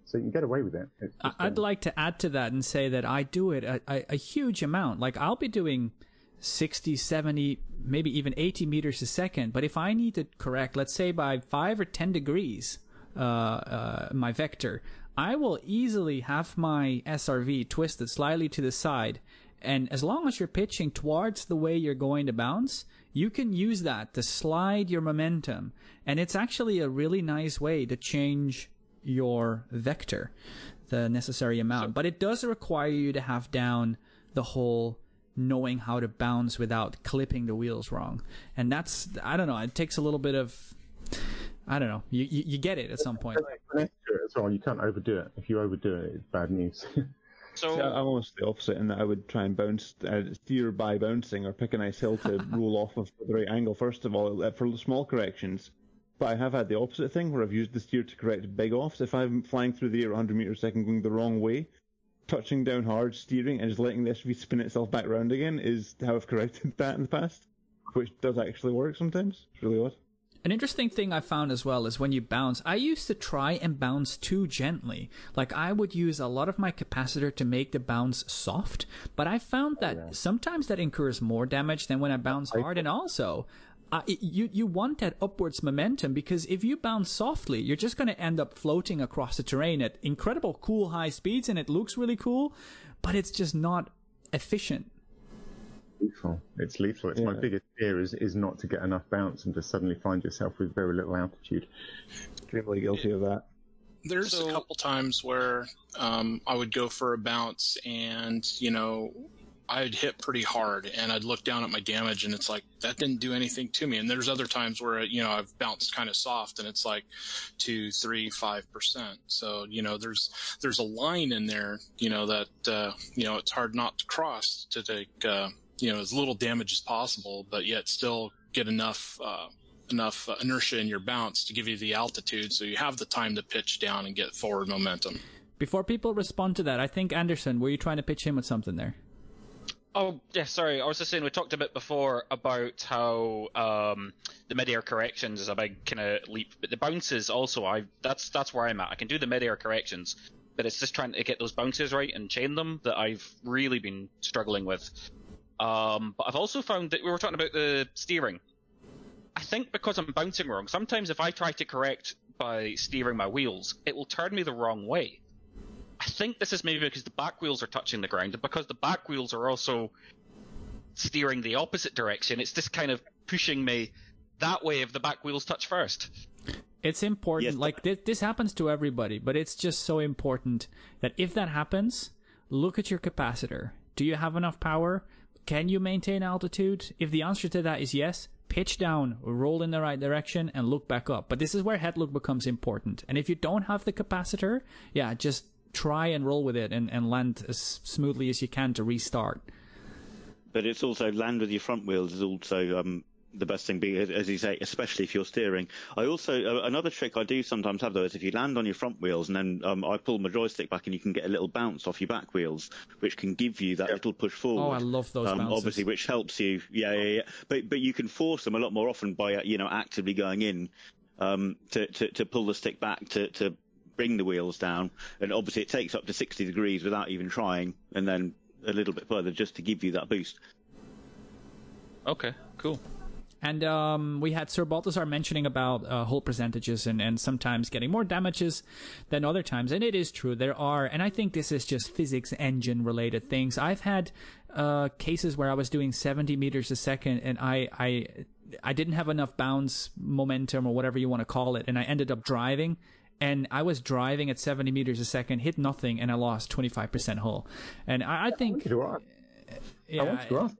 So you can get away with it. It's I- just, I'd um, like to add to that and say that I do it a, a, a huge amount. Like I'll be doing 60, 70, maybe even 80 meters a second. But if I need to correct, let's say by 5 or 10 degrees, uh, uh, my vector, I will easily have my SRV twisted slightly to the side. And as long as you're pitching towards the way you're going to bounce, you can use that to slide your momentum. And it's actually a really nice way to change your vector the necessary amount. but it does require you to have down the whole knowing how to bounce without clipping the wheels wrong. And that's, I don't know, it takes a little bit of, I don't know, you, you, you get it at some point. finesse to it as well. You can't overdo it. If you overdo it, it's bad news. So See, I- I'm almost the opposite in that I would try and bounce, uh, steer by bouncing, or pick a nice hill to roll off of the right angle. First of all, uh, for small corrections. But I have had the opposite thing where I've used the steer to correct big offs. If I'm flying through the air 100 meters a second, going the wrong way, touching down hard, steering, and just letting the SRV spin itself back around again is how I've corrected that in the past, which does actually work sometimes. It's really odd. An interesting thing I found as well is when you bounce, I used to try and bounce too gently. Like I would use a lot of my capacitor to make the bounce soft, but I found oh, that sometimes that incurs more damage than when I bounce hard. And also, uh, you you want that upwards momentum because if you bounce softly, you're just going to end up floating across the terrain at incredible cool high speeds, and it looks really cool, but it's just not efficient. lethal. It's lethal. It's my biggest fear is, is not to get enough bounce and to suddenly find yourself with very little altitude. Extremely guilty of that. There's So- a couple times where um, I would go for a bounce and, you know, I'd hit pretty hard and I'd look down at my damage and it's like, that didn't do anything to me. And there's other times where, you know, I've bounced kind of soft and it's like two, three, five percent. So, you know, there's, there's a line in there, you know, that, uh, you know, it's hard not to cross to take, uh, you know, as little damage as possible, but yet still get enough, uh, enough uh, inertia in your bounce to give you the altitude so you have the time to pitch down and get forward momentum. Before people respond to that, I think Anderson, were you trying to pitch him with something there? Oh, yeah, sorry. I was just saying we talked a bit before about how um, the mid-air corrections is a big kind of leap, but the bounces also. I that's that's where I'm at. I can do the mid-air corrections, but it's just trying to get those bounces right and chain them that I've really been struggling with. Um, but I've also found that we were talking about the steering, I think because I'm bouncing wrong, sometimes if I try to correct by steering my wheels, it will turn me the wrong way. I think this is maybe because the back wheels are touching the ground, and because the back wheels are also steering the opposite direction, it's just kind of pushing me that way if the back wheels touch first. It's important. Yes. Like this, this happens to everybody, but it's just so important that if that happens, look at your capacitor. Do you have enough power? Can you maintain altitude? If the answer to that is yes, pitch down, roll in the right direction, and look back up. But this is where head look becomes important. And if you don't have the capacitor, yeah, just try and roll with it and, and land as smoothly as you can to restart. But it's also land with your front wheels is also um, the best thing, be as you say, especially if you're steering. I also uh, another trick I do sometimes have though is if you land on your front wheels and then um, I pull my joystick back and you can get a little bounce off your back wheels, which can give you that little push forward. Oh, I love those um, bounces. Obviously, which helps you. Yeah, yeah, yeah. But but you can force them a lot more often by uh, you know actively going in um, to, to to pull the stick back to to bring the wheels down, and obviously it takes up to 60 degrees without even trying, and then a little bit further just to give you that boost. Okay, cool. And um, we had Sir Balthazar mentioning about uh, hull percentages and, and sometimes getting more damages than other times. And it is true. There are, and I think this is just physics engine related things. I've had uh, cases where I was doing 70 meters a second and I, I, I didn't have enough bounce momentum or whatever you want to call it. And I ended up driving and I was driving at 70 meters a second, hit nothing, and I lost 25% hull. And I, I think, wanted to yeah, I wanted to ask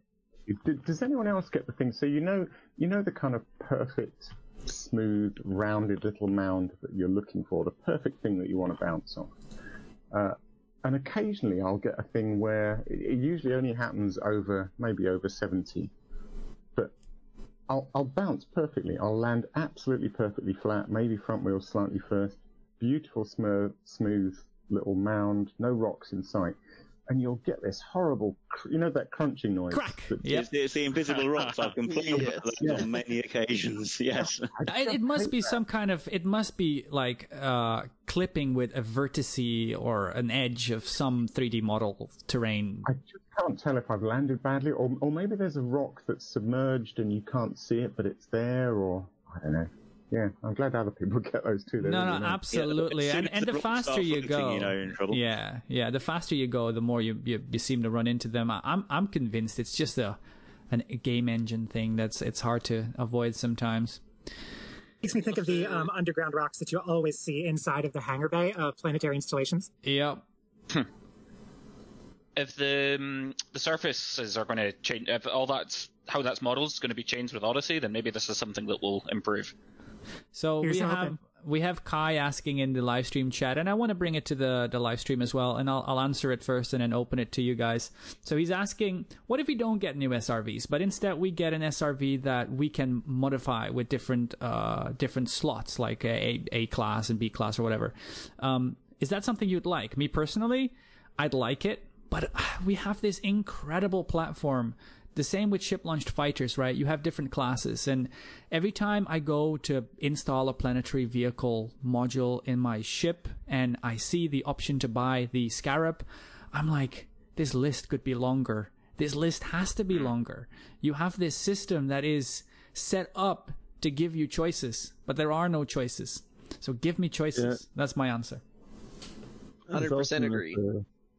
does anyone else get the thing? So you know, you know the kind of perfect, smooth, rounded little mound that you're looking for, the perfect thing that you want to bounce on. Uh, and occasionally I'll get a thing where it, it usually only happens over maybe over 70, but I'll, I'll bounce perfectly. I'll land absolutely perfectly flat, maybe front wheel slightly first. Beautiful, smooth, smooth little mound, no rocks in sight. And you'll get this horrible, cr- you know, that crunching noise. Crack. that Yep. It's, it's the invisible rocks. I've complained about those Yes. on many occasions. Yes. I, it must be some kind of it must be like uh clipping with a vertice or an edge of some 3d model terrain I just can't tell if I've landed badly, or or maybe there's a rock that's submerged and you can't see it, but it's there, or I don't know. Yeah, I'm glad other people get those too. They're no really no nice. absolutely as soon and and the the faster you go you know you're in trouble. yeah yeah the faster you go the more you you, you seem to run into them I- i'm i'm convinced it's just a an, a game engine thing that's it's hard to avoid sometimes Makes me think of the um, underground rocks that you always see inside of the hangar bay of planetary installations. yep If the um, the surfaces are going to change, if all that's how that's modeled is going to be changed with Odyssey, then maybe this is something that will improve. So Here's we have we have Kai asking in the live stream chat, and I want to bring it to the the live stream as well, and I'll I'll answer it first and then open it to you guys. So he's asking, what if we don't get new SRVs, but instead we get an SRV that we can modify with different uh different slots, like a A class and B class or whatever. Um, is that something you'd like? Me personally, I'd like it, but we have this incredible platform the same with ship launched fighters, right? You have different classes, and every time I go to install a planetary vehicle module in my ship and I see the option to buy the Scarab, I'm like, this list could be longer. This list has to be hmm. longer. You have this system that is set up to give you choices, but there are no choices. So give me choices. That's my answer. 100% awesome agree.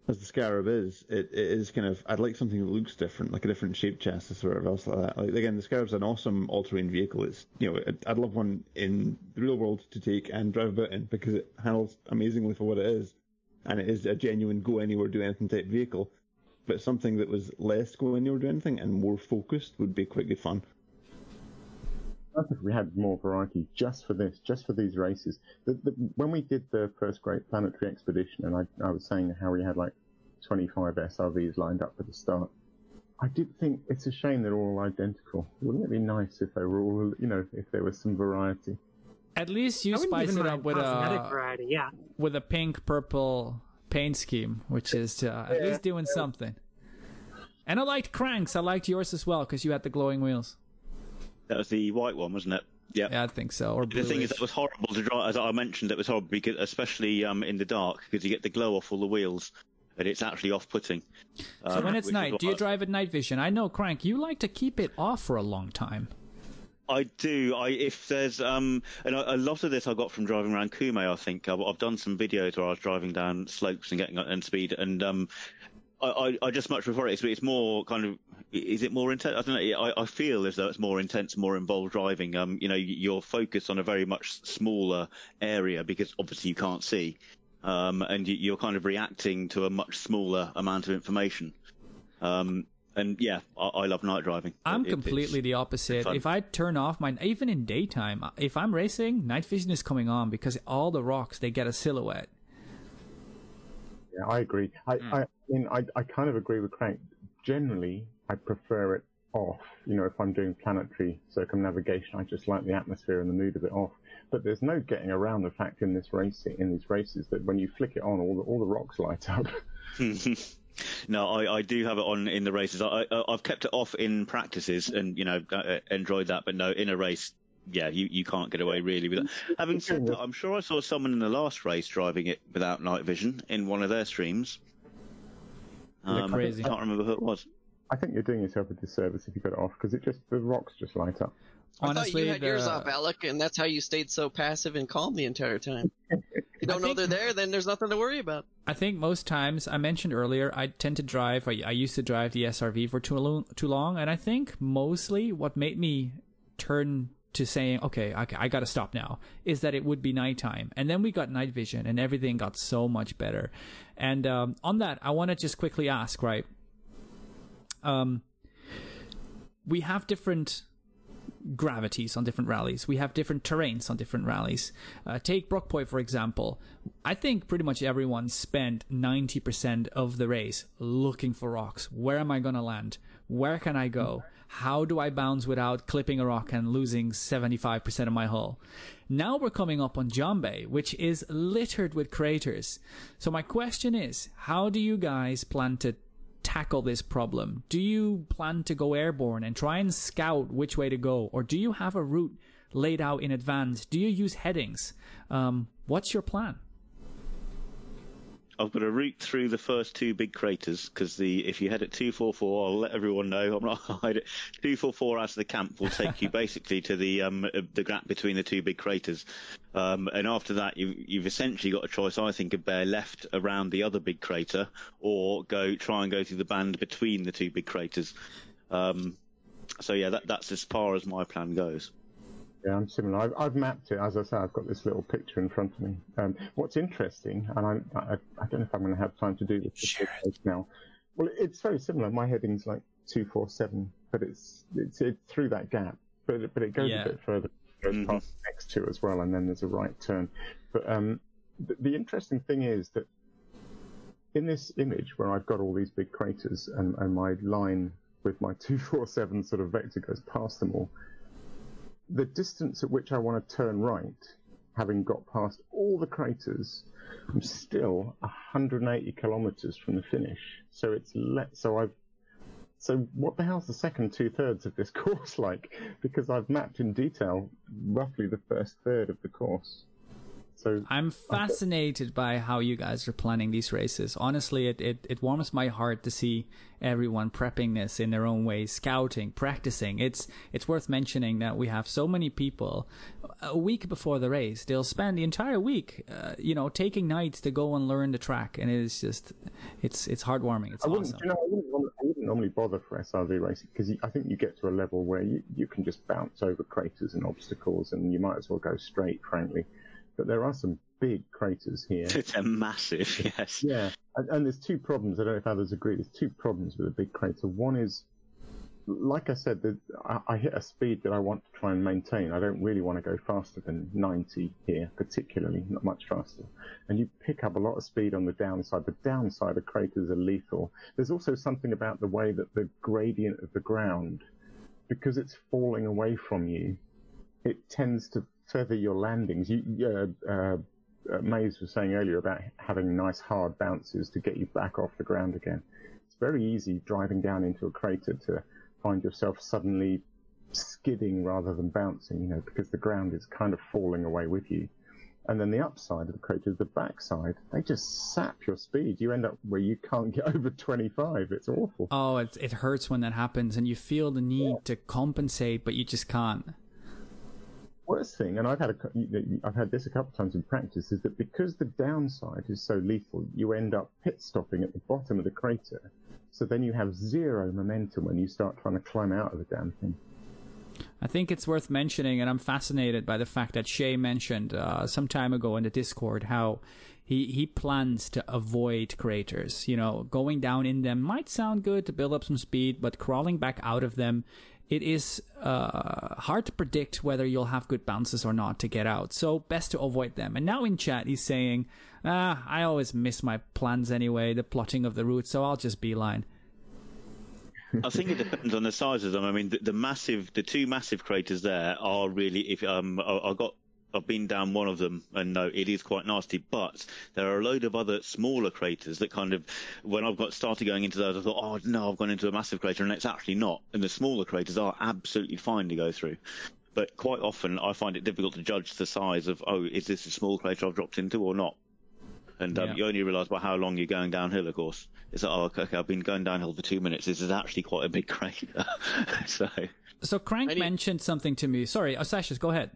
As the, Scarab is, it, it is kind of. I'd like something that looks different, like a different shaped chassis or whatever else like that. Like again, the Scarab's an awesome all-terrain vehicle. It's you know, I'd- I'd love one in the real world to take and drive about in because it handles amazingly for what it is, and it is a genuine go anywhere, do anything type vehicle. But something that was less go anywhere, do anything, and more focused would be quite good fun. I think we had more variety just for this, just for these races. The, the, when we did the first Great Planetary Expedition, and I, I was saying how we had like 25 SRVs lined up for the start, I did think it's a shame they're all identical. Wouldn't it be nice if they were all, you know, if there was some variety? At least you I spice it up with a variety. Yeah, with a pink purple paint scheme, which is uh, at least doing something. And I liked Cranks. I liked yours as well because you had the glowing wheels. That was the white one, wasn't it? Yeah. Yeah, I think so. Or The thing is, bluish. that was horrible to drive. As I mentioned, it was horrible because, especially um, in the dark, because you get the glow off all the wheels, and it's actually off-putting. So Um, when it's night, do you what- drive at night vision? I know, Crank, you like to keep it off for a long time. I do. I if there's um, and a, a lot of this I got from driving around Kumay. I think I've, I've done some videos where I was driving down slopes and getting up and speed, and um, I, I, I just much prefer it. It's, it's more kind of. Is it more intense? I don't know. I, I feel as though it's more intense, more involved driving. Um, you know, you're focused on a very much smaller area because obviously you can't see, um, and you, you're kind of reacting to a much smaller amount of information. Um, and yeah, I, I love night driving. I'm it- completely the opposite. If I turn off my, even in daytime, if I'm racing, night vision is coming on because all the rocks they get a silhouette. Yeah, I agree. I, Hmm. I mean, I, I kind of agree with Crank. Generally, I prefer it off. You know, if I'm doing planetary circumnavigation, I just like the atmosphere and the mood of it off. But there's no getting around the fact in this race, in these races, that when you flick it on, all the all the rocks light up. no, I, I do have it on in the races. I, I, I've kept it off in practices and, you know, uh, enjoyed that. But no, in a race, yeah, you, you can't get away really with that. Having said that, I'm sure I saw someone in the last race driving it without night vision in one of their streams. Um, crazy. I can't remember who it was. I think you're doing yourself a disservice if you got it off because it just the rocks just light up. I thought Honestly, you had yours off, Alec, and that's how you stayed so passive and calm the entire time. You don't know think- they're there, then there's nothing to worry about. I think most times I mentioned earlier I tend to drive. I, I used to drive the SRV for too long, too long, and I think mostly what made me turn to saying, okay, I, I got to stop now, is that it would be nighttime, and then we got night vision, and everything got so much better. And um, on that, I want to just quickly ask, right? Um, we have different gravities on different rallies. We have different terrains on different rallies. Uh, take Brockpoy, for example. I think pretty much everyone spent 90% of the race looking for rocks. Where am I going to land? Where can I go? How do I bounce without clipping a rock and losing 75% of my hull? Now we're coming up on Jombe, which is littered with craters. So my question is, how do you guys plan to tackle this problem? Do you plan to go airborne and try and scout which way to go, or do you have a route laid out in advance? Do you use headings? Um, what's your plan? I've got to route through the first two big craters because the if you head at two four four, I'll let everyone know. I'm not hide it. Two four four out of the camp will take you basically to the um uh, the gap between the two big craters, um, and after that you you've essentially got a choice. I think of bear left around the other big crater or go try and go through the band between the two big craters. Um, so yeah, that that's as far as my plan goes. Yeah, I'm similar. I've, I've mapped it. As I say, I've got this little picture in front of me. Um, what's interesting, and I, I, I don't know if I'm going to have time to do this Share now. Well, it's very similar. My heading's like two four seven, but it's it's, it's through that gap, but it- but it goes Yeah. a bit further. It goes Mhm. past next two as well, and then there's a right turn. But um, the, the interesting thing is that in this image where I've got all these big craters and, and my line with my 247 sort of vector goes past them all, the distance at which I want to turn right, having got past all the craters, I'm still 180 kilometers from the finish. So it's let, so I've, so what the hell's the second two thirds of this course like? Because I've mapped in detail roughly the first third of the course. So I'm fascinated by how you guys are planning these races. Honestly, it, it, it warms my heart to see everyone prepping this in their own way, scouting, practicing. It's it's worth mentioning that we have so many people a week before the race. They'll spend the entire week, uh, you know, taking nights to go and learn the track, and it is just it's it's heartwarming. It's I wouldn't, awesome. you know, I wouldn't, normally- I wouldn't normally bother for SRV racing because I think you get to a level where you, you can just bounce over craters and obstacles, and you might as well go straight, frankly. But there are some big craters here. They're massive, yes. Yeah, and, and there's two problems. I don't know if others agree. There's two problems with a big crater. One is, like I said, that I, I hit a speed that I want to try and maintain. I don't really want to go faster than 90 here, particularly, not much faster. And you pick up a lot of speed on the downside. The downside of craters are lethal. There's also something about the way that the gradient of the ground, because it's falling away from you, it tends to feather your landings. You, uh, uh, uh, Maze was saying earlier about having nice hard bounces to get you back off the ground again. It's very easy driving down into a crater to find yourself suddenly skidding rather than bouncing, you know, because the ground is kind of falling away with you. And then the upside of the crater, the backside, they just sap your speed. You end up where you can't get over 25. It's awful. Oh, it it hurts when that happens, and you feel the need to compensate, but you just can't. Worst thing, and I've had a, I've had this a couple of times in practice, is that because the downside is so lethal, you end up pit stopping at the bottom of the crater. So then you have zero momentum when you start trying to climb out of the damn thing. I think it's worth mentioning, and I'm fascinated by the fact that Shay mentioned uh, some time ago in the Discord how he, he plans to avoid craters. You know, going down in them might sound good to build up some speed, but crawling back out of them, it is uh, hard to predict whether you'll have good bounces or not to get out. So best to avoid them. And now in chat, he's saying, ah, I always miss my plans anyway, the plotting of the route, so I'll just beeline. I think it depends on the size of them. I mean, the, the massive, the two massive craters there are really. If um, I, I got, I've been down one of them, and no, it is quite nasty. But there are a load of other smaller craters that kind of, when I've got started going into those, I thought, oh no, I've gone into a massive crater, and it's actually not. And the smaller craters are absolutely fine to go through. But quite often, I find it difficult to judge the size of, oh, is this a small crater I've dropped into or not? And um, Yeah. you only realise by how long you're going downhill, of course. It's like, oh, okay, okay, I've been going downhill for two minutes. This is actually quite a big crater. so, So Crank I mentioned something to me. Sorry, oh, Sasha, go ahead.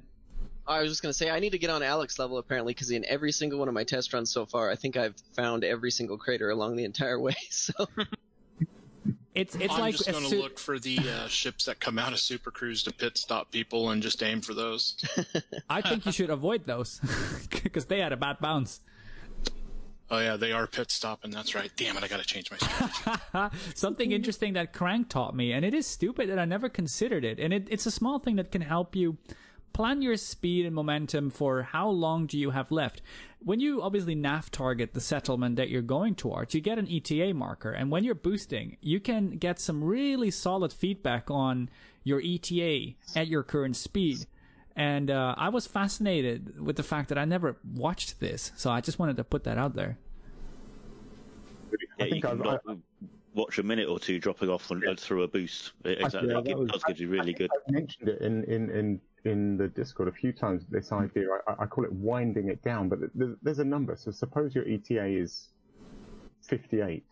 I was just gonna say I need to get on Alec's level apparently because in every single one of my test runs so far, I think I've found every single crater along the entire way. So It's it's I'm like just going to soo- look for the uh, ships that come out of Super Cruise to pit stop people and just aim for those. I think you should avoid those because they had a bad bounce. Oh yeah, they are pit stopping. That's right. Damn it, I got to change my strategy. Something interesting that Crank taught me, and it is stupid that I never considered it. And it, it's a small thing that can help you plan your speed and momentum for how long do you have left. When you obviously nav target the settlement that you're going towards, you get an ETA marker, and when you're boosting, you can get some really solid feedback on your ETA at your current speed. And uh, I was fascinated with the fact that I never watched this, so I just wanted to put that out there. yeah, I you think can I've, drop- watch a minute or two dropping off on, through a boost. Exactly. yeah, It that was- does give you really good. I've mentioned it in, in, in, in the Discord a few times. This idea, mm. I, I call it winding it down, but th- there's a number. So suppose your ETA is 58.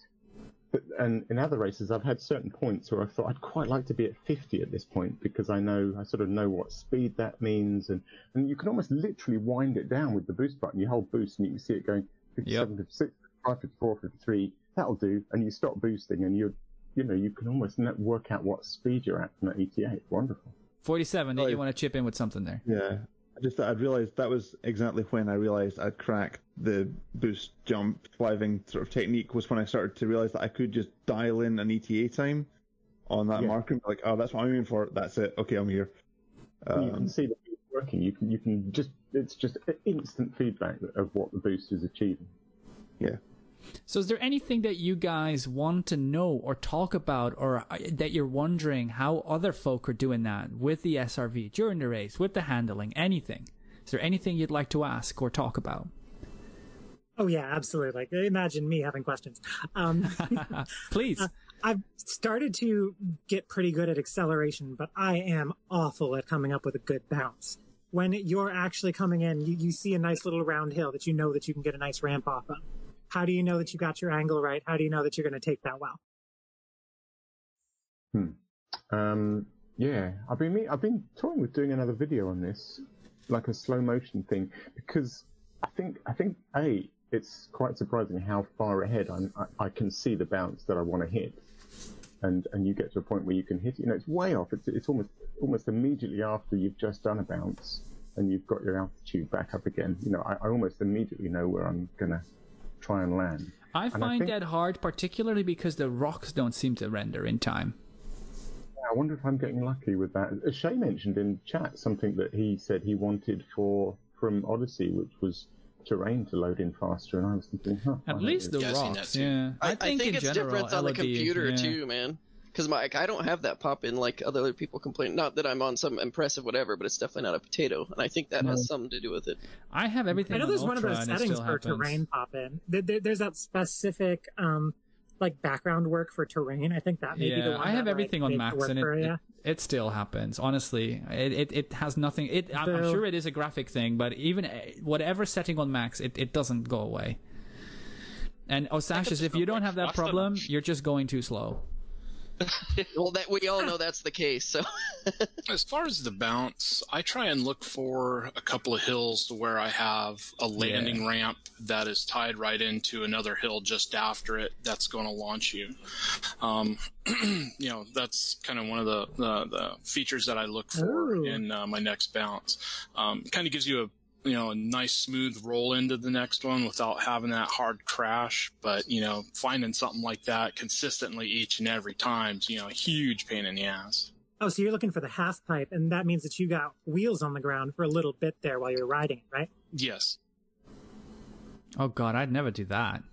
But, and in other races, I've had certain points where I thought I'd quite like to be at 50 at this point because I know I sort of know what speed that means, and, and you can almost literally wind it down with the boost button. You hold boost and you can see it going 57, 56, 55, 54, 53. That'll do, and you stop boosting, and you're you know, you can almost work out what speed you're at from that ETA. It's wonderful. 47, did you want to chip in with something there? Yeah. I just I'd realised that was exactly when I realised I'd cracked the boost jump flying sort of technique was when I started to realise that I could just dial in an ETA time on that Yeah. marker. and be Like, oh, that's what I'm aiming for. That's it. Okay, I'm here. you Um, can see that it's working. You can you can just it's just instant feedback of what the boost is achieving. yeah. So, is there anything that you guys want to know or talk about, or uh, that you're wondering how other folk are doing that with the SRV during the race, with the handling, anything? Is there anything you'd like to ask or talk about? Oh yeah, absolutely. Like, imagine me having questions. Um, Please. I've started to get pretty good at acceleration, but I am awful at coming up with a good bounce. When you're actually coming in, you, you see a nice little round hill that you know that you can get a nice ramp off of. How do you know that you got your angle right? How do you know that you're going to take that well? Um, yeah, I've been I've been toying with doing another video on this, like a slow motion thing, because I think I think a it's quite surprising how far ahead I'm, I, I can see the bounce that I want to hit, and and you get to a point where you can hit it. You know, it's way off. It's it's almost almost immediately after you've just done a bounce and you've got your altitude back up again. You know, I, I almost immediately know where I'm gonna try and land. I and I find think- that hard, particularly because the rocks don't seem to render in time. I wonder if I'm getting lucky with that. Shay mentioned in chat something that he said he wanted for from Odyssey, which was terrain to load in faster, and I was thinking, huh. At least the not? Yeah, I've seen that rocks. too. Yeah, I, I think, in it's general, different on the computer yeah. too, man. Because like I don't have that pop in like other people complain. Not that I'm on some impressive whatever, but it's definitely not a potato, and I think that has something to do with it. I have everything. I know on there's one of Ultra those settings for happens. terrain pop in. There, there- there's that specific um, like background work for terrain. I think that may be the Yeah, one I have that, everything like, on max, and it, it, it still happens. Honestly, it it, it has nothing. It I'm, I'm sure it is a graphic thing, but even uh, whatever setting on max, it, it doesn't go away. And Osashis, if you don't have that problem, you're just going too slow. well, that we all know that's the case. So As far as the bounce, I try and look for a couple of hills to where I have a landing ramp that is tied right into another hill just after it that's going to launch you. Um, you know, that's kind of one of the, the, the features that I look for Ooh. in uh, my next bounce. Um, kind of gives you a you know, a nice smooth roll into the next one without having that hard crash. But, you know, finding something like that consistently each and every time is, you know, a huge pain in the ass. Oh, so you're looking for the half pipe, and that means that you got wheels on the ground for a little bit there while you're riding it, right? Yes. Oh god, I'd never do that.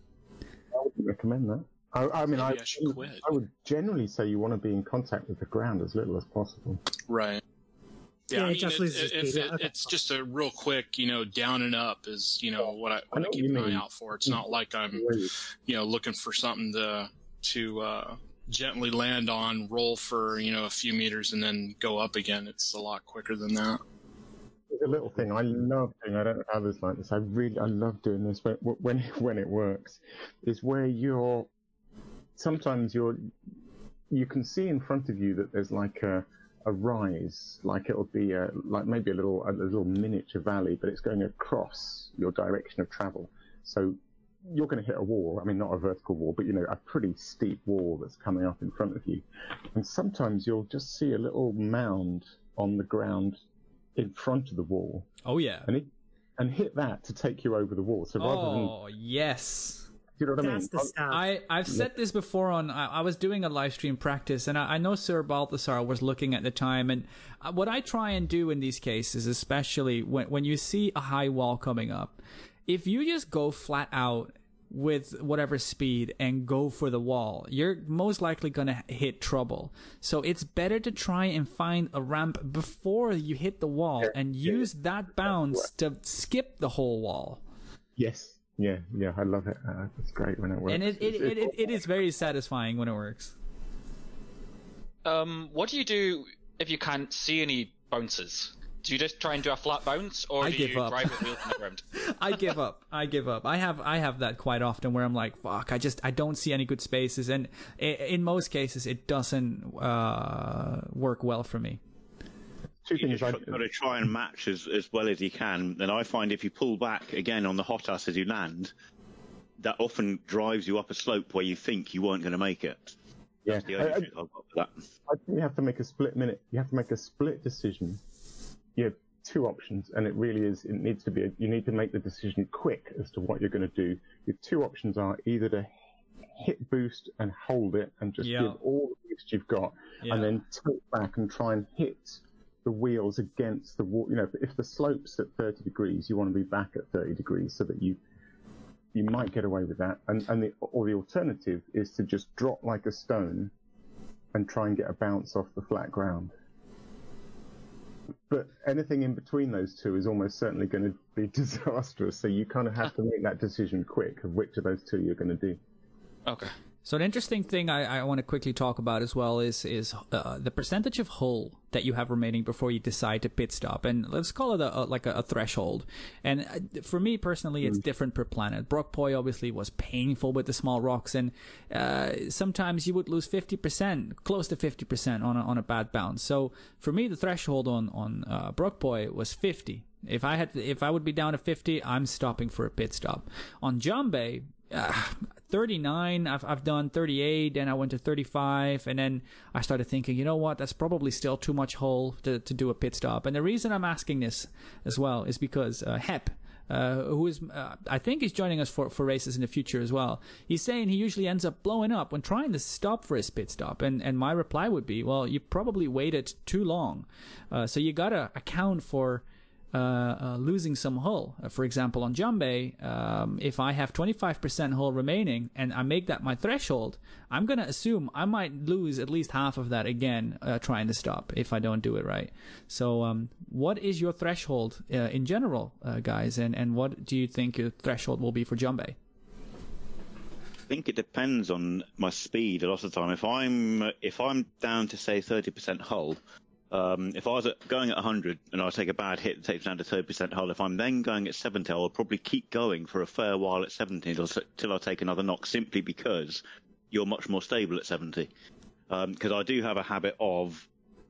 I wouldn't recommend that. I, I mean, I, I should quit. I would generally say you want to be in contact with the ground as little as possible. Right. Yeah, Yeah, I mean, just it- it- if it, okay. it's just a real quick, you know, down and up is, you know, what I, what I, know what keep you an eye out for. It's not like I'm, you know, looking for something to, to, uh, gently land on, roll for, you know, a few meters and then go up again. It's a lot quicker than that. It's a little thing I love doing. I don't know how others like this. I really, I love doing this when when when it works. Is where you're. Sometimes you're. You can see in front of you that there's like a a rise, like it'll be a like maybe a little a little miniature valley, but it's going across your direction of travel. So you're going to hit a wall. I mean, not a vertical wall, but you know, a pretty steep wall that's coming up in front of you. And sometimes you'll just see a little mound on the ground in front of the wall Oh yeah. and, it, and hit that to take you over the wall. So rather than, Oh yes. Do you know what I mean? The stuff. I, I've said this before on I, I was doing a live stream practice and I, I know Sir Balthasar was looking at the time and uh, what I try and do in these cases especially when when you see a high wall coming up if you just go flat out with whatever speed and go for the wall you're most likely going to hit trouble so it's better to try and find a ramp before you hit the wall and use that bounce to skip the whole wall Yes. Yeah, yeah, I love it. Uh, it's great when it works. and it it, It's- it, it, it is very satisfying when it works Um, what do you do if you can't see any bounces? Do you just try and do a flat bounce, or I do give you up. drive with wheels on the ground? I give up. I give up. I have I have that quite often where I'm like, fuck, I just I don't see any good spaces, and in most cases it doesn't uh, work well for me. Two You things I just got to try and match as, as well as you can. And I find if you pull back again on the HOTAS as you land, that often drives you up a slope where you think you weren't going to make it. yeah, That's the I, only I, truth I've got for that. I think you have to make a split minute. You have to make a split decision. You have two options, and it really is. It needs to be. A, you need to make the decision quick as to what you're going to do. Your two options are either to hit boost and hold it, and just Yeah. give all the boost you've got, Yeah. and then tilt back and try and hit the wheels against the wall. You know, if the slope's at 30 degrees, you want to be back at 30 degrees so that you you might get away with that. And and the or the alternative is to just drop like a stone and try and get a bounce off the flat ground. But anything in between those two is almost certainly going to be disastrous. So you kind of have to make that decision quick of which of those two you're going to do. Okay. So an interesting thing I, I want to quickly talk about as well is is uh, the percentage of hull that you have remaining before you decide to pit stop, and let's call it a, a like a, a threshold. And uh, for me personally, it's different per planet. Brockpoy obviously was painful with the small rocks, and uh, sometimes you would lose fifty percent, close to fifty percent on a, on a bad bounce. So for me, the threshold on on uh, Brockpoy was fifty. If I had, if I would be down to 50, I'm stopping for a pit stop. On Jumbe, uh, 39, I've, I've done 38, and I went to 35, and then I started thinking, you know what, that's probably still too much hole to, to do a pit stop. And the reason I'm asking this as well is because uh, Hep, uh, who is, uh, I think is joining us for, for races in the future as well. He's saying he usually ends up blowing up when trying to stop for his pit stop. And, and my reply would be, well, you probably waited too long. Uh, so you gotta account for, losing some hull. Uh, for example, on Jumbe, um, if I have 25% hull remaining and I make that my threshold, I'm going to assume I might lose at least half of that again uh, trying to stop if I don't do it right. So, um, what is your threshold uh, in general, uh, guys? And, and what do you think your threshold will be for Jumbe? I think it depends on my speed a lot of the time. If I'm if I'm down to say 30% hull, um, if I was at, going at 100 and I take a bad hit that takes down to 30% hull, if I'm then going at 70, I'll probably keep going for a fair while at 70 until, I take another knock, simply because you're much more stable at 70. because I do have a habit of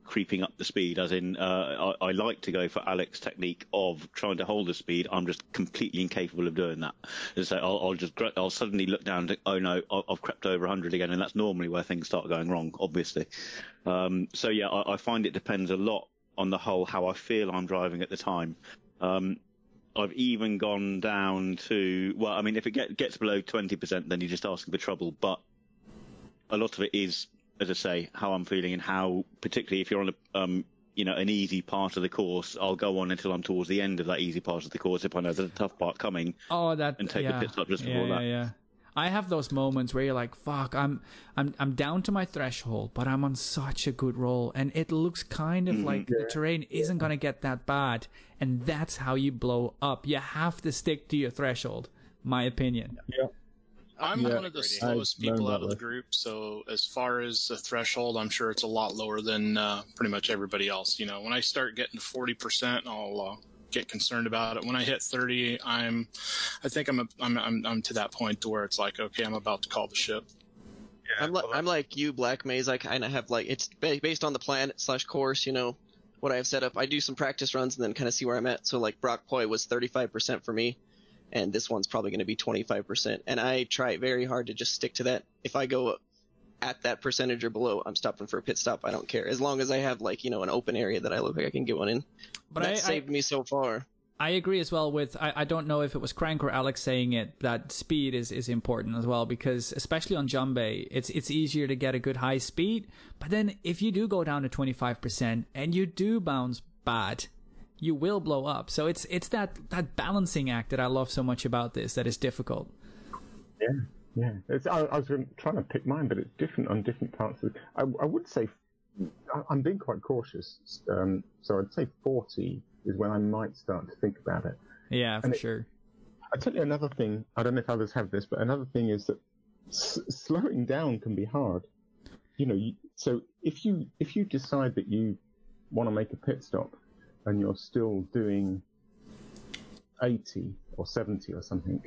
creeping up the speed, as in uh, I, I like to go for Alec's technique of trying to hold the speed. I'm just completely incapable of doing that. And so I'll, I'll just I'll suddenly look down oh no, I've crept over 100 again, and that's normally where things start going wrong, obviously. Um, so yeah, I, I find it depends a lot on the whole how I feel I'm driving at the time. Um, I've even gone down to well, I mean, if it get, gets below 20%, then you're just asking for trouble. But a lot of it is, as I say, how I'm feeling and how, particularly if you're on a, um, you know, an easy part of the course, I'll go on until I'm towards the end of that easy part of the course if I know there's a tough part coming. Oh, that And take a yeah. pit stop just yeah, before yeah, that. Yeah, I have those moments where you're like, "Fuck, I'm, I'm, I'm down to my threshold, but I'm on such a good roll, and it looks kind of Mm-hmm. like the terrain isn't gonna get that bad, and that's how you blow up. You have to stick to your threshold, my opinion. I'm Yeah, one of the I've slowest people out of the group, so as far as the threshold, I'm sure it's a lot lower than uh, pretty much everybody else. You know, when I start getting to 40%, I'll uh, get concerned about it. When I hit 30, I'm, I think I'm, a, I'm, I'm, I'm to that point to where it's like, okay, I'm about to call the ship. Yeah, I'm like I'm like you, Black Maze. I kind of have like it's ba- based on the plan slash course. You know what I have set up. I do some practice runs and then kind of see where I'm at. So like Brock Poi was 35% for me, and this one's probably going to be 25%. And I try very hard to just stick to that. If I go at that percentage or below, I'm stopping for a pit stop. I don't care as long as I have like you know an open area that I look like I can get one in. But that I, I, saved me so far. I agree as well with I, I don't know if it was Crank or Alec saying it that speed is, is important as well because especially on Jumbe it's it's easier to get a good high speed but then if you do go down to 25% and you do bounce bad you will blow up so it's it's that that balancing act that I love so much about this that is difficult Yeah, yeah. It's, I, I was trying to pick mine, but it's different on different parts. Of I, I would say I'm being quite cautious, um, so I'd say 40 is when I might start to think about it. yeah for And it- sure I tell you another thing. I don't know if others have this, but another thing is that s- slowing down can be hard. You know, you, so if you if you decide that you want to make a pit stop and you're still doing 80 or 70 or something,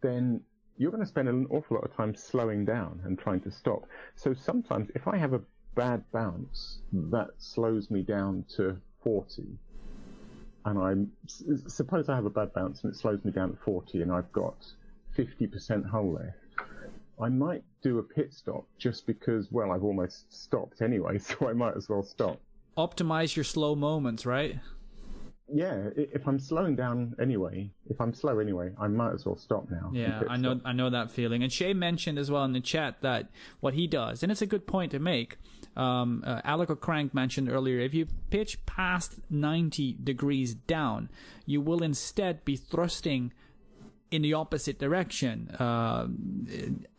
then you're going to spend an awful lot of time slowing down and trying to stop. So sometimes if I have a bad bounce, that slows me down to 40 and I'm suppose I have a bad bounce and it slows me down to 40 and I've got 50% hull left. I might do a pit stop just because, well, I've almost stopped anyway, so I might as well stop. Optimize your slow moments right Yeah, if I'm slowing down anyway, if I'm slow anyway, I might as well stop now. Yeah, I know stop. I know that feeling. And Shay mentioned as well in the chat that what he does, and it's a good point to make. Um, uh, Alec Crank mentioned earlier, if you pitch past 90 degrees down, you will instead be thrusting in the opposite direction, uh,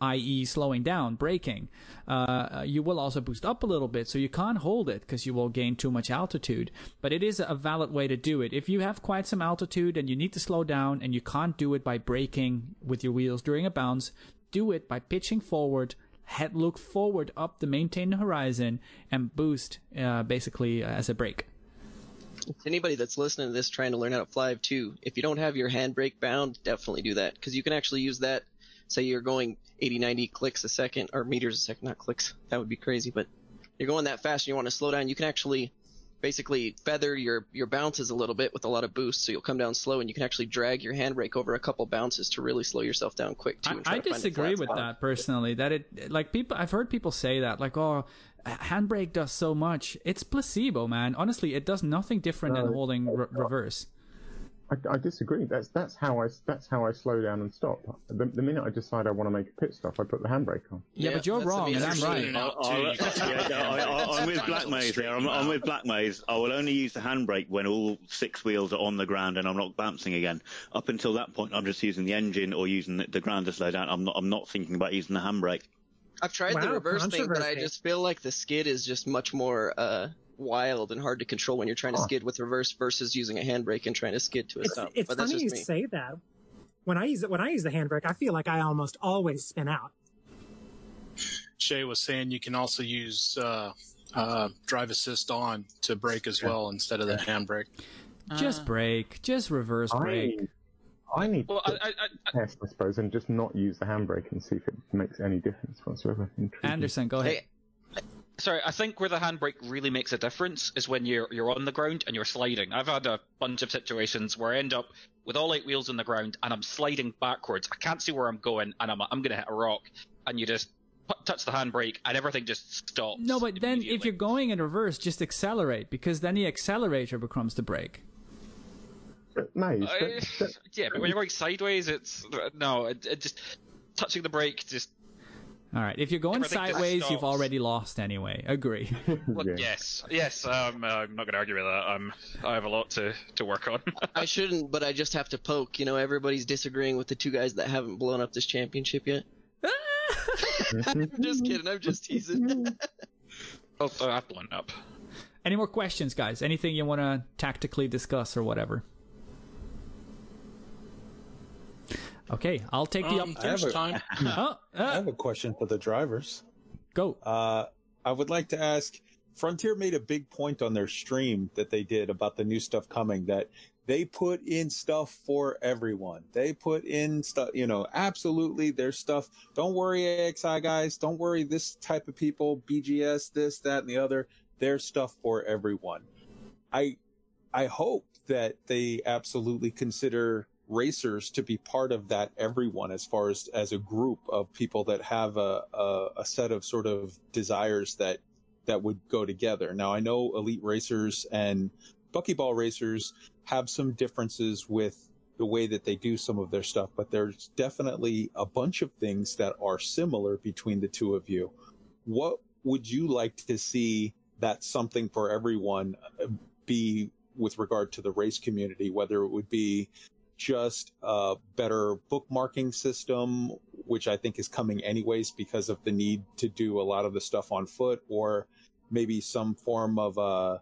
i.e., slowing down, braking. Uh, you will also boost up a little bit, so you can't hold it because you will gain too much altitude. But it is a valid way to do it. If you have quite some altitude and you need to slow down and you can't do it by braking with your wheels during a bounce, do it by pitching forward. Head look forward up the maintain horizon and boost uh, basically as a brake. To anybody that's listening to this trying to learn how to fly too, if you don't have your handbrake bound, definitely do that because you can actually use that. Say you're going 80, 90 clicks a second or meters a second, not clicks. That would be crazy, but you're going that fast and you want to slow down. You can actually basically feather your your bounces a little bit with a lot of boost, so you'll come down slow and you can actually drag your handbrake over a couple bounces to really slow yourself down quick too. I, I to disagree with spot. that personally. That it like people I've heard people say that like oh handbrake does so much. It's placebo, man. Honestly, it does nothing different than holding re- reverse. I, I disagree. That's that's how I that's how I slow down and stop. The, the minute I decide I want to make a pit stop, I put the handbrake on. Yeah, but you're wrong and I'm right. I'll- you got to- yeah, no, I, I, I'm with Time Black Maze straighten there. I'm, I'm with Black Maze. I will only use the handbrake when all six wheels are on the ground and I'm not bouncing again. Up until that point, I'm just using the engine or using the, the ground to slow down. I'm not. I'm not thinking about using the handbrake. I've tried the reverse thing, but I just feel like the skid is just much more uh, wild and hard to control when you're trying to Huh. skid with reverse versus using a handbrake and trying to skid to a It's, stop. it's but that's funny just you me. say that. When I use it, when I use the handbrake, I feel like I almost always spin out. Shay was saying you can also use uh, uh, drive assist on to brake as well instead of the handbrake. Just brake, just reverse brake. I, I need Well, to I, I, I, test, I suppose, and just not use the handbrake and see if it makes any difference whatsoever. Intriguing. Anderson, go ahead. Hey, Sorry, I think where the handbrake really makes a difference is when you're you're on the ground and you're sliding. I've had a bunch of situations where I end up with all eight wheels on the ground and I'm sliding backwards. I can't see where I'm going and I'm I'm gonna hit a rock and you just pu- touch the handbrake and everything just stops. No, but then if you're going in reverse, just accelerate because then the accelerator becomes the brake. Nice. Maze, I- that- that- yeah, but when you're going sideways, it's no, it, it just touching the brake just All right, if you're going Everything sideways, you've already lost anyway. Agree. Look, Yeah. yes, yes. Um, I'm not going to argue with that. I'm, I have a lot to, to work on. I shouldn't, but I just have to poke. You know, everybody's disagreeing with the two guys that haven't blown up this championship yet. I'm just kidding. I'm just teasing. oh, oh, I've blown up. Any more questions, guys? Anything you want to tactically discuss or whatever? Okay, I'll take the up. Um, I have there's a- time. Oh, I uh, have a question for the drivers. go. Uh, I would like to ask Frontier made a big point on their stream that they did about the new stuff coming that they put in stuff for everyone. They put in stuff, you know, absolutely there's stuff. Don't worry, AXI guys. Don't worry, this type of people, BGS, this, that, and the other. Their stuff for everyone. I, I hope that they absolutely consider racers to be part of that everyone as far as as a group of people that have a, a, a set of sort of desires that that would go together. Now I know elite racers and buckyball racers have some differences with the way that they do some of their stuff, but there's definitely a bunch of things that are similar between the two of you. What would you like to see that something for everyone uh, be with regard to the race community, whether it would be just a better bookmarking system, which I think is coming anyways because of the need to do a lot of the stuff on foot, or maybe some form of uh,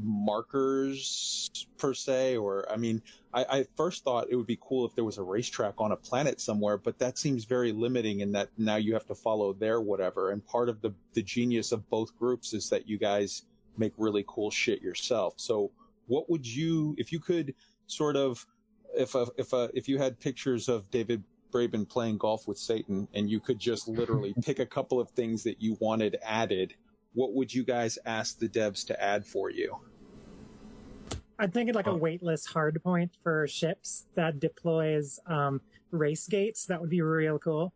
markers per se. Or I mean, I, I first thought it would be cool if there was a racetrack on a planet somewhere, but that seems very limiting in that now you have to follow their whatever. And part of the the genius of both groups is that you guys make really cool shit yourself. So what would you, if you could sort of if a, if a, if you had pictures of David Braben playing golf with Satan and you could just literally pick a couple of things that you wanted added, what would you guys ask the devs to add for you? I'm thinking like a weightless hardpoint for ships that deploys um, race gates. That would be real cool.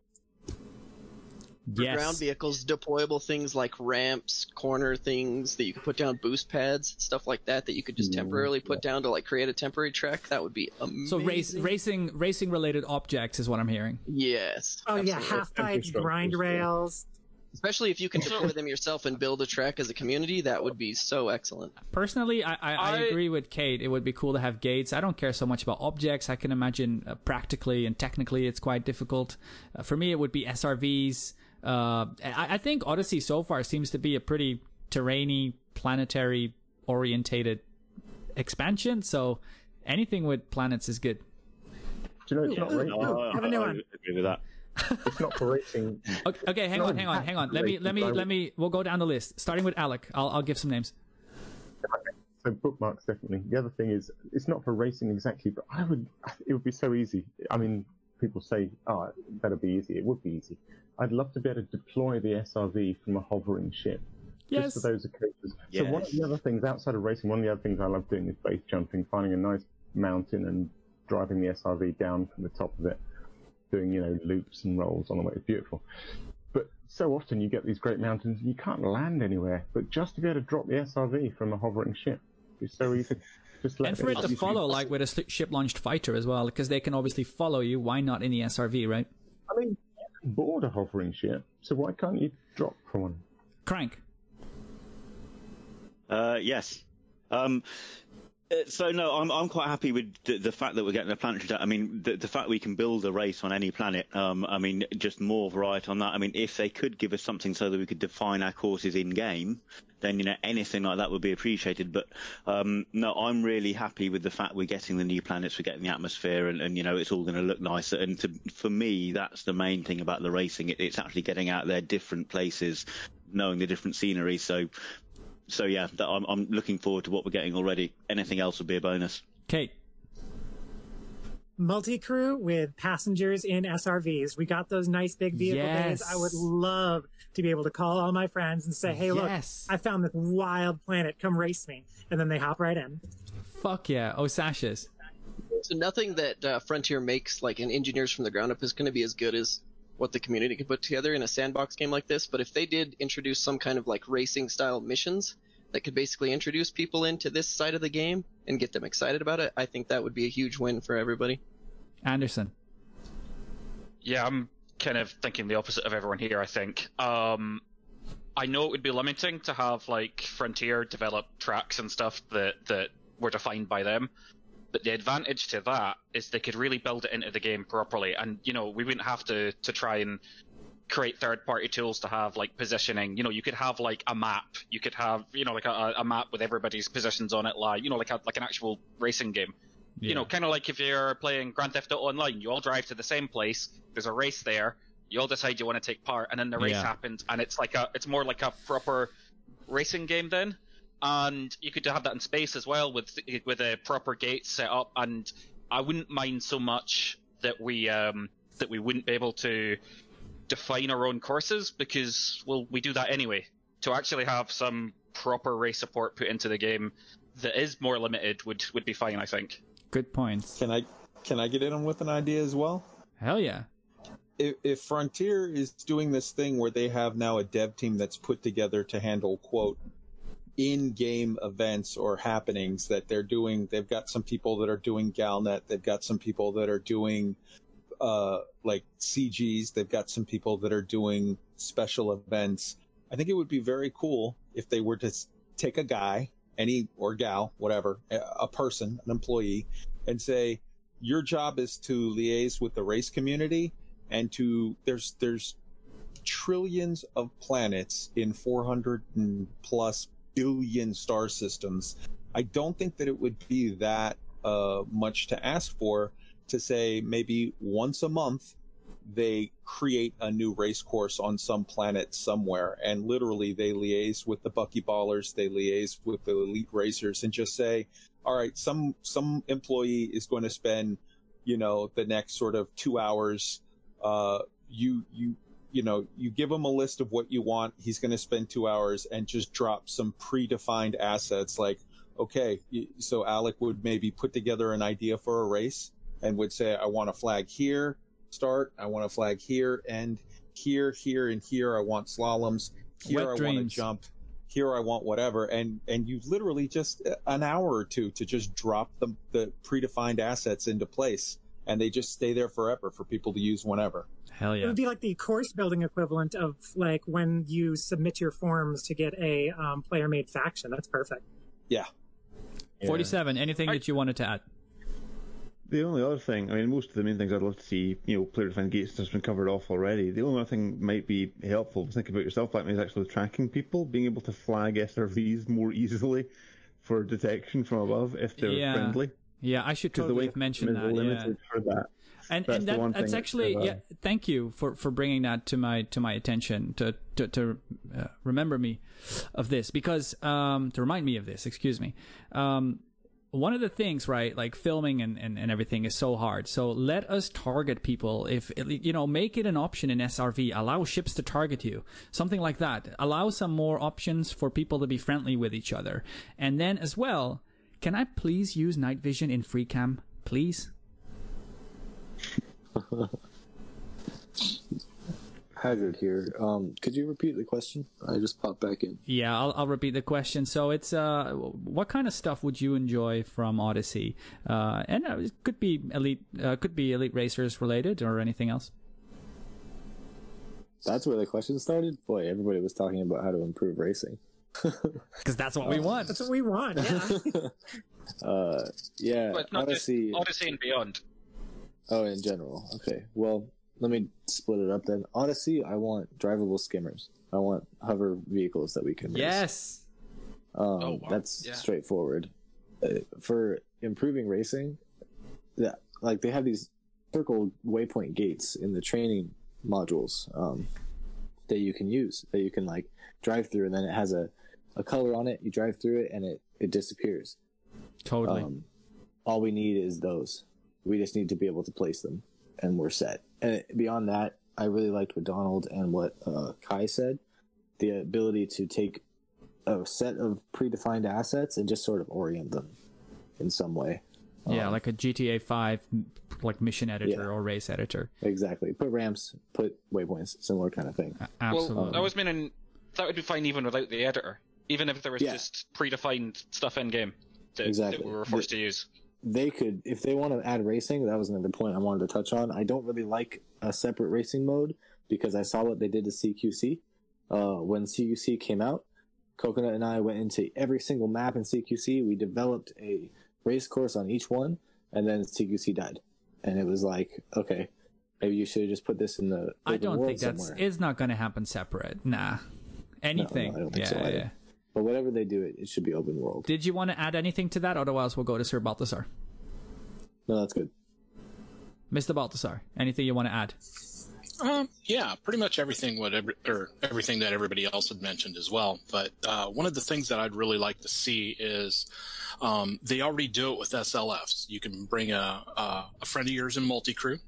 For yes. ground vehicles, deployable things like ramps, corner things that you could put down, boost pads, stuff like that that you could just Mm, temporarily put down to like create a temporary track. That would be amazing. So race, racing, racing related objects is what I'm hearing. Yes. Oh yeah, absolutely. half pipes, grind rails. Especially if you can deploy them yourself and build a track as a community, that would be so excellent. Personally, I, I, I I- agree with Kate. It would be cool to have gates. I don't care so much about objects. I can imagine uh, practically and technically it's quite difficult. Uh, for me, it would be SRVs. Uh, I, I think Odyssey so far seems to be a pretty terrainy, planetary orientated expansion. So anything with planets is good. Do you know it's not racing? ooh, have a new I one. agree with that. It's not for racing. Okay, okay hang on, hang on, hang on. Let me, let me, let me. We'll go down the list, starting with Alec. I'll, I'll give some names. So bookmarks definitely. The other thing is, it's not for racing exactly, but I would. It would be so easy. I mean, people say, "Oh, it better be easy." It would be easy. I'd love to be able to deploy the SRV from a hovering ship. Yes. Just for those occasions. So one of the other things outside of racing, one of the other things I love doing is base jumping, finding a nice mountain and driving the SRV down from the top of it, doing you know loops and rolls on the way. It's beautiful. But so often you get these great mountains and you can't land anywhere. But just to be able to drop the SRV from a hovering ship is so easy. Just let And for it to you- follow, like with a ship launched fighter as well, because they can obviously follow you. Why not in the SRV, right? I mean, you board a hovering ship, so why can't you drop from one? Crank. Uh, yes. Um, so no, I'm I'm quite happy with the, the fact that we're getting a planetary. da- I mean, the, the fact we can build a race on any planet. Um, I mean, just more variety on that. I mean, if they could give us something so that we could define our courses in game, then you know anything like that would be appreciated. But um, no, I'm really happy with the fact we're getting the new planets, we're getting the atmosphere, and, and you know it's all going to look nicer. And to, for me, that's the main thing about the racing. It, it's actually getting out there, different places, knowing the different scenery. So so yeah, that I'm, I'm looking forward to what we're getting already. Anything else would be a bonus. Kate. multi crew with passengers in SRVs. We got those nice big vehicle days. I would love to be able to call all my friends and say, "Hey, look, Yes. I found this wild planet. Come race me," and then they hop right in. Fuck yeah. Oh, Sashes. So nothing that uh, Frontier makes, like and engineers from the ground up, is going to be as good as what the community can put together in a sandbox game like this. But if they did introduce some kind of like racing style missions that could basically introduce people into this side of the game and get them excited about it, I think that would be a huge win for everybody. Anderson. Yeah, I'm kind of thinking the opposite of everyone here. I think. Um, I know it would be limiting to have like Frontier develop tracks and stuff that that were defined by them, but the advantage to that is they could really build it into the game properly, and you know we wouldn't have to to try and create third party tools to have like positioning. You know, you could have like a map. You could have you know like a, a map with everybody's positions on it, like you know like a, like an actual racing game. You know, kind of like if you're playing Grand Theft Auto Online, you all drive to the same place. There's a race there. You all decide you want to take part, and then the race Yeah. happens, and it's like a, it's more like a proper racing game then. And you could have that in space as well with with a proper gate set up. And I wouldn't mind so much that we um that we wouldn't be able to define our own courses because well we do that anyway. To actually have some proper race support put into the game that is more limited would would be fine, I think. Good points. Can I can I get in with an idea as well? Hell yeah. If, if Frontier is doing this thing where they have now a dev team that's put together to handle quote in-game events or happenings that they're doing, they've got some people that are doing Galnet, they've got some people that are doing uh, like CGs, they've got some people that are doing special events. I think it would be very cool if they were to take a guy, any or gal, whatever, a, person, an employee, and say, your job is to liaise with the race community and to there's there's trillions of planets in 400 and plus billion star systems. I don't think that it would be that uh, much to ask for to say maybe once a month they create a new race course on some planet somewhere and literally they liaise with the bucky ballers they liaise with the elite racers and just say all right some some employee is going to spend you know the next sort of two hours uh you you you know you give him a list of what you want he's going to spend two hours and just drop some predefined assets like okay so alec would maybe put together an idea for a race and would say i want a flag here start i want a flag here and here here and here i want slaloms here Wet i want to jump here i want whatever and and you literally just uh, an hour or two to just drop the the predefined assets into place and they just stay there forever for people to use whenever Hell yeah! It would be like the course building equivalent of like when you submit your forms to get a um, player made faction. That's perfect. yeah 47. Anything that you wanted to add? The only other thing, I mean, most of the main things I'd love to see, you know, player defined gates has been covered off already. The only other thing might be helpful to think about yourself, Blackman, is actually tracking people, being able to flag SRVs more easily for detection from above if they're Yeah. friendly. Yeah, I should totally have mentioned that. Yeah. for that. and That's and that, that's actually that's, uh, yeah thank you for for bringing that to my to my attention to to, to uh, remember me of this. Because um to remind me of this excuse me. Um one of the things right like filming and, and, and everything is so hard. So let us target people. If you know make it an option in srv allow ships to target you. Something like that. Allow some more options for people to be friendly with each other. And then as well can i please use night vision in free cam please Haggard here. Um, could you repeat the question? I just popped back in. Yeah, I'll, I'll repeat the question. So it's uh, what kind of stuff would you enjoy from Odyssey? Uh, and uh, it could be elite, uh, could be elite racers related or anything else. That's where the question started. Boy, everybody was talking about how to improve racing. Because that's what we want. That's what we want. Yeah. Uh, yeah, But not Odyssey. just Odyssey and beyond. Oh, in general. Okay. Well, let me split it up then. Odyssey, I want drivable skimmers. I want hover vehicles that we can race. Yes. Um, Oh, wow. That's Yeah. straightforward. Uh, for improving racing, that like they have these circle waypoint gates in the training modules um, that you can use that you can like drive through, and then it has a, a color on it. You drive through it, and it it disappears. Totally. Um, all we need is those. We just need to be able to place them, and we're set. And beyond that, I really liked what Donald and what uh, Kai said. The ability to take a set of predefined assets and just sort of orient them in some way. Yeah, Um, like a GTA 5 like mission editor Yeah. or race editor. exactly. Put ramps, put waypoints, similar kind of thing. A- Absolutely. Well, I was meaning that would be fine even without the editor, even if there was Yeah. just predefined stuff in game that, Exactly. that we were forced to use. they could if they want to add racing that was another point i wanted to touch on i don't really like a separate racing mode because i saw what they did to cqc uh, when cqc came out coconut and i went into every single map in cqc we developed a race course on each one and then cqc died and it was like okay maybe you should have just put this in the I don't world think that's somewhere. it's not going to happen separate. Nah. Anything. I don't think yeah, so either. yeah. But whatever they do it, it should be open world Did you want to add anything to that? Otherwise, we'll go to Sir Balthasar. no that's good Mr. Balthasar, anything you want to add? Um, yeah, pretty much everything what every, or everything that everybody else had mentioned as well. But uh, one of the things that I'd really like to see is um, they already do it with SLFs. You can bring a a, a friend of yours in multi crew.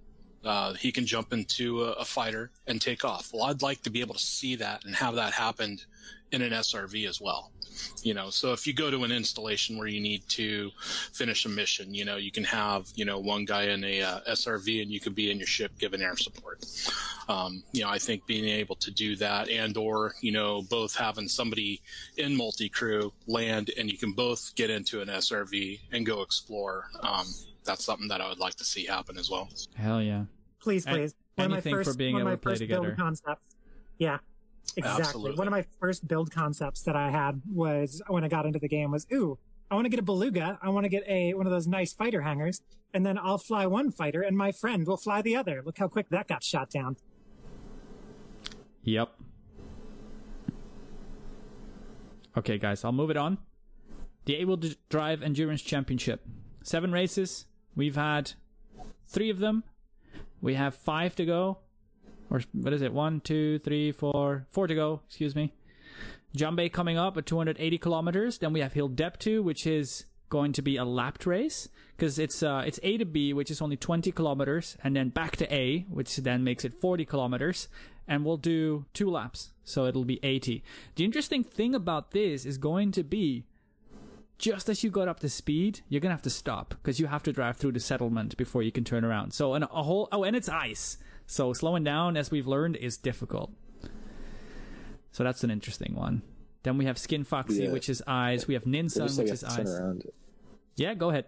Uh, he can jump into a, a fighter and take off. Well, I'd like to be able to see that and have that happen in an SRV as well. You know, so if you go to an installation where you need to finish a mission, you know, you can have, you know, one guy in a uh, SRV and you could be in your ship giving air support. Um, you know, I think being able to do that and or, you know, both having somebody in multi-crew land and you can both get into an SRV and go explore. Um, that's something that I would like to see happen as well. Hell yeah. Please, And please. One of my anything for first, being able my to play first together. build concepts. Yeah, exactly. Absolutely. One of my first build concepts that I had was when I got into the game was, ooh, I want to get a beluga. I want to get a one of those nice fighter hangars, and then I'll fly one fighter, and my friend will fly the other. Look how quick that got shot down. Yep. Okay, guys, I'll move it on. The Able to Drive Endurance Championship. Seven races. We've had three of them. We have five to go. Or what is it? One, two, three, four, four to go. Excuse me. Jumbe coming up at 280 kilometers. Then we have Hill Deptu, which is going to be a lapped race because it's uh, it's A to B, which is only 20 kilometers, and then back to A, which then makes it 40 kilometers, and we'll do two laps, so it'll be 80. The interesting thing about this is going to be just as you got up to speed, you're gonna have to stop because you have to drive through the settlement before you can turn around. So, and a whole oh, and it's ice, so slowing down, as we've learned, is difficult. So that's an interesting one. Then we have Skin Foxy, Yeah. which is eyes. We have Ninsun, which is have to turn eyes. around Yeah, go ahead.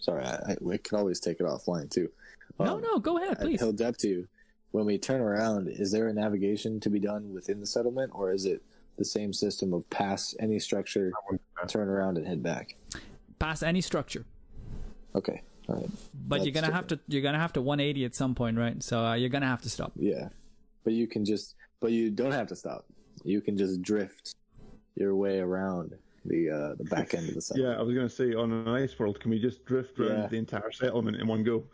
sorry I, I, we can always take it offline too No, Um, no, go ahead, at please. Hill Deptu, when we turn around, is there a navigation to be done within the settlement, or is it the same system of pass any structure, turn around, and head back? Pass any structure, Okay, all right, but you're gonna have to you're gonna have to 180 at some point, right? So uh, you're gonna have to stop. yeah, but you can just, but you don't have to stop. You can just drift your way around the uh, the back end of the settlement. Yeah, I was going to say on an ice world, can we just drift around Yeah. the entire settlement in one go?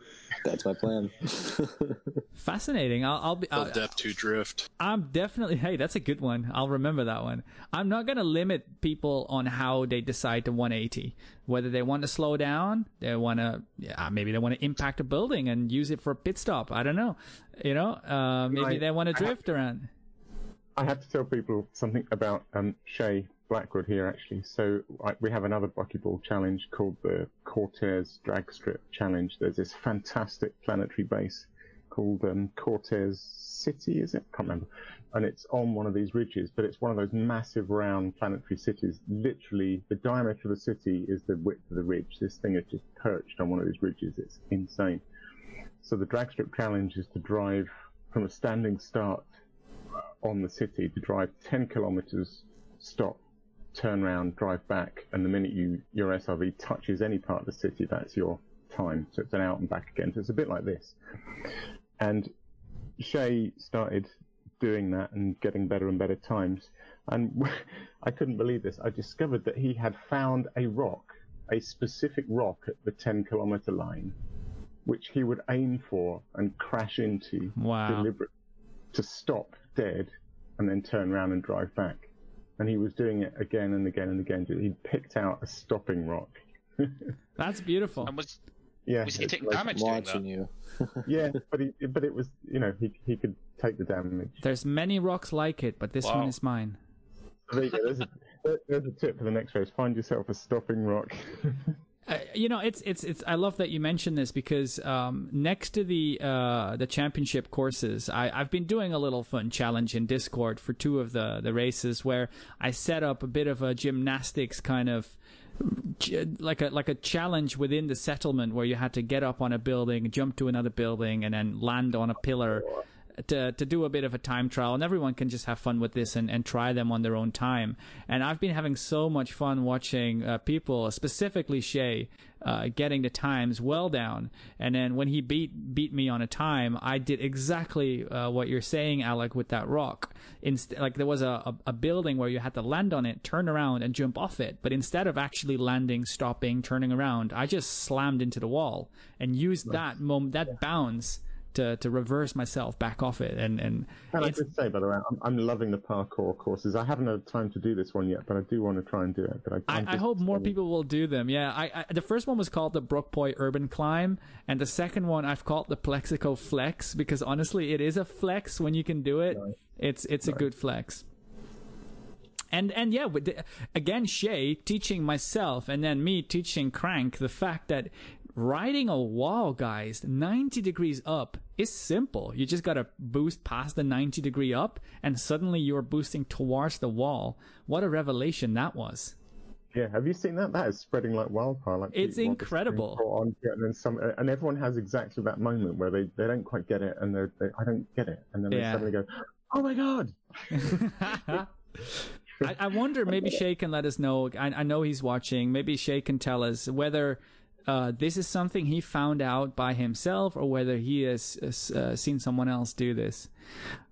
That's my plan. Fascinating. I'll, I'll be. I'll, depth to drift. I'm definitely. Hey, that's a good one. I'll remember that one. I'm not gonna limit people on how they decide to 180. Whether they want to slow down, they want to. Yeah, maybe they want to impact a building and use it for a pit stop. I don't know. You know, uh, maybe Right. they want to I have- drift around. I have to tell people something about um, Shay Blackwood here, actually. So I, we have another buckyball challenge called the Cortez Drag Strip Challenge. There's this fantastic planetary base called um, Cortez City, is it? Can't remember. And it's on one of these ridges, but it's one of those massive round planetary cities. Literally, the diameter of the city is the width of the ridge. This thing is just perched on one of these ridges. It's insane. So the drag strip challenge is to drive from a standing start on the city to drive 10 kilometers, stop, turn around, drive back, and the minute you your SRV touches any part of the city, that's your time. So it's an out and back again. So it's a bit like this. And Shay started doing that and getting better and better times. And I couldn't believe this. I discovered that he had found a rock, a specific rock at the 10 kilometer line, which he would aim for and crash into Wow. deliberate to stop dead and then turn around and drive back. And he was doing it again and again and again. He picked out a stopping rock That's beautiful. And was Yeah, was he taking like- damage doing that? you. yeah, but he, but it was, you know, he he could take the damage. There's many rocks like it, but this one is mine. There you go. There's a, there's a tip for the next race. Find yourself a stopping rock. Uh, you know, it's it's it's. I love that you mentioned this because um, next to the uh, the championship courses, I, I've been doing a little fun challenge in Discord for two of the the races where I set up a bit of a gymnastics kind of like a like a challenge within the settlement where you had to get up on a building, jump to another building, and then land on a pillar to to do a bit of a time trial and everyone can just have fun with this and, and try them on their own time. And i've been having so much fun watching uh, people specifically shay uh, getting the times well down. And then when he beat beat me on a time i did exactly uh, what you're saying alec with that rock. Inst- like there was a, a, a building where you had to land on it turn around and jump off it. But instead of actually landing stopping turning around i just slammed into the wall and used that moment that bounce to, to reverse myself back off it and and And I should say, by the way, I'm, I'm loving the parkour courses. I haven't had time to do this one yet, but I do want to try and do it. But I, I, I just- hope more people will do them. Yeah, I, I the first one was called the Brookpoy Urban Climb, and the second one I've called the Plexico Flex because honestly, it is a flex when you can do it. It's it's a good flex. And and yeah, again, Shay teaching myself, and then me teaching Crank the fact that riding a wall, guys, ninety degrees up is simple. You just gotta boost past the ninety degree up, and suddenly you're boosting towards the wall. What a revelation that was! Yeah, have you seen that? That is spreading like wildfire. Like It's people are just being incredible. On, and then some, and everyone has exactly that moment where they, they don't quite get it, and they're, they I don't get it, and then they Yeah. suddenly go, "Oh my god!" I, I wonder maybe Shay can let us know. I, I know he's watching. Maybe Shay can tell us whether uh, this is something he found out by himself or whether he has uh, seen someone else do this.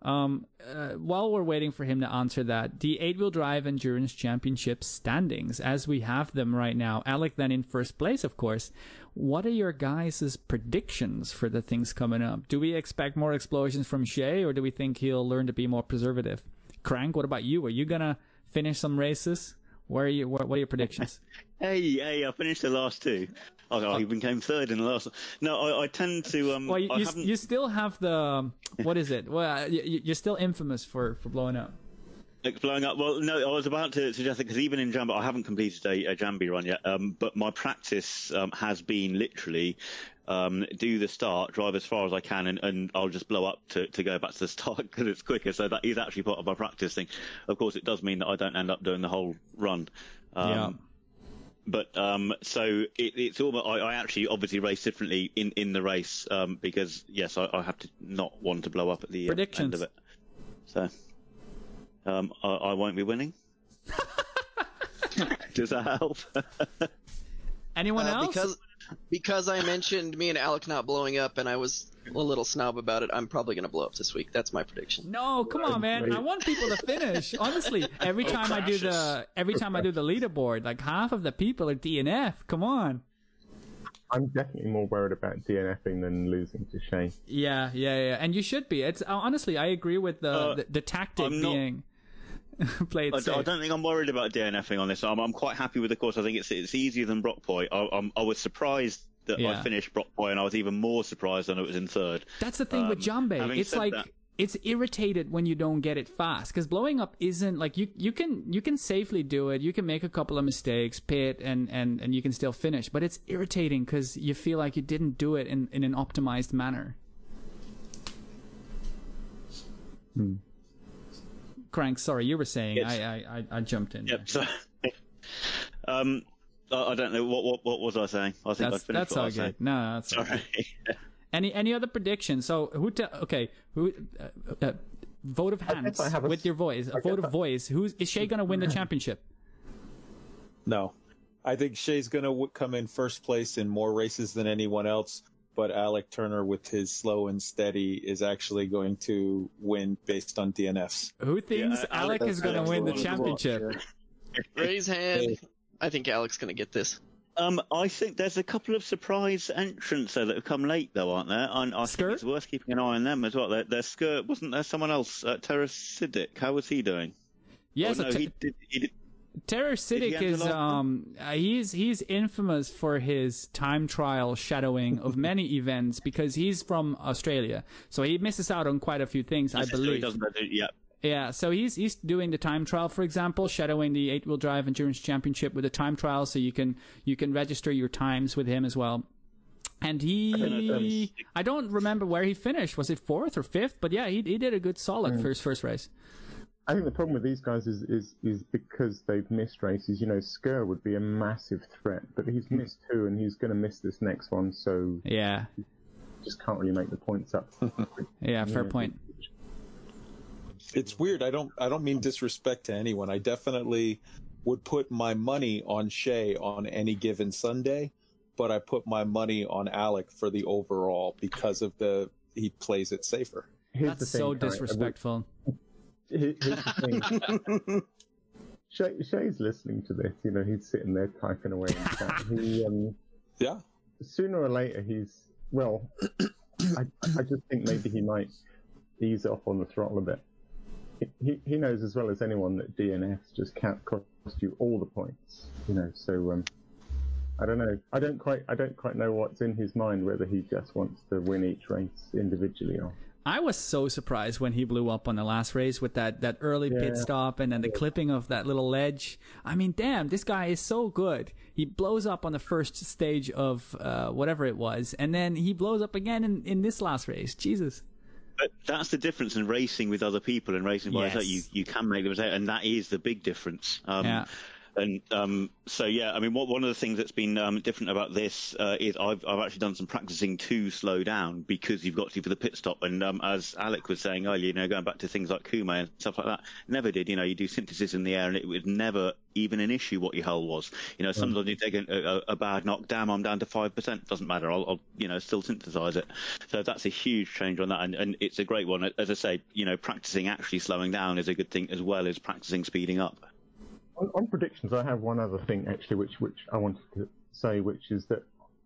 Um, uh, while we're waiting for him to answer that, the eight wheel drive endurance championship standings as we have them right now. Alec then in first place, of course. What are your guys' predictions for the things coming up? Do we expect more explosions from Shay or do we think he'll learn to be more preservative? Crank, what about you? Are you gonna finish some races? Where are you? What, what are your predictions? Hey, hey, I finished the last two. Oh, I even came third in the last. No, I, I tend to. Um, Well, you, I you, you still have the what is it? Well, you, you're still infamous for for blowing up. Like blowing up. Well, no, I was about to suggest it because even in Jambi, I haven't completed a, a Jambi run yet. Um, but my practice um, has been literally um, do the start, drive as far as I can, and, and I'll just blow up to, to go back to the start because it's quicker. So that is actually part of my practice thing. Of course, it does mean that I don't end up doing the whole run. Um, Yeah. But um, so it, it's almost I, I actually obviously race differently in, in the race um, because yes, I, I have to not want to blow up at the uh, end of it. So um, I, I won't be winning. Does that help? Anyone Uh, else? Because because I mentioned me and Alec not blowing up, and I was a little snob about it. I'm probably gonna blow up this week. That's my prediction. No, come on, man. I want people to finish. Honestly, every Oh, time I do the every time I do the leaderboard, like half of the people are DNF. Come on. I'm definitely more worried about DNFing than losing to Shane. Yeah, yeah, yeah. And you should be. It's uh, honestly, I agree with the Uh, the, the tactic I'm not- being played I, I don't think I'm worried about DNFing on this. I'm, I'm quite happy with the course. I think it's it's easier than Brockpoy. I, I'm, I was surprised that Yeah. I finished Brockpoy, and I was even more surprised when it was in third. That's the thing with Um, Jambe. It's like that- it's irritated when you don't get it fast because blowing up isn't like you you can you can safely do it. You can make a couple of mistakes, pit, and and and you can still finish. But it's irritating because you feel like you didn't do it in in an optimized manner. Crank, sorry, you were saying Yes. I, I I I jumped in. Yep. So, um, I, I don't know what what what was I saying. I think That's I finished that's what I all was saying. No, no, that's all Sorry. good. Any any other predictions? So who? Te- okay, who? Uh, uh, vote of hands I have a- with your voice. A vote of voice. Who's is Shay gonna win the championship? No, I think Shay's going to w- come in first place in more races than anyone else. But Alec Turner, with his slow and steady, is actually going to win based on DNFs. Who thinks Yeah, Alec That's is gonna win the Lewis as well, championship? yeah. Raise hand. I think Alec's gonna get this. Um, I think there's a couple of surprise entrants there that have come late, though, aren't there? And I Skirt? think it's worth keeping an eye on them as well. Their, their skirt wasn't there someone else? Uh, Terrasidic. How was he doing? Yes, oh, no, a te- he did. He did. Terror Siddick is um uh, he's he's infamous for his time trial shadowing of many events because he's from Australia, so he misses out on quite a few things. I That's believe. yeah. Yeah, so he's he's doing the time trial, for example, shadowing the eight wheel drive endurance championship with the time trial, so you can you can register your times with him as well. And he, I don't remember where he finished. Was it fourth or fifth? But yeah, he he did a good solid for his first race. I think the problem with these guys is, is is because they've missed races. You know, Skur would be a massive threat, but he's hmm. missed two, and he's going to miss this next one, so Yeah, just can't really make the points up. yeah, fair Yeah. point. It's weird. I don't. I don't mean disrespect to anyone. I definitely would put my money on Shay on any given Sunday, but I put my money on Alec for the overall because of the he plays it safer. Here's That's the thing, so Kai, and disrespectful. here- Here's the thing. Shay, Shay's listening to this. You know, he's sitting there typing away. In chat. He, um, Yeah. sooner or later, he's well. I, I just think maybe he might ease off on the throttle a bit. He, he, he knows as well as anyone that DNS just can't cost you all the points. You know, so um, I don't know. I don't quite. I don't quite know what's in his mind. Whether he just wants to win each race individually or. I was so surprised when he blew up on the last race with that, that early pit stop and then the clipping of that little ledge. I mean, damn, this guy is so good. He blows up on the first stage of uh, whatever it was, and then he blows up again in, in this last race. Jesus. But that's the difference in racing with other people and racing by yourself. You you can make the mistake, and that is the big difference. Um, Yeah. And um, so yeah, I mean, what, one of the things that's been um, different about this uh, is I've I've actually done some practicing to slow down because you've got to for the pit stop. And um, as Alec was saying earlier, you know, going back to things like Kumay and stuff like that, never did. You know, you do synthesis in the air, and it was never even an issue what your hull was. You know, sometimes you take a, a, a bad knock, damn, I'm down to five percent. Doesn't matter. I'll, I'll you know still synthesize it. So that's a huge change on that, and, and it's a great one. As I say, you know, practicing actually slowing down is a good thing as well as practicing speeding up. On, on predictions, I have one other thing actually, which which I wanted to say, which is that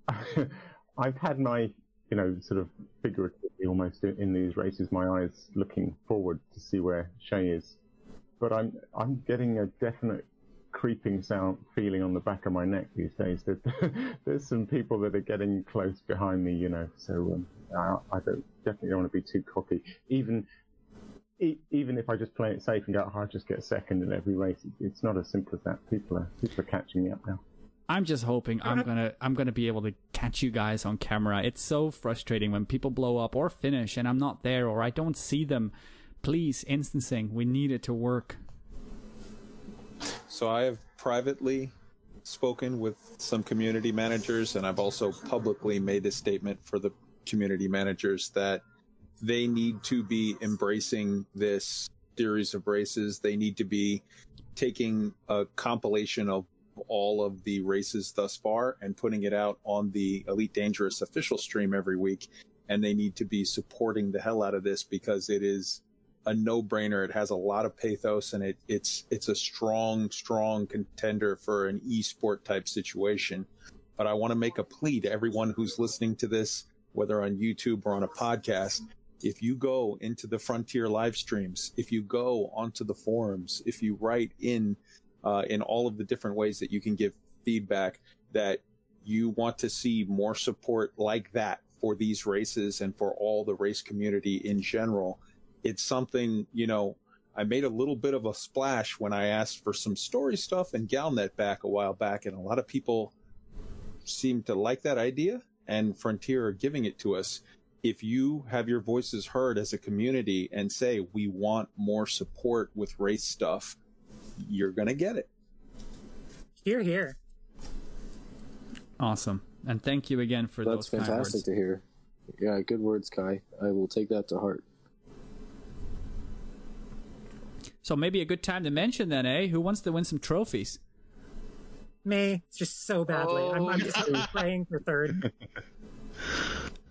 I've had my, you know, sort of figuratively almost in, these races, my eyes looking forward to see where Shay is, but I'm I'm getting a definite creeping sound feeling on the back of my neck these days. That there's some people that are getting close behind me, you know. So um, I, I don't definitely don't want to be too cocky, even e- even if I just play it safe and go, oh, I'll just get second in every race, it's not as simple as that. People are people are catching me up now. I'm just hoping I'm uh-huh. gonna I'm gonna be able to catch you guys on camera. It's so frustrating when people blow up or finish and I'm not there or I don't see them. Please, instancing. We need it to work. So I have privately spoken with some community managers, and I've also publicly made a statement for the community managers that they need to be embracing this series of races. They need to be taking a compilation of all of the races thus far and putting it out on the Elite Dangerous official stream every week. And they need to be supporting the hell out of this because it is a no-brainer. It has a lot of pathos, and it, it's it's a strong, strong contender for an e-sport type situation. But I want to make a plea to everyone who's listening to this, whether on YouTube or on a podcast. If you go into the Frontier live streams, if you go onto the forums, if you write in uh, in all of the different ways that you can give feedback, that you want to see more support like that for these races and for all the race community in general it's something, you know, I made a little bit of a splash when I asked for some story stuff and Galnet back a while back, and a lot of people seem to like that idea, and Frontier are giving it to us. If you have your voices heard as a community and say, we want more support with race stuff, you're going to get it. Here, here. Awesome. And thank you again for That's those kind fantastic words. to hear. Yeah, good words, Kai. I will take that to heart. So maybe a good time to mention then, eh? Who wants to win some trophies? Me, just so badly. I'm, I'm just praying for third.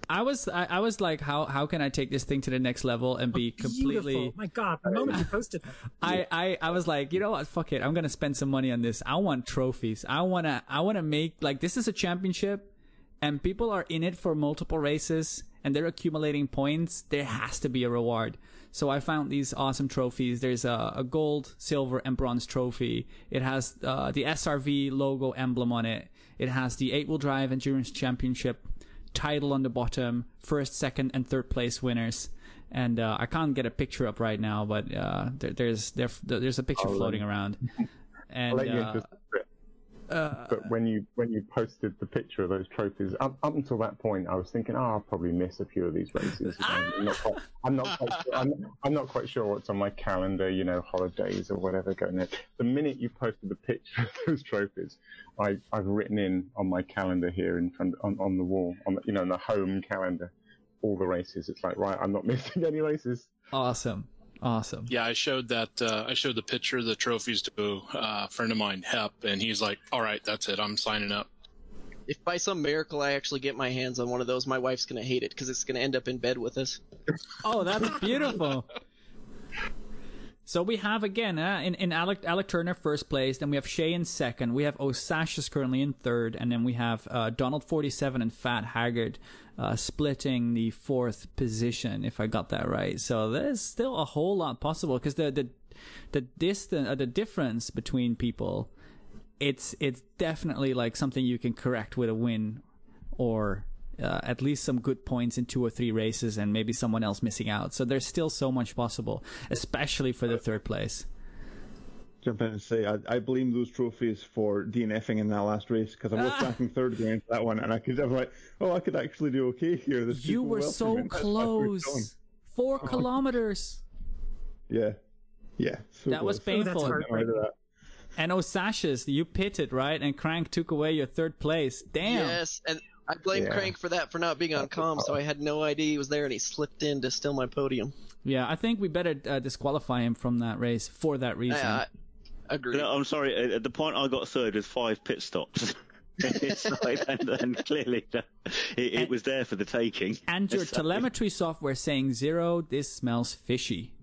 I was I, I was like, how how can I take this thing to the next level and be completely Beautiful. My God, the moment you posted that. I, I, I was like, you know what? Fuck it. I'm gonna spend some money on this. I want trophies. I wanna I wanna make like this is a championship, and people are in it for multiple races, and they're accumulating points, there has to be a reward. So I found these awesome trophies. There's a, a gold, silver, and bronze trophy. It has uh, the SRV logo emblem on it. It has the eight wheel drive endurance championship title on the bottom, first, second, and third place winners. And uh, I can't get a picture up right now, but uh, there, there's there, there's a picture I'll, floating around. And uh, into the script. Uh, But when you when you posted the picture of those trophies, up, up until that point, I was thinking, oh, I'll probably miss a few of these races. I'm, not quite, I'm not quite sure. I'm, I'm not quite sure what's on my calendar. You know, holidays or whatever going on. The minute you posted the picture of those trophies, I I've written in on my calendar here in front on, on the wall on the, you know on the home calendar all the races. It's like right, I'm not missing any races. awesome, awesome. Yeah, I showed that. Uh, I showed the picture of the trophies to uh, a friend of mine, Hep, and he's like, "All right, that's it. I'm signing up." If by some miracle I actually get my hands on one of those, my wife's gonna hate it because it's gonna end up in bed with us. Oh, that's beautiful. So we have again uh, in in Alec Alec Turner first place, then we have Shay in second, we have Osashis currently in third, and then we have uh, Donald forty seven and Fat Haggard uh, splitting the fourth position, if I got that right. So there's still a whole lot possible because the the the distance, uh, the difference between people, it's it's definitely like something you can correct with a win, or uh, at least some good points in two or three races and maybe someone else missing out. So there's still so much possible, especially for the third place. Jump in and say I, I blame those trophies for DNFing in that last race because I was Ah. tracking third going into that one, and I could I was like, oh, I could actually do okay here. There's You were welcoming so me. That's why I pushed on. close. Four kilometers. Yeah, yeah. So That was close. painful. that's Right heartbreaking. to that. And Osashis, you pitted, right? And Crank took away your third place. Damn. Yes, and I blame Yeah. Crank for that for not being on comm, so I had no idea he was there, and he slipped in to steal my podium. Yeah, I think we better uh, disqualify him from that race for that reason. I, I agree. No, I'm sorry. At at the point I got third with five pit stops. it's like, and, and clearly uh, it, it was there for the taking. and your So- telemetry software saying zero, this smells fishy.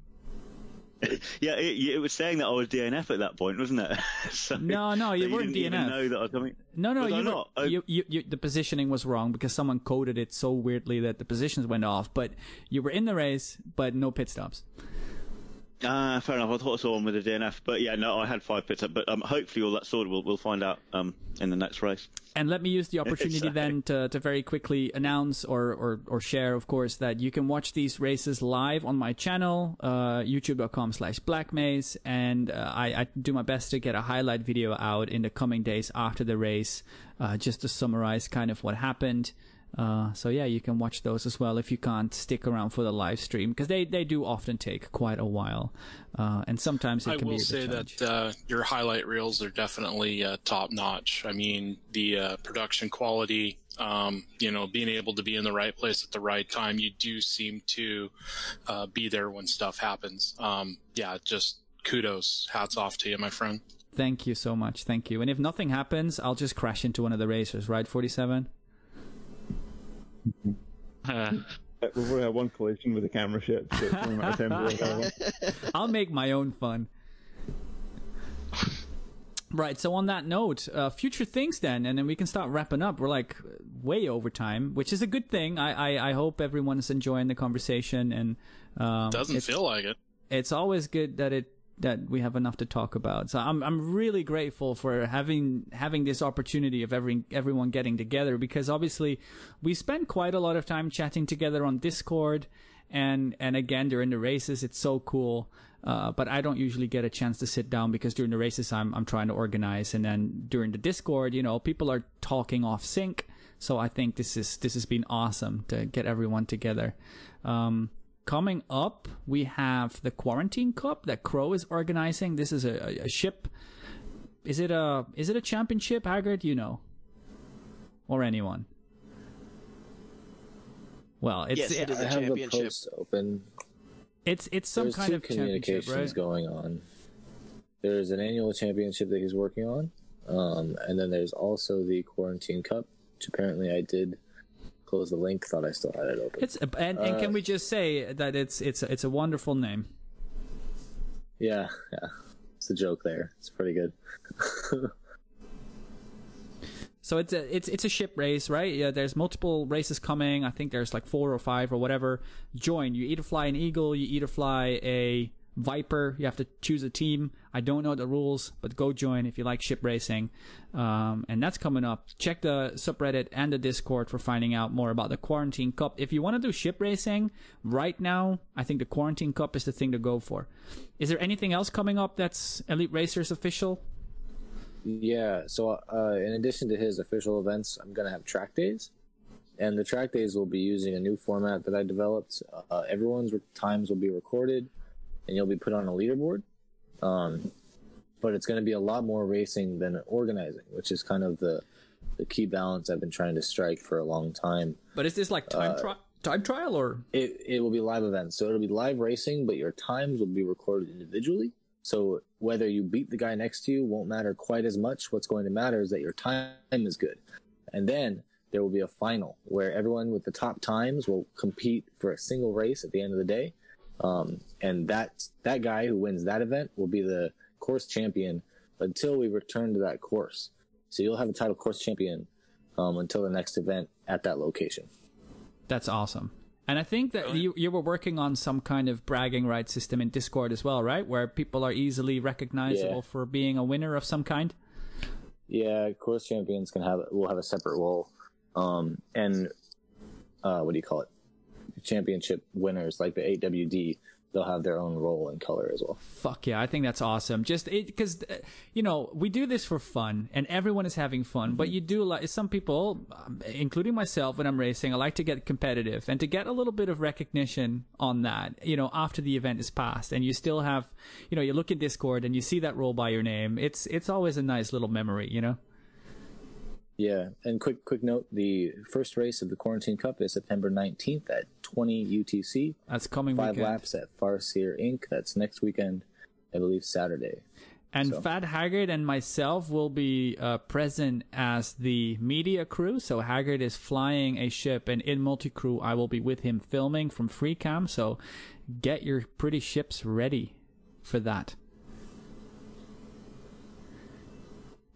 Yeah, it, it was saying that I was DNF at that point, wasn't it? so, No, no, you so weren't DNF. know that coming. No, no, Was you, were, not? I- you, you, you, the positioning was wrong because someone coded it so weirdly that the positions went off. But you were in the race, but no pit stops. Ah, fair enough. I thought I saw one with a DNF, but yeah, no, I had five pits up. But um, hopefully, all that sorted. We'll we'll find out um in the next race. And let me use the opportunity Sorry. then to, to very quickly announce or, or, or share, of course, that you can watch these races live on my channel, uh, youtube.com slash blackmaze. And uh, I, I do my best to get a highlight video out in the coming days after the race, uh, just to summarize kind of what happened. Uh, so yeah, you can watch those as well if you can't stick around for the live stream because they, they do often take quite a while, uh, and sometimes it I can will be a say bit challenging. that uh, your highlight reels are definitely uh, top notch. I mean, the uh, production quality, um, you know, being able to be in the right place at the right time. You do seem to uh, be there when stuff happens. Um, yeah, just kudos, hats off to you, my friend. Thank you so much. Thank you. And if nothing happens, I'll just crash into one of the racers, right? 47? Uh, We've only had one collision with the camera ship. So it's only a matter of time before we have one. I'll make my own fun. Right, so on that note, uh, future things then, and then we can start wrapping up. We're like way over time, which is a good thing. I, I, I hope everyone is enjoying the conversation, and um, Doesn't feel like it. it's always good that it that we have enough to talk about. So I'm I'm really grateful for having having this opportunity of every everyone getting together because obviously we spend quite a lot of time chatting together on Discord and and again during the races it's so cool. Uh, but I don't usually get a chance to sit down because during the races I'm I'm trying to organize and then during the Discord, you know, people are talking off sync. So I think this is this has been awesome to get everyone together. Um, coming up, we have the Quarantine Cup that Crow is organizing. This is a, a ship. Is it a is it a championship, Haggard? You know, or anyone? Well, it's Yes, it is I a have the championship. post open. it's it's some There's kind of championship, communications right? going on. There's an annual championship that he's working on, um, and then there's also the Quarantine Cup, which apparently I did close the link. Thought I still had it open. It's and, and can Uh, we just say that it's it's it's a wonderful name. Yeah, yeah. It's a joke there. It's pretty good. So it's a it's it's a ship race, right? Yeah, there's multiple races coming. I think there's like four or five or whatever. Join. You either fly an Eagle, you either fly a Viper. You have to choose a team. I don't know the rules, but go join if you like ship racing. Um, and that's coming up. Check the subreddit and the Discord for finding out more about the Quarantine Cup. If you want to do ship racing right now, I think the Quarantine Cup is the thing to go for. Is there anything else coming up that's Elite Racers official? Yeah. So, uh, in addition to his official events, I'm gonna have track days, and the track days will be using a new format that I developed. Uh, everyone's times will be recorded, and you'll be put on a leaderboard. Um, but it's going to be a lot more racing than organizing, which is kind of the the key balance I've been trying to strike for a long time. But is this like time Uh, tri- time trial or? It it will be live events, so it'll be live racing, but your times will be recorded individually. So whether you beat the guy next to you won't matter quite as much. What's going to matter is that your time is good, and then there will be a final where everyone with the top times will compete for a single race at the end of the day, um, and that that guy who wins that event will be the course champion until we return to that course. So you'll have a title course champion um, until the next event at that location. That's awesome. And I think that you you were working on some kind of bragging rights system in Discord as well, right? Where people are easily recognizable Yeah. for being a winner of some kind. Yeah, course champions can have will have a separate role, um, and uh, what do you call it? Championship winners like the AWD, they'll have their own role and color as well. Fuck yeah, I think that's awesome. Just because you know we do this for fun, and everyone is having fun. But you do like some people, um, including myself, when I'm racing, I like to get competitive and to get a little bit of recognition on that. You know, after the event is passed, and you still have, you know, you look in Discord and you see that roll by your name. It's it's always a nice little memory, you know. Yeah, and quick quick note: the first race of the Quarantine Cup is September nineteenth at twenty UTC. That's coming Five weekend. laps at Farseer Inc. That's next weekend, I believe Saturday. And So- Fat Haggard and myself will be uh, present as the media crew. So Haggard is flying a ship, and in multi crew, I will be with him filming from FreeCam. So get your pretty ships ready for that.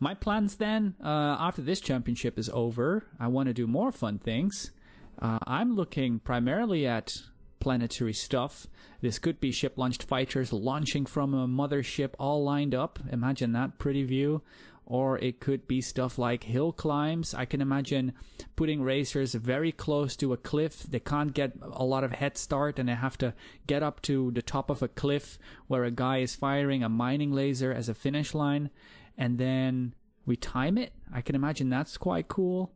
My plans then, uh, after this championship is over, I want to do more fun things. Uh, I'm looking primarily at planetary stuff. This could be ship launched fighters launching from a mothership all lined up. Imagine that pretty view. Or it could be stuff like hill climbs. I can imagine putting racers very close to a cliff. They can't get a lot of head start and they have to get up to the top of a cliff where a guy is firing a mining laser as a finish line. And then we time it. I can imagine that's quite cool.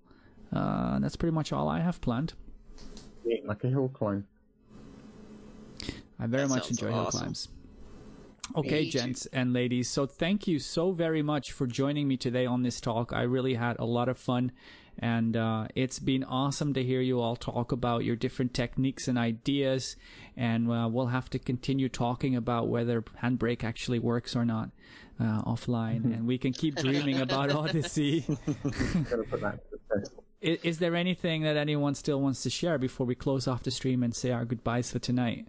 Uh, that's pretty much all I have planned. Like a hill climb. I very That much sounds enjoy hill climbs. Okay, Me too. gents and ladies. So thank you so very much for joining me today on this talk. I really had a lot of fun, and uh, it's been awesome to hear you all talk about your different techniques and ideas. And uh, we'll have to continue talking about whether handbrake actually works or not uh, offline, and we can keep dreaming about Odyssey. Gotta put that to the test. is, is there anything that anyone still wants to share before we close off the stream and say our goodbyes for tonight?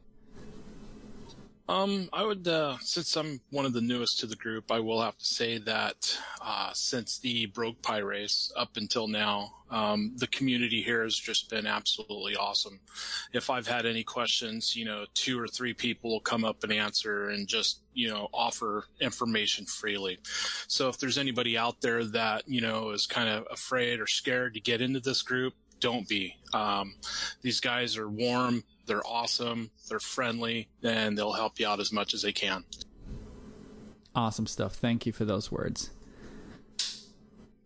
Um, I would, uh, since I'm one of the newest to the group, I will have to say that uh, since the Broke Pie race up until now, um, the community here has just been absolutely awesome. If I've had any questions, you know, two or three people will come up and answer and just, you know, offer information freely. So if there's anybody out there that, you know, is kind of afraid or scared to get into this group, don't be. Um, these guys are warm, they're awesome, they're friendly, and they'll help you out as much as they can. Awesome stuff. Thank you for those words.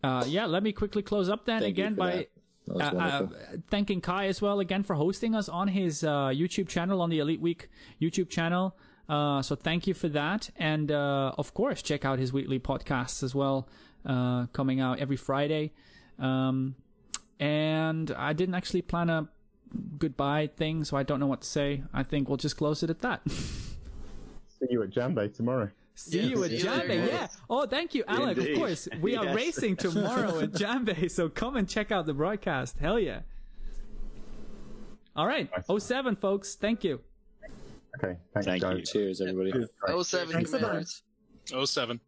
Uh, yeah, let me quickly close up then Thank again by that. That uh, uh, thanking Kai as well again for hosting us on his uh, YouTube channel, on the Elite Week YouTube channel. Uh, so thank you for that. And uh, of course, check out his weekly podcasts as well, uh, coming out every Friday. Um, and I didn't actually plan a goodbye thing, so I don't know what to say. I think we'll just close it at that. See you at Jambe tomorrow. See yes, you at Jambay, Jambe, yeah. Oh, thank you, Alec. Indeed. Of course, we are racing tomorrow at Jambe, so come and check out the broadcast. Hell yeah! All right, 07, folks. Thank you. Okay, thanks, thank guys. you. Cheers, everybody. Cheers, 07, 07.